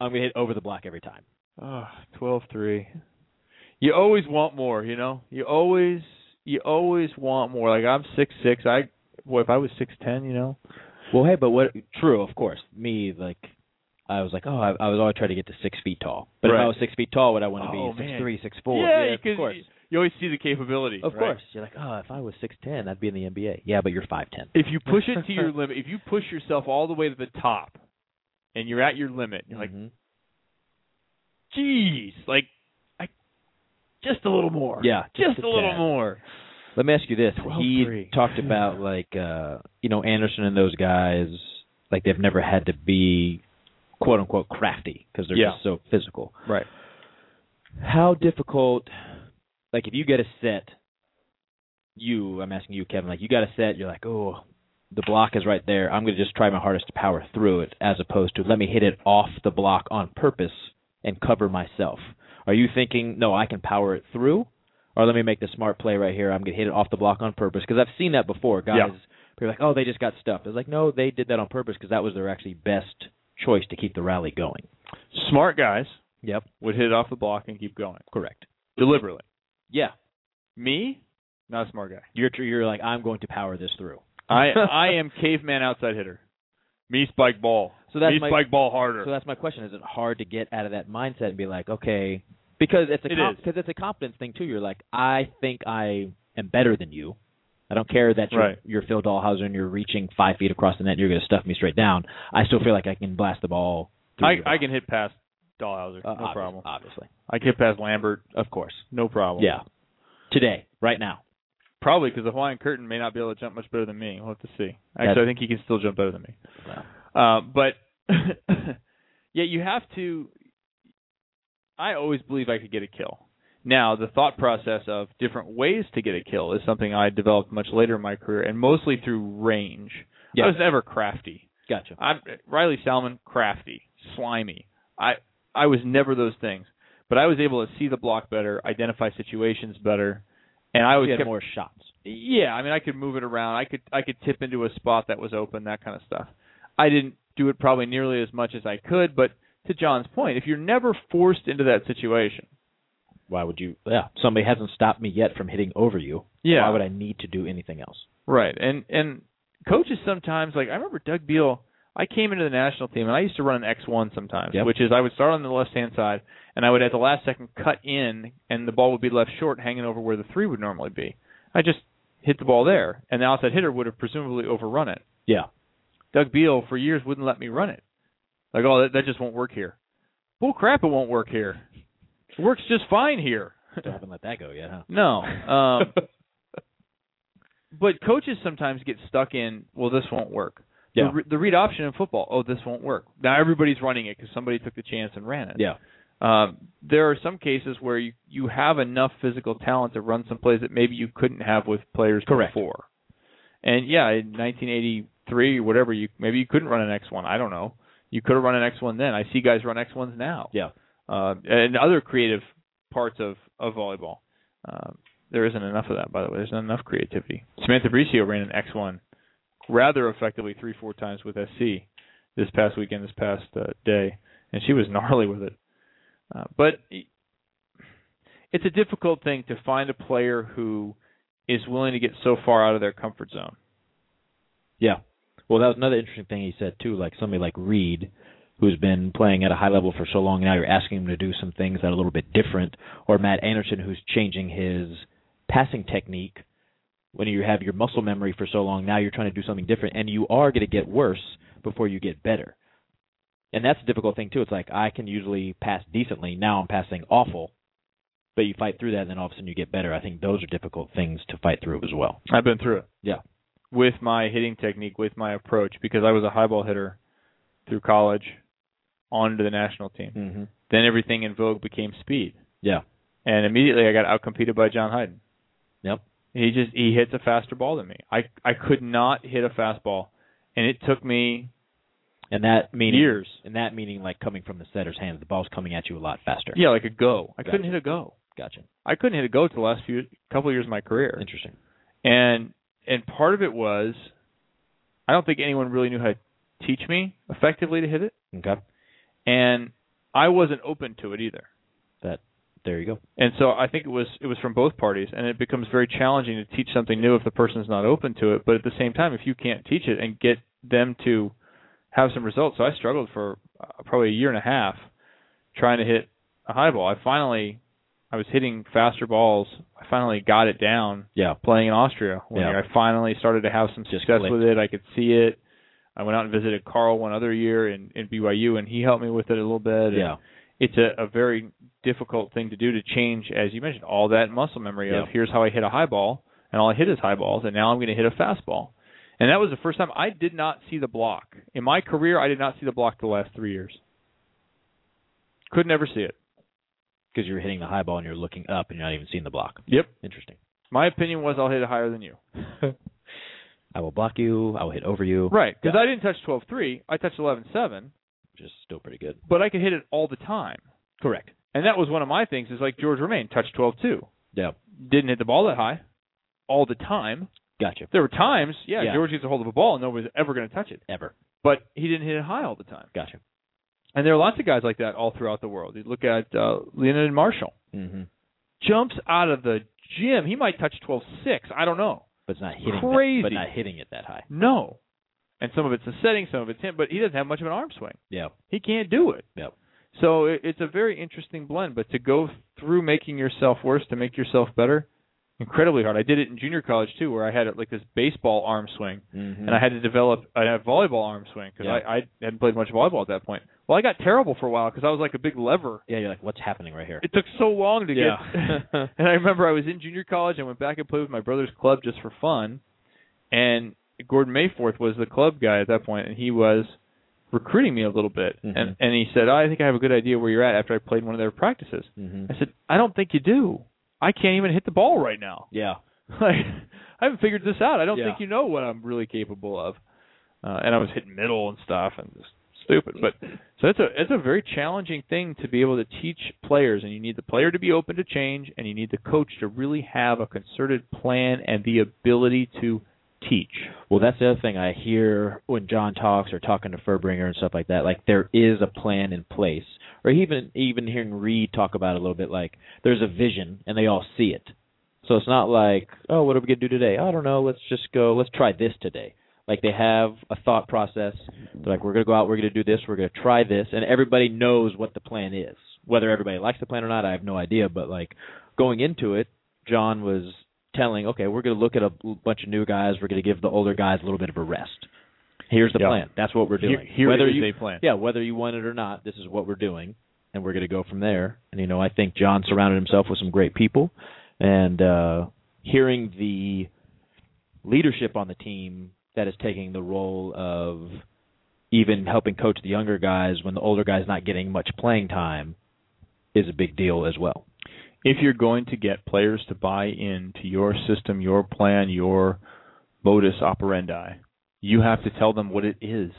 I'm gonna hit over the block every time. Ah, oh, 12-3. You always want more, you know? You always you always want more. Like I'm six six. I boy, if I was six ten, you know. Well, hey, but what? True, of course. Me, like, I was like, oh, I, I was always trying to get to six feet tall. But if I was six feet tall, would I want to Oh, be six man. three, six four? Yeah, of course. You, always see the capability. Of right? course. You're like, oh, if I was six ten, I'd be in the NBA. Yeah, but you're five ten. If you push it to your limit, if you push yourself all the way to the top, and you're at your limit, you're like, Mhm. geez, like, I just a little more. Yeah, just, just a a little more. Let me ask you this: 12-3. He talked about like uh, you know Anderson and those guys, like they've never had to be quote unquote crafty because they're Yeah. just so physical. Right. How difficult? Like if you get a set, you I'm asking you, Kevin. Like you got a set, you're like, oh, the block is right there. I'm going to just try my hardest to power through it, as opposed to let me hit it off the block on purpose and cover myself. Are you thinking, no, I can power it through, or let me make the smart play right here. I'm going to hit it off the block on purpose because I've seen that before. Guys, Yeah. people are like, oh, they just got stuffed. It's like, no, they did that on purpose because that was their actually best choice to keep the rally going. Smart guys Yep, would hit it off the block and keep going correct. deliberately. Yeah, Me, not a smart guy. you're you're like, I'm going to power this through. I I am caveman outside hitter. Me spike ball. So that's Me my spike ball harder. So that's my question: Is it hard to get out of that mindset and be like, okay, because it's a It com- because it's a confidence thing too. You're like, I think I am better than you. I don't care that you're, Right. you're Phil Dalhausser and you're reaching five feet across the net. and You're going to stuff me straight down. I still feel like I can blast the ball. I I can hit past Dalhausser, Uh, no problem. Obviously, I can hit past Lambert, of course. no problem. Yeah. Today, right now. Probably because the Hawaiian Curtain may not be able to jump much better than me. We'll have to see. Actually, That- I think he can still jump better than me. Uh, but yeah, you have to. I always believe I could get a kill. Now, the thought process of different ways to get a kill is something I developed much later in my career, and mostly through range. I was never crafty. Gotcha. I'm Riley Salmon, crafty, slimy. I I was never those things, but I was able to see the block better, identify situations better, and I always had more shots. yeah, I mean, I could move it around. I could I could tip into a spot that was open, that kind of stuff. I didn't do it probably nearly as much as I could, but to John's point, if you're never forced into that situation, Why would you? Yeah. Somebody hasn't stopped me yet from hitting over you. Yeah. Why would I need to do anything else? right? And and coaches sometimes like I remember Doug Beal. I came into the national team and I used to run an X one sometimes, Yep. which is I would start on the left hand side and I would at the last second cut in and the ball would be left short, hanging over where the three would normally be. I just hit the ball there, and the outside hitter would have presumably overrun it. Yeah. Doug Beal for years wouldn't let me run it. Like, oh, that, that just won't work here. Bull crap, it won't work here. It works just fine here. Still haven't let that go yet, huh? No. Um, but coaches sometimes get stuck in, well, this won't work. Yeah. The, re- the read option in football, oh, this won't work. Now everybody's running it because somebody took the chance and ran it. Yeah. Um, there are some cases where you you have enough physical talent to run some plays that maybe you couldn't have with players Correct. before. And yeah, in 1983, whatever you maybe you couldn't run an X1. I don't know. You could have run an X1 then. I see guys run X1s now. Yeah. Uh, and other creative parts of of volleyball. Um, there isn't enough of that, by the way. There's not enough creativity. Samantha Bricio ran an X1 rather effectively three, four times with SC this past weekend, this past uh, day, and she was gnarly with it. Uh, but it's a difficult thing to find a player who is willing to get so far out of their comfort zone. Yeah. Well, that was another interesting thing he said too. Like somebody like Reid, who's been playing at a high level for so long, now you're asking him to do some things that are a little bit different. Or Matt Anderson, who's changing his passing technique. When you have your muscle memory for so long, now you're trying to do something different, and you are going to get worse before you get better. And that's a difficult thing too. It's like I can usually pass decently. Now I'm passing awful. But you fight through that, and then all of a sudden you get better. I think those are difficult things to fight through as well. I've been through it. Yeah. With my hitting technique, with my approach, because I was a high ball hitter through college, on to the national team. Mm-hmm. Then everything in vogue became speed, Yeah. and immediately I got outcompeted by John Hyden. Yep. He just he hits a faster ball than me. I I could not hit a fastball, and it took me And that meaning years. And that meaning like coming from the setter's hands, the ball's coming at you a lot faster. Yeah, like a go. I couldn't hit a go. Gotcha. I couldn't hit a go to the last few couple of years of my career. Interesting. And and part of it was I don't think anyone really knew how to teach me effectively to hit it. Okay. And I wasn't open to it either. That there you go. And so I think it was it was from both parties and it becomes very challenging to teach something new if the person's not open to it, but at the same time if you can't teach it and get them to have some results. So I struggled for uh, probably a year and a half trying to hit a high ball. I finally I was hitting faster balls. I finally got it down Yeah. playing in Austria. One Yeah. I finally started to have some success with it. I could see it. I went out and visited Carl one other year in, in BYU, and he helped me with it a little bit. And Yeah. it's a, a very difficult thing to do to change, as you mentioned, all that muscle memory of here's how I hit a high ball, and all I hit is high balls, and now I'm going to hit a fastball. And that was the first time I did not see the block in my career. I did not see the block the last three years. Could never see it. Because you're hitting the high ball and you're looking up and you're not even seeing the block. Yep. Interesting. My opinion was I'll hit it higher than you. I will block you. I will hit over you. Right, because I didn't touch 12-3. I touched 11-7, Which is still pretty good. but I could hit it all the time. Correct. And that was one of my things. Is like George Roumain touched 12-2. Yeah. Didn't hit the ball that high all the time. Gotcha. There were times, yeah, Yeah. George gets a hold of a ball and nobody's ever going to touch it. Ever. But he didn't hit it high all the time. Gotcha. And there are lots of guys like that all throughout the world. You look at uh, Leonel Marshall. Mm-hmm. Jumps out of the gym. He might touch 12-6. I don't know. But it's not hitting Crazy. That, but not hitting it that high. No. and some of it's the setting, some of it's him, but he doesn't have much of an arm swing. Yeah. He can't do it. Yep. So it, it's a very interesting blend. But to go through making yourself worse to make yourself better, incredibly hard. I did it in junior college too, where I had like this baseball arm swing, Mm-hmm. and I had to develop a volleyball arm swing because Yeah. I, I hadn't played much volleyball at that point. Well, I got terrible for a while because I was like a big lever. Yeah, you're like, what's happening right here? It took so long to Yeah. get. and I remember I was in junior college. I went back and played with my brother's club just for fun, and Gordon Mayforth was the club guy at that point, and he was recruiting me a little bit. Mhm. And and he said, "I think I have a good idea where you're at." After I played one of their practices, Mm-hmm. I said, "I don't think you do. I can't even hit the ball right now. Yeah. Like, I haven't figured this out. I don't Yeah. think you know what I'm really capable of." Uh, and I was hitting middle and stuff, and just stupid. But so it's a it's a very challenging thing to be able to teach players, and you need the player to be open to change, and you need the coach to really have a concerted plan and the ability to teach. Well, that's the other thing I hear when John talks or talking to Fuerbringer and stuff like that. Like there is a plan in place, or even even hearing Reid talk about it a little bit. Like there's a vision and they all see it. So it's not like, oh, what are we gonna do today? I don't know. Let's just go. Let's try this today. Like they have a thought process. They're like, we're gonna go out. We're gonna do this. We're gonna try this, and everybody knows what the plan is. Whether everybody likes the plan or not, I have no idea. But like going into it, John was telling, okay, we're going to look at a bunch of new guys. We're going to give the older guys a little bit of a rest. Here's the Yeah. plan. That's what we're doing. Here, here whether is you, a plan. yeah, whether you want it or not, this is what we're doing, and we're going to go from there. And you know, I think John surrounded himself with some great people, and uh hearing the leadership on the team that is taking the role of even helping coach the younger guys when the older guys not getting much playing time is a big deal as well. If you're going to get players to buy into your system, your plan, your modus operandi, you have to tell them what it is.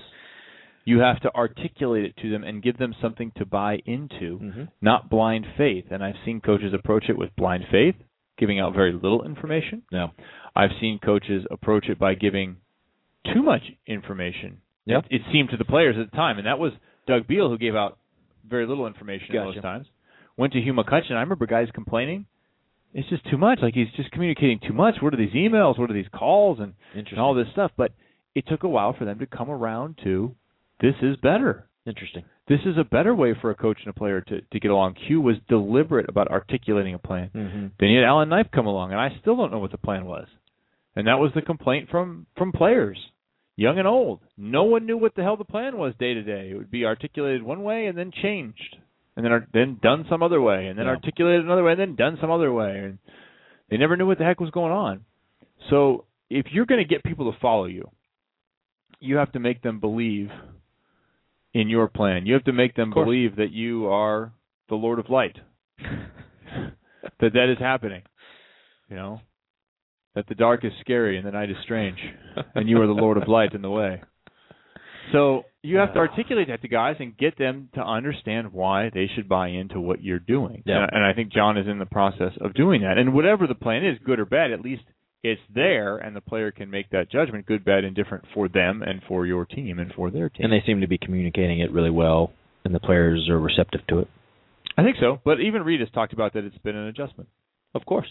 You have to articulate it to them and give them something to buy into, Mm-hmm. not blind faith. And I've seen coaches approach it with blind faith, giving out very little information. No. I've seen coaches approach it by giving too much information. Yeah. It, it seemed to the players at the time, and that was Doug Beal who gave out very little information Gotcha. most times. Went to Hugh McCutcheon. I remember guys complaining. It's just too much. Like he's just communicating too much. What are these emails? What are these calls? And, and all this stuff. But it took a while for them to come around to this is better. Interesting. This is a better way for a coach and a player to, to get along. Q was deliberate about articulating a plan. Mm-hmm. Then you had Alan Knipe come along, and I still don't know what the plan was. And that was the complaint from from players, young and old. No one knew what the hell the plan was day to day. It would be articulated one way and then changed, and then then done some other way, and then Yeah. articulated another way, and then done some other way. And they never knew what the heck was going on. So if you're going to get people to follow you, you have to make them believe in your plan. You have to make them believe that you are the Lord of Light. that that is happening. You know, that the dark is scary and the night is strange, and you are the Lord of Light in the way. So you have to articulate that to guys and get them to understand why they should buy into what you're doing. Yeah. And, and I think John is in the process of doing that. And whatever the plan is, good or bad, at least it's there, and the player can make that judgment, good, bad, indifferent, for them and for your team and for their team. And they seem to be communicating it really well, and the players are receptive to it. I think so. But even Reid has talked about that it's been an adjustment. Of course.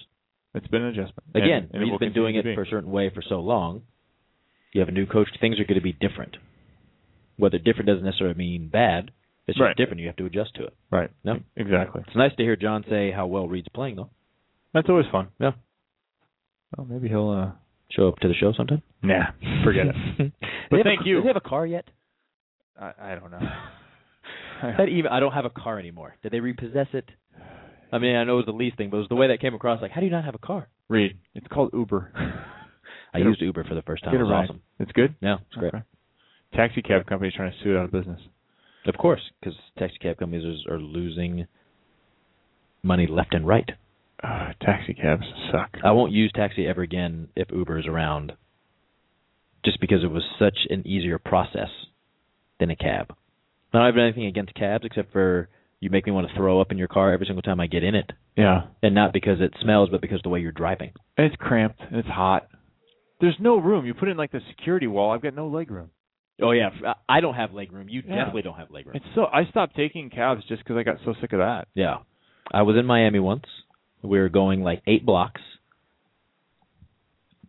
It's been an adjustment. Again, and, and Reid's been doing it be. for a certain way for so long. You have a new coach, things are going to be different. Whether different doesn't necessarily mean bad. It's just Right. different. You have to adjust to it. Right. No. Exactly. It's nice to hear John say how well Reid's playing, though. That's always fun. Yeah. Well, maybe he'll uh Show up to the show sometime. Nah, forget it. But thank a, you. Do they have a car yet? I, I don't know. That even I don't have a car anymore. Did they repossess it? I mean, I know it was the lease thing, but it was the way that came across. Like, how do you not have a car? Reid, it's called Uber. I Get a- used Uber for the first time. Get It was ride. awesome. It's good. Yeah, it's great. Okay. Taxi cab companies trying to sue it out of business. Of course, because taxi cab companies are, are losing money left and right. Uh, taxi cabs suck. I won't use taxi ever again if Uber is around, just because it was such an easier process than a cab. I don't have anything against cabs except for you make me want to throw up in your car every single time I get in it, Yeah. and not because it smells, but because of the way you're driving. And it's cramped and it's hot. There's no room. You put in like the security wall. I've got no leg room. Oh yeah, I don't have leg room. You Yeah. definitely don't have leg room. It's so I stopped taking cabs just because I got so sick of that. Yeah. I was in Miami once. We were going like eight blocks.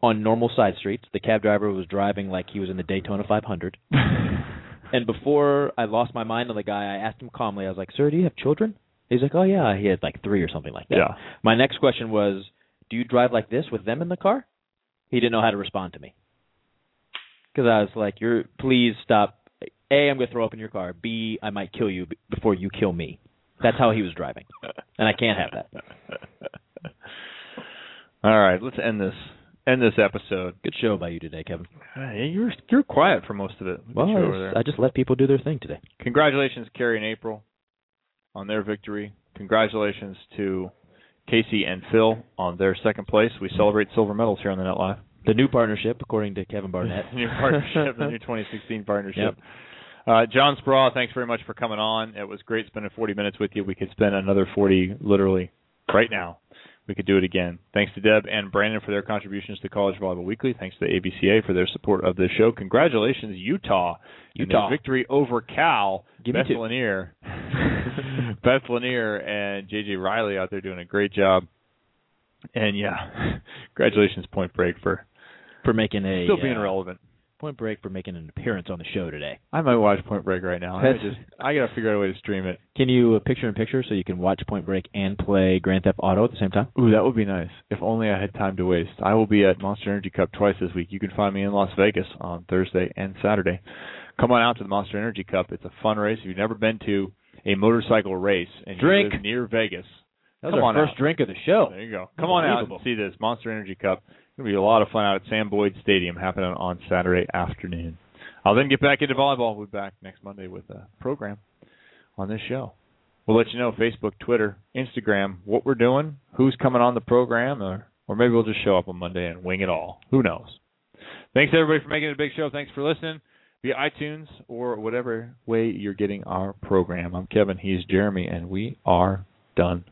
on normal side streets. The cab driver was driving like he was in the Daytona 500. and before I lost my mind on the guy, I asked him calmly. I was like, "Sir, do you have children?" He's like, "Oh yeah, he had like three or something like that." Yeah. My next question was, "Do you drive like this with them in the car?" He didn't know how to respond to me because I was like, "You're please stop. A, I'm going to throw up in your car. B, I might kill you before you kill me." That's how he was driving, and I can't have that. All right, let's end this end this episode. Good show by you today, Kevin. Hey, you're you're quiet for most of it. Good Well, I just. I just let people do their thing today. Congratulations, Kerri and April, on their victory. Congratulations to Casey and Phil on their second place. We celebrate silver medals here on the Net Live. The new partnership, according to Kevin Barnett. new partnership, the new 2016 partnership. Uh, John Speraw, thanks very much for coming on. It was great spending 40 minutes with you. We could spend another 40 literally right now. We could do it again. Thanks to Deb and Brandon for their contributions to College Volleyball Weekly. Thanks to the AVCA for their support of this show. Congratulations, Utah. Utah. victory over Cal. Give Beth. Launiere. Beth Launiere and JJ Riley out there doing a great job. And yeah, congratulations, Point Break, for for making a still being uh, relevant. Point Break for making an appearance on the show today. I might watch Point Break right now. I just I gotta figure out a way to stream it. Can you uh, picture in picture so you can watch Point Break and play Grand Theft Auto at the same time? Ooh, that would be nice. If only I had time to waste. I will be at Monster Energy Cup twice this week. You can find me in Las Vegas on Thursday and Saturday. Come on out to the Monster Energy Cup. It's a fun race. If you've never been to a motorcycle race and Drink. you live near Vegas, That was come our first out. drink of the show. There you go. Come on out and see this Monster Energy Cup. It's gonna be a lot of fun out at Sam Boyd Stadium happening on Saturday afternoon. I'll then get back into volleyball. We'll be back next Monday with a program on this show. We'll let you know Facebook, Twitter, Instagram, what we're doing, who's coming on the program, or or maybe we'll just show up on Monday and wing it all. Who knows? Thanks everybody for making it a big show. Thanks for listening via iTunes or whatever way you're getting our program. I'm Kevin. He's Jeremy, and we are done.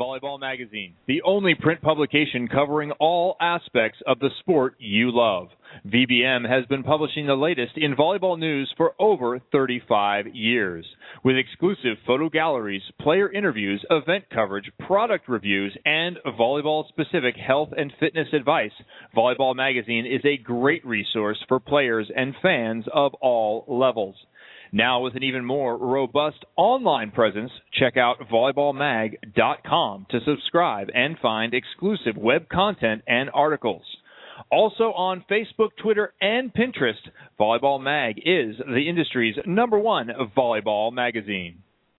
Volleyball Magazine, the only print publication covering all aspects of the sport you love. VBM has been publishing the latest in volleyball news for over 35 years. With exclusive photo galleries, player interviews, event coverage, product reviews, and volleyball specific health and fitness advice, Volleyball Magazine is a great resource for players and fans of all levels. Now, with an even more robust online presence, check out volleyballmag.com to subscribe and find exclusive web content and articles. Also on Facebook, Twitter, and Pinterest, Volleyball Mag is the industry's number one volleyball magazine.